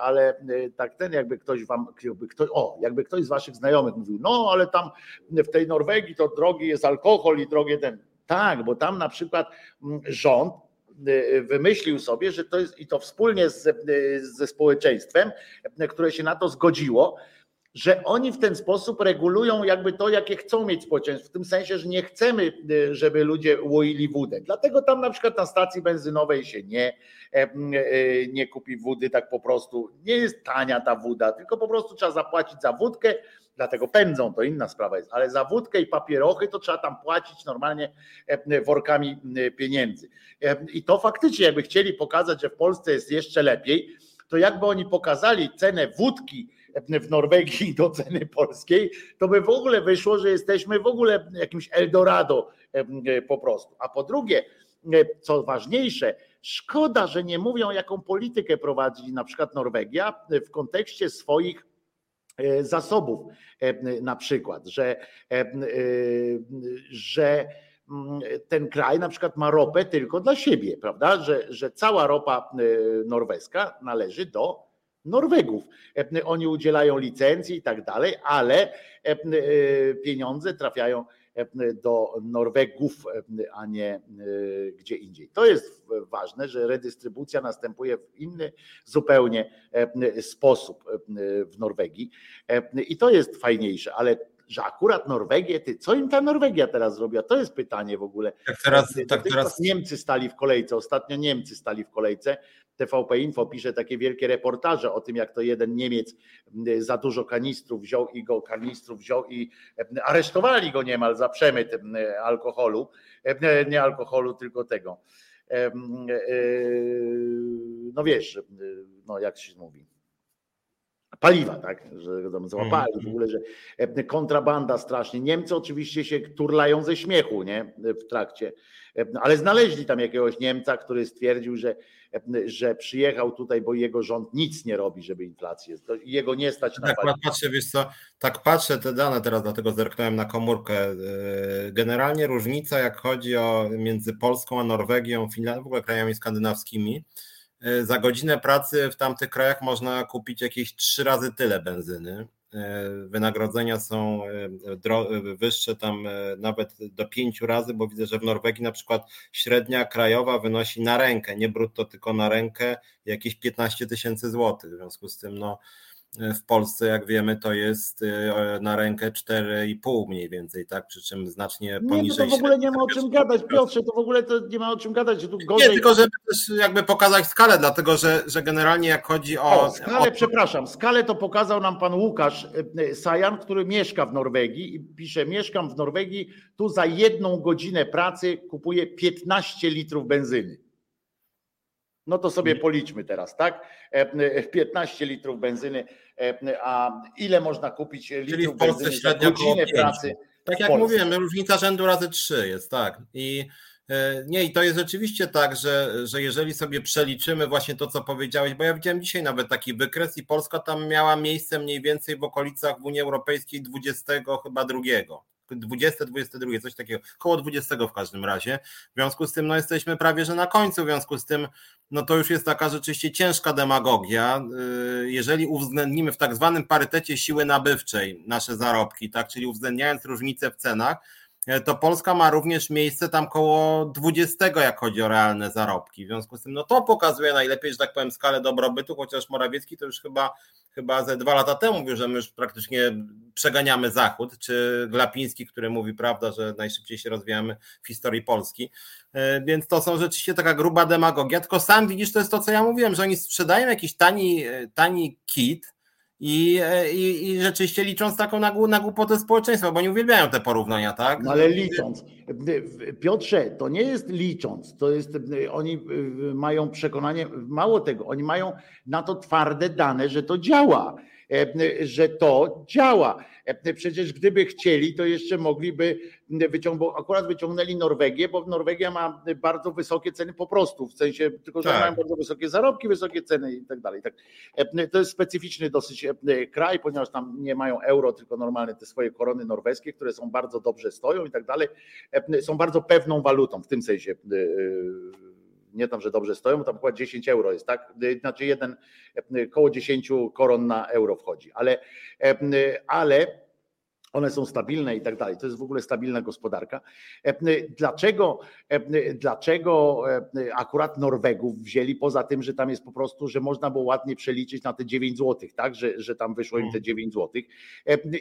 ale tak ten jakby ktoś wam, jakby ktoś, o, jakby ktoś z waszych znajomych mówił, no ale tam w tej Norwegii to drogi jest alkohol i drogie ten, tak, bo tam na przykład mm, rząd wymyślił sobie, że to jest i to wspólnie z, ze społeczeństwem, które się na to zgodziło, że oni w ten sposób regulują jakby to, jakie chcą mieć społeczeństwo, w tym sensie, że nie chcemy, żeby ludzie łoili wódę. Dlatego tam na przykład na stacji benzynowej się nie, nie kupi wody tak po prostu. Nie jest tania ta woda, tylko po prostu trzeba zapłacić za wódkę dlatego pędzą, to inna sprawa jest, ale za wódkę i papierochy to trzeba tam płacić normalnie e, workami pieniędzy. E, I to faktycznie, jakby chcieli pokazać, że w Polsce jest jeszcze lepiej, to jakby oni pokazali cenę wódki e, w Norwegii do ceny polskiej, to by w ogóle wyszło, że jesteśmy w ogóle jakimś Eldorado po prostu. A po drugie, co ważniejsze, szkoda, że nie mówią, jaką politykę prowadzi na przykład Norwegia w kontekście swoich E, zasobów e, na przykład, że, e, że ten kraj na przykład ma ropę tylko dla siebie, prawda? Że, że cała ropa norweska należy do Norwegów. Oni udzielają licencji i tak dalej, ale pieniądze trafiają do Norwegów, a nie e, gdzie indziej. To jest ważne, że redystrybucja następuje w inny zupełnie sposób w Norwegii i to jest fajniejsze, ale że akurat Norwegię, ty, co im ta Norwegia teraz zrobiła? To jest pytanie w ogóle. Tak teraz, tak teraz... Niemcy stali w kolejce, ostatnio Niemcy stali w kolejce TVP Info pisze takie wielkie reportaże o tym, jak to jeden Niemiec za dużo kanistrów wziął i go kanistrów wziął i aresztowali go niemal za przemyt alkoholu. Nie alkoholu, tylko tego. No wiesz, no jak się mówi paliwa, tak, że tam złapali w ogóle, że kontrabanda strasznie. Niemcy oczywiście się turlają ze śmiechu, nie, w trakcie, ale znaleźli tam jakiegoś Niemca, który stwierdził, że że przyjechał tutaj, bo jego rząd nic nie robi, żeby inflację, jego nie stać na Tak, patrzę, wiesz co, tak patrzę te dane teraz, dlatego zerknąłem na komórkę. E, generalnie różnica, jak chodzi o między Polską a Norwegią, Finlandią, w ogóle krajami skandynawskimi, za godzinę pracy w tamtych krajach można kupić jakieś trzy razy tyle benzyny. Wynagrodzenia są wyższe tam nawet do pięciu razy, bo widzę, że w Norwegii na przykład średnia krajowa wynosi na rękę, nie brutto, tylko na rękę jakieś 15 tysięcy złotych. W związku z tym, no w Polsce, jak wiemy, to jest y, na rękę 4,5 mniej więcej, tak? Przy czym znacznie poniżej. Nie, to w ogóle nie ma o czym gadać, Piotrze, to w ogóle to nie ma o czym gadać. Tu gorzej... Nie, tylko żeby też jakby pokazać skalę, dlatego że, że generalnie jak chodzi o. o skalę, o... przepraszam, skalę to pokazał nam pan Łukasz y, y, Sajan, który mieszka w Norwegii i pisze: Mieszkam w Norwegii, tu za jedną godzinę pracy kupuję 15 litrów benzyny. No to sobie policzmy teraz, tak? 15 e, litrów benzyny, e, a ile można kupić litrów Czyli w Polsce benzyny średnio godzinę pracy? Tak jak mówiłem, różnica rzędu razy 3 jest, tak. I e, nie, i to jest rzeczywiście tak, że, że jeżeli sobie przeliczymy właśnie to, co powiedziałeś, bo ja widziałem dzisiaj nawet taki wykres i Polska tam miała miejsce mniej więcej w okolicach w Unii Europejskiej 20 chyba drugiego. 20, 22, coś takiego, około 20 w każdym razie. W związku z tym no jesteśmy prawie, że na końcu, w związku z tym no to już jest taka rzeczywiście ciężka demagogia. Y, jeżeli uwzględnimy w tak zwanym parytecie siły nabywczej nasze zarobki, tak, czyli uwzględniając różnice w cenach, to Polska ma również miejsce tam koło 20, jak chodzi o realne zarobki. W związku z tym, no to pokazuje najlepiej, że tak powiem, skalę dobrobytu, chociaż Morawiecki to już chyba, chyba ze dwa lata temu mówił, że my już praktycznie przeganiamy Zachód, czy Glapiński, który mówi, prawda, że najszybciej się rozwijamy w historii Polski. E, więc to są rzeczywiście taka gruba demagogia, tylko sam widzisz, to jest to, co ja mówiłem, że oni sprzedają jakiś tani, e, tani kit, i, e, i, I rzeczywiście licząc taką na, na głupotę społeczeństwa, bo oni uwielbiają te porównania, tak? No ale licząc. Piotrze, to nie jest licząc, to jest, oni mają przekonanie, mało tego, oni mają na to twarde dane, że to działa, e, że to działa. E, przecież gdyby chcieli, to jeszcze mogliby wyciągnąć, akurat wyciągnęli Norwegię, bo Norwegia ma bardzo wysokie ceny po prostu, w sensie, tylko że tak. mają bardzo wysokie zarobki, wysokie ceny i tak dalej. Tak. E, to jest specyficzny dosyć e, kraj, ponieważ tam nie mają euro, tylko normalne te swoje korony norweskie, które są bardzo dobrze stoją i tak dalej, są bardzo pewną walutą w tym sensie nie tam, że dobrze stoją, tam chyba 10 euro jest, tak? Znaczy jeden, koło 10 koron na euro wchodzi, ale, ale one są stabilne i tak dalej. To jest w ogóle stabilna gospodarka. Dlaczego, dlaczego akurat Norwegów wzięli, poza tym, że tam jest po prostu, że można było ładnie przeliczyć na te 9 zł, tak? Że, że tam wyszło im te 9 mm. zł.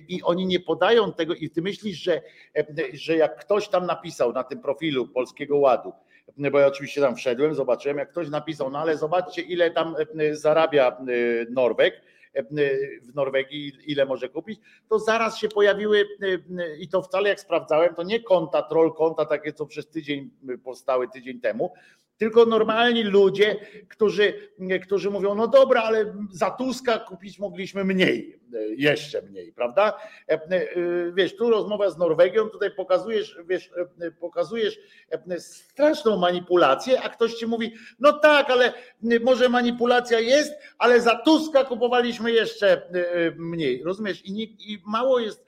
I oni nie podają tego, i ty myślisz, że, że jak ktoś tam napisał na tym profilu Polskiego Ładu, bo ja oczywiście tam wszedłem, zobaczyłem, jak ktoś napisał, no ale zobaczcie, ile tam e, zarabia e, Norweg e, w Norwegii, ile może kupić, to zaraz się pojawiły i to wcale jak sprawdzałem, to nie konta, troll konta takie, co przez tydzień powstały tydzień temu, tylko normalni ludzie, którzy, którzy mówią, no dobra, ale za Tuska kupić mogliśmy mniej, jeszcze mniej, prawda? E, e, wiesz, tu rozmowa z Norwegią, tutaj pokazujesz, wiesz, e, pokazujesz straszną manipulację, a ktoś ci mówi, no tak, ale może manipulacja jest, ale za Tuska kupowaliśmy jeszcze mniej, rozumiesz? I, nie, i mało jest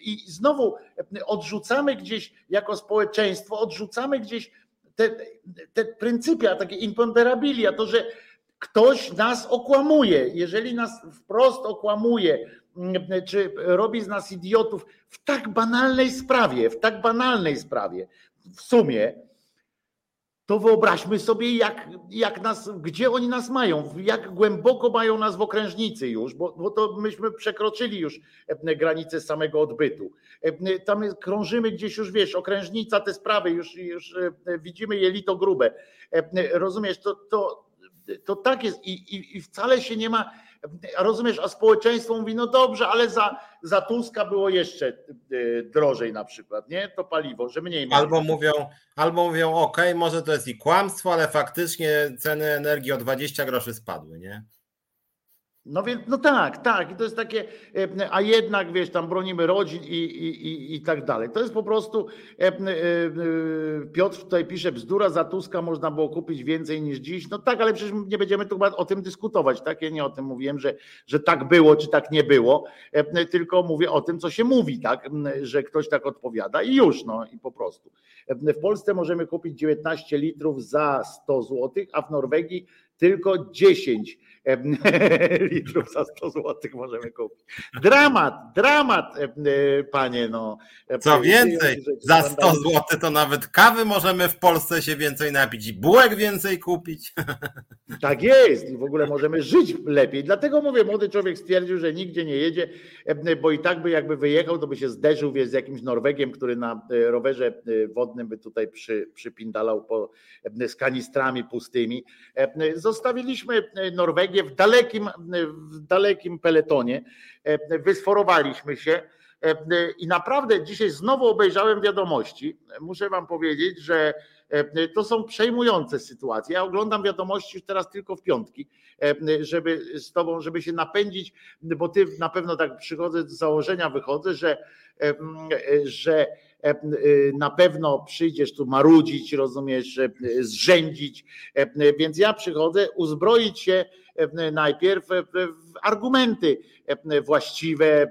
i znowu odrzucamy gdzieś jako społeczeństwo, odrzucamy gdzieś te, te pryncypia, takie imponderabilia, to, że ktoś nas okłamuje, jeżeli nas wprost okłamuje, mm, czy robi z nas idiotów w tak banalnej sprawie, w tak banalnej sprawie, w sumie, to wyobraźmy sobie, jak, jak nas, gdzie oni nas mają, jak głęboko mają nas w okrężnicy już, bo, bo to myśmy przekroczyli już e, granice samego odbytu. E, tam krążymy gdzieś już, wiesz, okrężnica, te sprawy, już, już e, widzimy jelito grube. Rozumiesz, to, to, to tak jest I, i, i wcale się nie ma rozumiesz, a społeczeństwo mówi, no dobrze, ale za, za Tuska było jeszcze e, drożej na przykład, nie? To paliwo, że mniej. Albo mówią, albo mówią, ok, może to jest i kłamstwo, ale faktycznie ceny energii o 20 groszy spadły, nie? No więc, no tak, tak. I to jest takie, e, a jednak wiesz, tam bronimy rodzin i, i, i, i tak dalej. To jest po prostu, e, e, Piotr tutaj pisze, bzdura za Tuska można było kupić więcej niż dziś. No tak, ale przecież nie będziemy tu o tym dyskutować, tak? Ja nie o tym mówiłem, że, że tak było, czy tak nie było, tylko mówię o tym, co się mówi, tak? Że ktoś tak odpowiada i już, no i po prostu. W Polsce możemy kupić 19 litrów za 100 zł, a w Norwegii tylko 10 <laughs> litrów za 100 zł możemy kupić. Dramat, dramat, panie. No. Co więcej, za 100 zł to nawet kawy możemy w Polsce się więcej napić i bułek więcej kupić. <laughs> Tak jest i w ogóle możemy żyć lepiej. Dlatego mówię, młody człowiek stwierdził, że nigdzie nie jedzie, bo i tak by jakby wyjechał, to by się zderzył wie, z jakimś Norwegiem, który na e, rowerze e, wodnym by tutaj przy, przypindalał po, z kanistrami pustymi. Zostawiliśmy Norwegię w dalekim, w dalekim peletonie. Wysforowaliśmy się. I naprawdę dzisiaj znowu obejrzałem wiadomości. Muszę Wam powiedzieć, że to są przejmujące sytuacje. Ja oglądam wiadomości już teraz tylko w piątki, żeby z Tobą, żeby się napędzić, bo Ty na pewno tak przychodzę z założenia, wychodzę, że, że na pewno przyjdziesz tu marudzić, rozumiesz, zrzędzić, więc ja przychodzę uzbroić się najpierw w argumenty właściwe,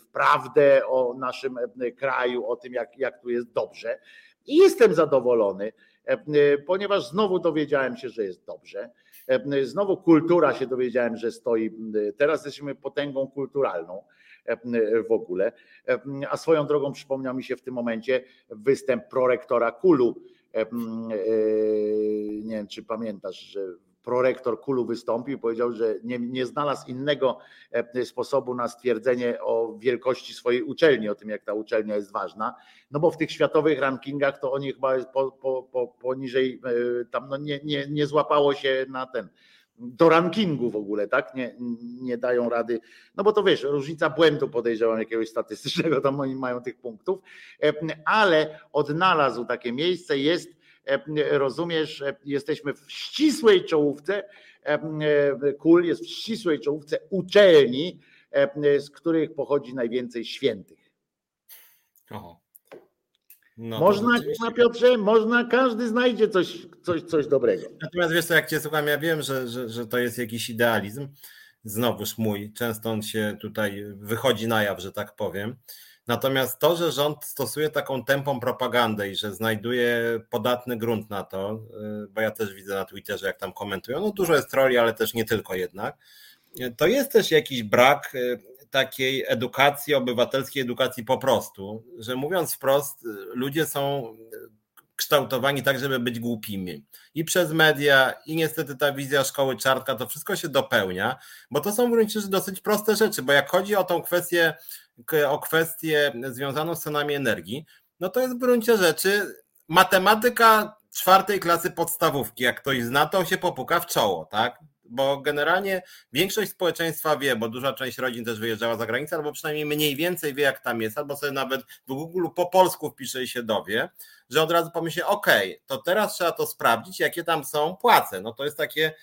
w prawdę o naszym kraju, o tym, jak, jak tu jest dobrze. I jestem zadowolony, ponieważ znowu dowiedziałem się, że jest dobrze. Znowu kultura się dowiedziałem, że stoi. Teraz jesteśmy potęgą kulturalną w ogóle. A swoją drogą przypomniał mi się w tym momencie występ prorektora Kulu. Nie wiem, czy pamiętasz, że prorektor Kulu wystąpił, powiedział, że nie, nie znalazł innego e, sposobu na stwierdzenie o wielkości swojej uczelni, o tym, jak ta uczelnia jest ważna. No bo w tych światowych rankingach to oni chyba po, po, po, poniżej, e, tam no nie, nie, nie złapało się na ten do rankingu w ogóle, tak? Nie, nie dają rady, no bo to wiesz, różnica błędu podejrzewam jakiegoś statystycznego, tam oni mają tych punktów, e, ale odnalazł takie miejsce, jest rozumiesz, e, jesteśmy w ścisłej czołówce, e, kul jest w ścisłej czołówce uczelni, z których pochodzi najwięcej świętych. Oho. No można, na Piotrze, można, każdy znajdzie coś, coś, coś dobrego. Natomiast wiesz co, jak cię słucham, ja wiem, że, że, że to jest jakiś idealizm, znowuż mój, często on się tutaj wychodzi na jaw, że tak powiem, Natomiast to, że rząd stosuje taką tempą propagandę i że znajduje podatny grunt na to, y, bo ja też widzę na Twitterze, jak tam komentują, no dużo jest troli, ale też nie tylko jednak, to jest też jakiś brak y, takiej edukacji, obywatelskiej edukacji po prostu, że mówiąc wprost, y, ludzie są kształtowani tak, żeby być głupimi. I przez media, i niestety ta wizja szkoły czartka, to wszystko się dopełnia, bo to są w gruncie rzeczy dosyć proste rzeczy, bo jak chodzi o tą kwestię o kwestię związaną z cenami energii, no to jest w gruncie rzeczy matematyka czwartej klasy podstawówki. Jak ktoś zna, to się popuka w czoło, tak? Bo generalnie większość społeczeństwa wie, bo duża część rodzin też wyjeżdżała za granicę, albo przynajmniej mniej więcej wie, jak tam jest, albo sobie nawet w Google po polsku wpisze i się dowie, że od razu pomyśli, ok, to teraz trzeba to sprawdzić, jakie tam są płace. No to jest takie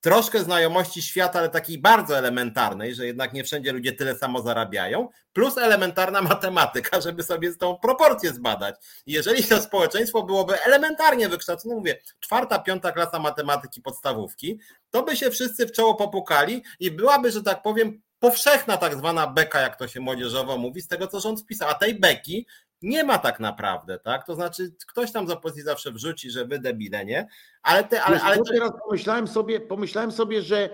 troszkę znajomości świata, ale takiej bardzo elementarnej, że jednak nie wszędzie ludzie tyle samo zarabiają, plus elementarna <laughs> matematyka, żeby sobie tą proporcję zbadać. Jeżeli to społeczeństwo byłoby elementarnie wykształcone, mówię, czwarta, piąta klasa matematyki podstawówki, to by się wszyscy w czoło popukali i byłaby, że tak powiem, powszechna tak zwana beka, jak to się młodzieżowo mówi, z tego co rząd wpisał. A tej beki nie ma tak naprawdę, tak? To znaczy, ktoś tam z opozycji zawsze wrzuci, że wy debile, nie? Ale te, ale, ale teraz pomyślałem sobie, pomyślałem sobie, że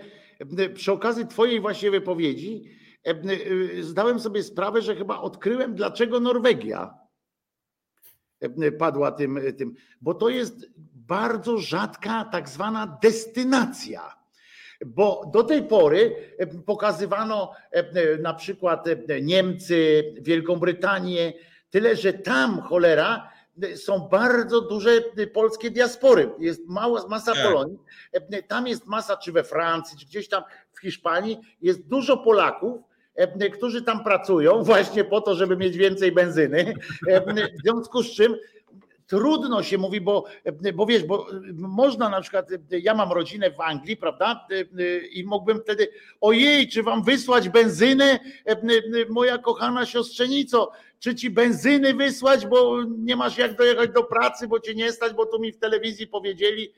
e, przy okazji twojej właśnie wypowiedzi e, e, zdałem sobie sprawę, że chyba odkryłem, dlaczego Norwegia padła tym, tym, bo to jest bardzo rzadka tak zwana destynacja. Bo do tej pory pokazywano na przykład Niemcy, Wielką Brytanię, Tyle, że tam cholera są bardzo duże polskie diaspory. Jest mała masa tak. Polonii. Tam jest masa, czy we Francji, czy gdzieś tam w Hiszpanii, jest dużo Polaków, którzy tam pracują właśnie po to, żeby mieć więcej benzyny. W związku z czym trudno się mówi, bo, bo wiesz, bo można na przykład, ja mam rodzinę w Anglii, prawda? I mógłbym wtedy, ojej, czy wam wysłać benzynę, moja kochana siostrzenico, czy ci benzyny wysłać, bo nie masz jak dojechać do pracy, bo cię nie stać, bo tu mi w telewizji powiedzieli,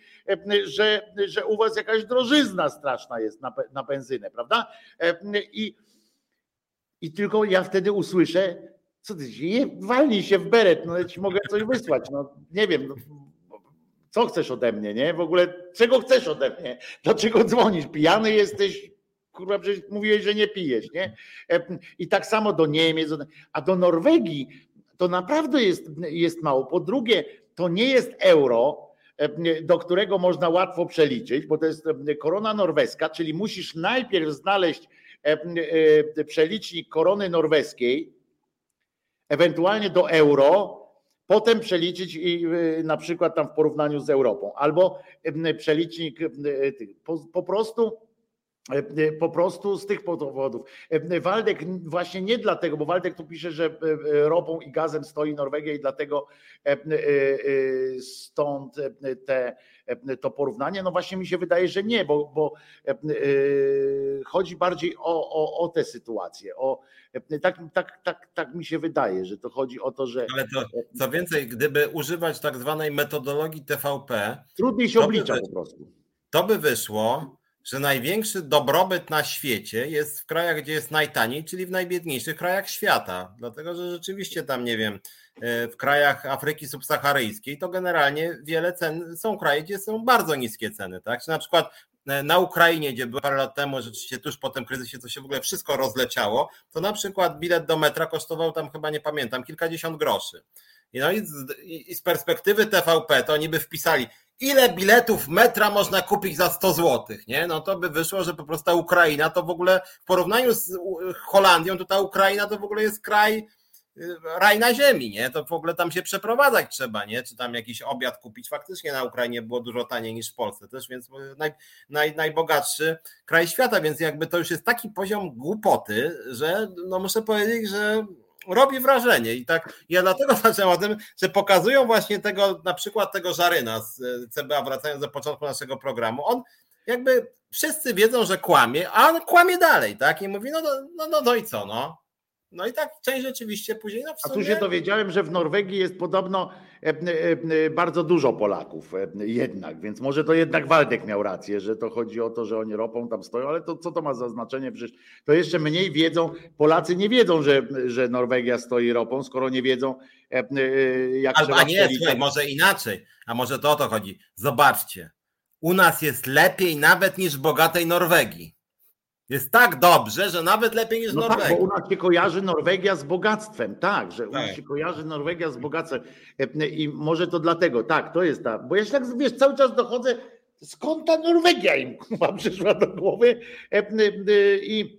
że, że u was jakaś drożyzna straszna jest na, na benzynę, prawda? I, I tylko ja wtedy usłyszę, co ty, walnij się w beret, no ja ci mogę coś wysłać, no nie wiem, no, co chcesz ode mnie, nie? W ogóle czego chcesz ode mnie? Dlaczego dzwonisz? Pijany jesteś? Kurwa, przecież mówiłeś, że nie pijesz, nie? I tak samo do Niemiec, a do Norwegii to naprawdę jest, jest mało. Po drugie, to nie jest euro, do którego można łatwo przeliczyć, bo to jest korona norweska, czyli musisz najpierw znaleźć przelicznik korony norweskiej, ewentualnie do euro, potem przeliczyć i na przykład tam w porównaniu z Europą, albo przelicznik po, po prostu po prostu z tych powodów. E, Waldek właśnie nie dlatego, bo Waldek tu pisze, że e, ropą i gazem stoi Norwegia i dlatego stąd te, to porównanie. No właśnie mi się wydaje, że nie, bo, bo chodzi bardziej o, o, o tę sytuację. O, tak, tak, tak, tak mi się wydaje, że to chodzi o to, że. Ale to, co więcej, gdyby używać tak zwanej metodologii TVP. Trudniej się oblicza by, po prostu. To by wyszło, że największy dobrobyt na świecie jest w krajach, gdzie jest najtaniej, czyli w najbiedniejszych krajach świata. Dlatego, że rzeczywiście tam, nie wiem, e, w krajach Afryki subsaharyjskiej to generalnie wiele cen, są kraje, gdzie są bardzo niskie ceny, tak? Czy na przykład e, na Ukrainie, gdzie było parę lat temu, rzeczywiście tuż po tym kryzysie, to się w ogóle wszystko rozleciało, to na przykład bilet do metra kosztował tam chyba, nie pamiętam, kilkadziesiąt groszy. No i z, i z perspektywy TVP to oni by wpisali, ile biletów metra można kupić za 100 zł, nie? No to by wyszło, że po prostu Ukraina to w ogóle w porównaniu z Holandią, to ta Ukraina to w ogóle jest kraj y, raj na ziemi, nie? To w ogóle tam się przeprowadzać trzeba, nie? Czy tam jakiś obiad kupić. Faktycznie na Ukrainie było dużo taniej niż w Polsce też, więc naj, naj, najbogatszy kraj świata, więc jakby to już jest taki poziom głupoty, że no muszę powiedzieć, że robi wrażenie i tak ja dlatego <laughs> zacząłem o tym, że pokazują właśnie tego, na przykład tego Żaryna z e, CBA, wracając do początku naszego programu, on jakby wszyscy wiedzą, że kłamie, a on kłamie dalej, tak? I mówi, no, no, no, no i co, no? No i tak część rzeczywiście później. No sumie... A tu się dowiedziałem, że w Norwegii jest podobno e, e, bardzo dużo Polaków jednak, więc może to jednak Waldek miał rację, że to chodzi o to, że oni ropą tam stoją, ale to co to ma za znaczenie? Przecież to jeszcze mniej wiedzą, Polacy nie wiedzą, że, że Norwegia stoi ropą, skoro nie wiedzą jak Albo, trzeba nie, słuchaj, może inaczej, a może to o to chodzi. Zobaczcie, u nas jest lepiej nawet niż w bogatej Norwegii. Jest tak dobrze, że nawet lepiej niż no Norwegia. Tak, bo u nas się kojarzy Norwegia z bogactwem, tak, że u nas tak. się kojarzy Norwegia z bogactwem. I może to dlatego, tak, to jest ta. Bo ja się tak wiesz, cały czas dochodzę, skąd ta Norwegia im <laughs> przyszła do głowy. I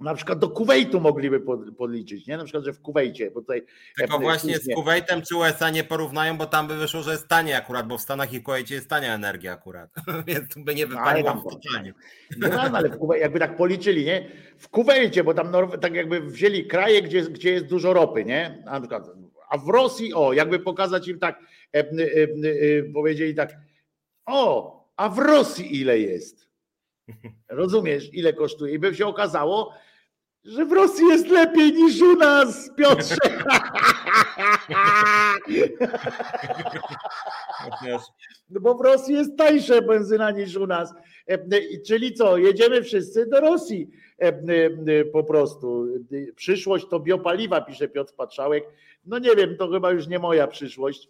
na przykład do Kuwejtu mogliby podliczyć, nie? Na przykład, że w Kuwejcie, bo tutaj. Tylko właśnie z Kuwejtem czy USA nie porównają, bo tam by wyszło, że jest tanie akurat, bo w Stanach i Kuwejcie jest tania energia akurat, <laughs> więc tu by nie no, wypaliło w totalnie. No, no, ale w Kuwejcie, jakby tak policzyli, nie? W Kuwejcie, bo tam tak jakby wzięli kraje, gdzie, gdzie jest dużo ropy, nie? Na przykład, a w Rosji, o, jakby pokazać im tak, e, e, e, powiedzieli tak, o, a w Rosji ile jest? <laughs> Rozumiesz, ile kosztuje? I by się okazało, że w Rosji jest lepiej niż u nas, Piotrze. No bo w Rosji jest tańsza benzyna niż u nas. E, czyli co, jedziemy wszyscy do Rosji e, e, po prostu. Przyszłość to biopaliwa, pisze Piotr Patrzałek. No nie wiem, to chyba już nie moja przyszłość.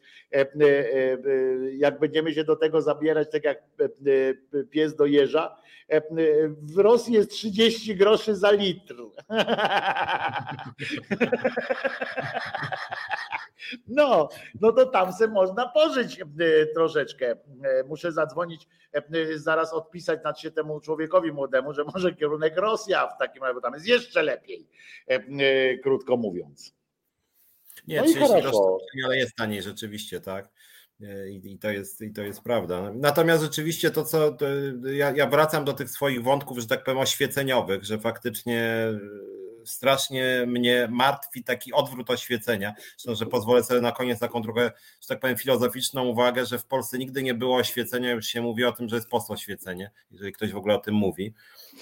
Jak będziemy się do tego zabierać, tak jak pies do jeża, w Rosji jest 30 groszy za litr. No, no to tam se można pożyć troszeczkę. Muszę zadzwonić, zaraz odpisać na się temu człowiekowi młodemu, że może kierunek Rosja w takim razie, bo tam jest jeszcze lepiej, krótko mówiąc. Nie, no 30 groszy, ale jest taniej rzeczywiście, tak. I, to jest, I to jest prawda. Natomiast rzeczywiście to, co to ja, ja, wracam do tych swoich wątków, że tak powiem, oświeceniowych, że faktycznie e, strasznie mnie martwi taki odwrót oświecenia. Zresztą, że pozwolę sobie na koniec taką trochę, że tak powiem, filozoficzną uwagę, że w Polsce nigdy nie było oświecenia, już się mówi o tym, że jest postoświecenie, jeżeli ktoś w ogóle o tym mówi.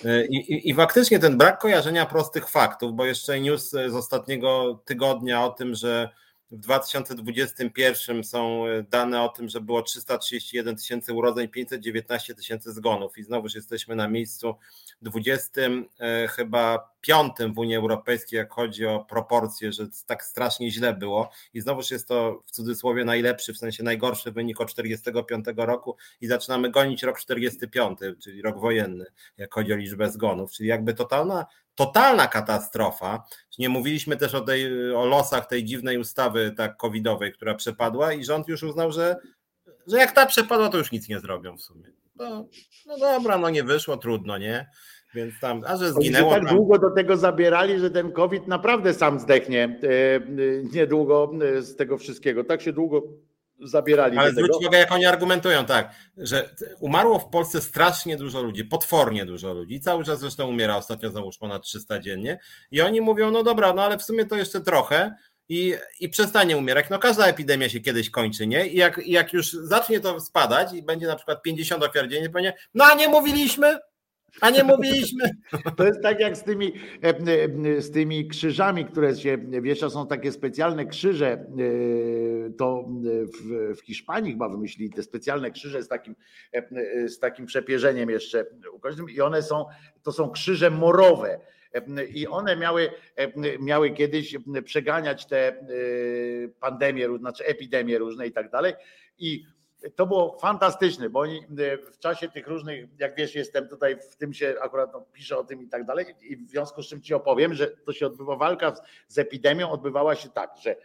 E, I, i, I faktycznie ten brak kojarzenia prostych faktów, bo jeszcze news z ostatniego tygodnia o tym, że w 2021 są e, dane o tym, że było 331 tysięcy urodzeń, 519 tysięcy zgonów. I znowuż jesteśmy na miejscu 20 e, chyba piątym w Unii Europejskiej, jak chodzi o proporcje, że tak strasznie źle było. I znowuż jest to w cudzysłowie najlepszy, w sensie najgorszy wynik od 45 roku. I zaczynamy gonić rok 45, czyli rok wojenny, jak chodzi o liczbę zgonów, czyli jakby totalna totalna katastrofa. Nie mówiliśmy też o, tej, o losach tej dziwnej ustawy tak covidowej, która przepadła i rząd już uznał, że, że jak ta przepadła, to już nic nie zrobią w sumie. No, no dobra, no nie wyszło, trudno, nie? Więc tam, a że zginęło. Oni tak tam... długo do tego zabierali, że ten COVID naprawdę sam zdechnie e, e, niedługo e, z tego wszystkiego. Tak się długo zabierali. Ale zwróć uwagę, jak oni argumentują, tak, że umarło w Polsce strasznie dużo ludzi, potwornie dużo ludzi, cały czas zresztą umiera ostatnio załóż ponad 300 dziennie i oni mówią, no dobra, no ale w sumie to jeszcze trochę i, i przestanie umierać. No każda epidemia się kiedyś kończy, nie? I jak, jak już zacznie to spadać i będzie na przykład 50 ofiar dziennie, to będzie, no a nie mówiliśmy, a nie mówiliśmy. To jest tak jak z tymi, e, e, z tymi krzyżami, które się wiesza, są takie specjalne krzyże. E, to w, w Hiszpanii chyba wymyślili te specjalne krzyże z takim, z takim przepierzeniem jeszcze i one są, to są krzyże morowe. I one miały, miały kiedyś przeganiać te pandemie, znaczy epidemie różne i tak dalej. I to było fantastyczne, bo oni e, w czasie tych różnych, jak wiesz, jestem tutaj, w tym się akurat no, piszę o tym i tak dalej, i w związku z czym ci opowiem, że to się odbywa, walka z epidemią odbywała się tak, że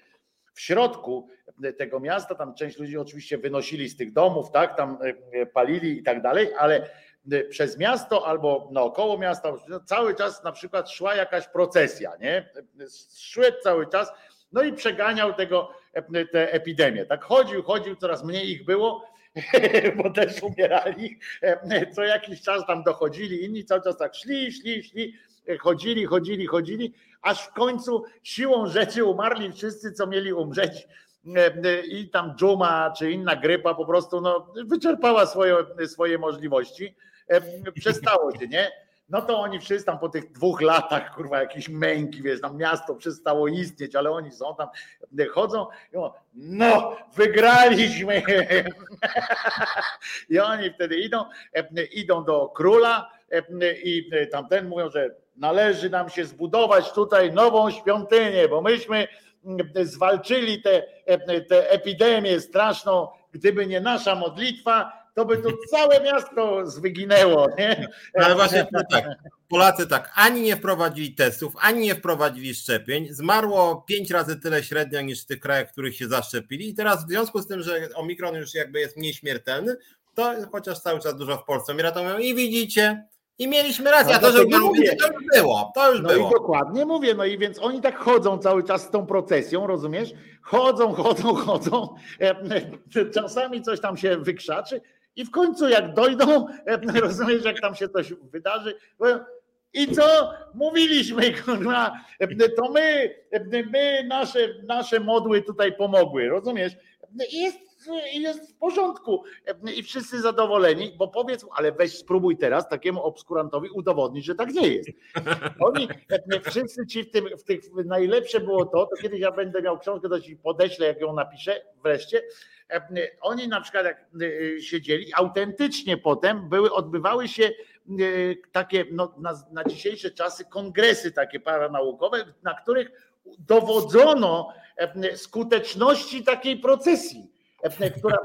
w środku tego miasta, tam część ludzi oczywiście wynosili z tych domów, tak, tam e, palili i tak dalej, ale e, przez miasto albo naokoło miasta cały czas na przykład szła jakaś procesja, nie? Szedł cały czas, no i przeganiał tego, tę epidemię. Tak chodził, chodził, coraz mniej ich było, <laughs> bo też umierali. Co jakiś czas tam dochodzili, inni cały czas tak szli, szli, szli, chodzili, chodzili, chodzili, aż w końcu siłą rzeczy umarli wszyscy, co mieli umrzeć. I tam dżuma czy inna grypa po prostu no, wyczerpała swoje, swoje możliwości. Przestało się, nie? No to oni wszyscy tam po tych dwóch latach, kurwa, jakieś męki, wiesz, tam miasto przestało istnieć, ale oni są tam, chodzą i mówią, no, wygraliśmy. <laughs> I oni wtedy idą, idą do króla i tamten mówią, że należy nam się zbudować tutaj nową świątynię, bo myśmy zwalczyli tę epidemię straszną, gdyby nie nasza modlitwa, to by tu całe miasto zwyginęło. Nie? Ale właśnie tak, Polacy tak, ani nie wprowadzili testów, ani nie wprowadzili szczepień. Zmarło pięć razy tyle średnio niż w tych krajach, w których się zaszczepili. I teraz w związku z tym, że omikron już jakby jest mniej śmiertelny, to chociaż cały czas dużo w Polsce umiera, to mówią i widzicie, i mieliśmy rację, a to, że mówię, to już było, to już no było. I dokładnie mówię, no i więc oni tak chodzą cały czas z tą procesją, rozumiesz? Chodzą, chodzą, chodzą, czasami coś tam się wykrzaczy, i w końcu jak dojdą, <laughs> rozumiesz, jak tam się coś wydarzy, i co mówiliśmy, to my, my nasze, nasze modły tutaj pomogły, rozumiesz? Jest, jest w porządku i wszyscy zadowoleni, bo powiedz, ale weź spróbuj teraz takiemu obskurantowi udowodnić, że tak nie jest. Oni wszyscy ci w tym, w tych najlepsze było to, to kiedyś ja będę miał książkę, to ci podeślę, jak ją napiszę wreszcie, oni na przykład jak e, siedzieli, autentycznie potem były, odbywały się e, takie no, na, na dzisiejsze czasy kongresy takie paranaukowe, na których dowodzono skuteczności takiej procesji, która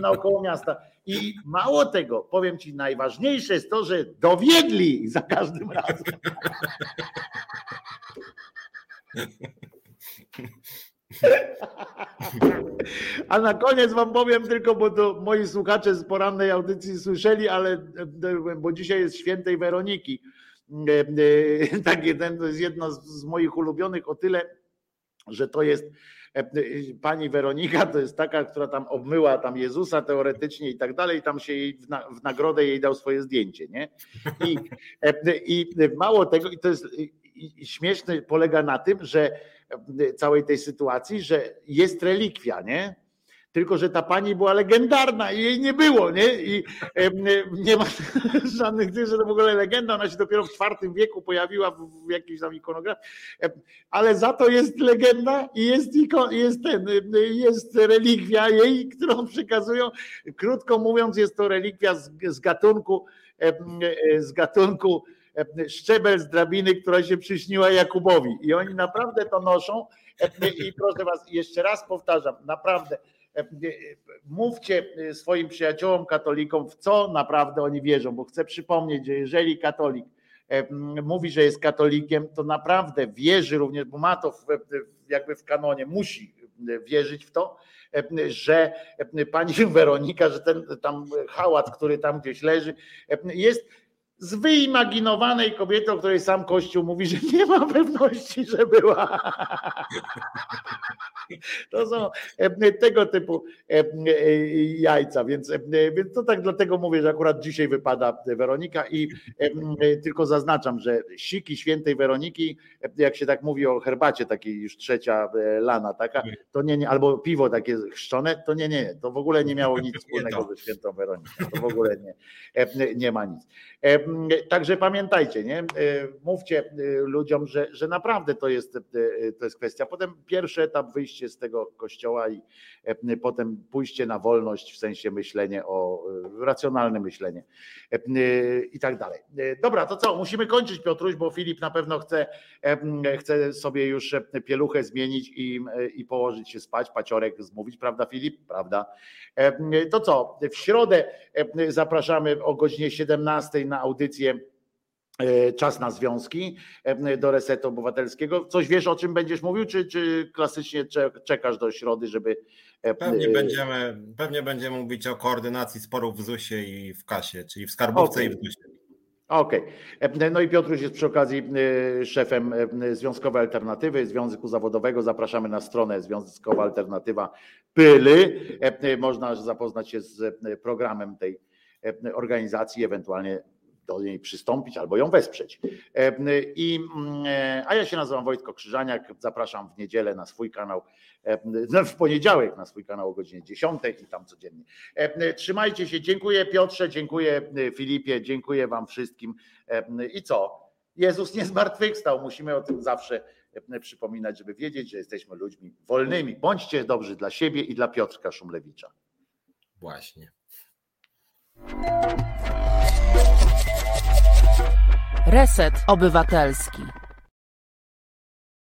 naokoło miasta. I mało tego, powiem ci, najważniejsze jest to, że dowiedli za każdym razem. <laughs> A na koniec wam powiem tylko, bo to moi słuchacze z porannej audycji słyszeli, ale bo dzisiaj jest świętej Weroniki. <laughs> Tak, jeden, to jest jedno z moich ulubionych o tyle, że to jest pani Weronika, to jest taka, która tam obmyła tam Jezusa teoretycznie i tak dalej, tam się jej w, na, w nagrodę jej dał swoje zdjęcie, nie? I, i mało tego, i to jest i śmieszne polega na tym, że całej tej sytuacji, że jest relikwia, nie? Tylko że ta pani była legendarna i jej nie było, nie? I nie ma <laughs> żadnych tych, że to w ogóle legenda, ona się dopiero w IV wieku pojawiła w, jakiejś tam ikonografii, ale za to jest legenda i jest, jest ten, jest relikwia jej, którą <laughs> przekazują, krótko mówiąc jest to relikwia z, z gatunku z gatunku szczebel z drabiny, która się przyśniła Jakubowi. I oni naprawdę to noszą. I proszę was, jeszcze raz powtarzam, naprawdę mówcie swoim przyjaciołom katolikom, w co naprawdę oni wierzą, bo chcę przypomnieć, że jeżeli katolik mówi, że jest katolikiem, to naprawdę wierzy również, bo ma to w, jakby w kanonie, musi wierzyć w to, że pani <laughs> Weronika, że ten tam hałat, który tam gdzieś leży, jest z wyimaginowanej kobiety, o której sam Kościół mówi, że nie ma pewności, że była. To są e, tego typu e, e, jajca, więc, więc to tak dlatego mówię, że akurat dzisiaj wypada Weronika i tylko zaznaczam, że siki świętej Weroniki, jak się tak mówi o herbacie takiej już trzecia lana taka, to nie, nie albo piwo takie chrzczone, to nie, nie, to w ogóle nie miało nic <laughs> wspólnego ze świętą Weroniką, to w ogóle nie, nie ma nic. Także pamiętajcie, nie? mówcie ludziom, że, że naprawdę to jest, to jest kwestia. Potem pierwszy etap wyjście z tego kościoła i potem pójście na wolność, w sensie myślenie o racjonalne myślenie i tak dalej. Dobra, to co? Musimy kończyć, Piotruś, bo Filip na pewno chce, chce sobie już pieluchę zmienić i, i położyć się spać, paciorek zmówić, prawda, Filip? Prawda. To co? W środę zapraszamy o godzinie 17 na audycję e, Czas na związki e, do Resetu Obywatelskiego. Coś wiesz, o czym będziesz mówił, czy, czy klasycznie czekasz do środy, żeby. E, pewnie będziemy, pewnie będziemy mówić o koordynacji sporów w ZUS-ie i w kasie, czyli w skarbówce okay. i w ZUS-ie. Okej. Okay. No i Piotruś jest przy okazji szefem Związkowej Alternatywy, Związku Zawodowego. Zapraszamy na stronę Związkowa Alternatywa Pyly. Można zapoznać się z programem tej organizacji, ewentualnie do niej przystąpić albo ją wesprzeć. E, I, e, a ja się nazywam Wojtko Krzyżaniak, zapraszam w niedzielę na swój kanał, no, w poniedziałek na swój kanał o godzinie 10 i tam codziennie. Trzymajcie się, dziękuję Piotrze, dziękuję Filipie, dziękuję Wam wszystkim. I co? Jezus nie zmartwychwstał, musimy o tym zawsze przypominać, żeby wiedzieć, że jesteśmy ludźmi wolnymi. Bądźcie dobrzy dla siebie i dla Piotrka Szumlewicza. Właśnie. Reset Obywatelski.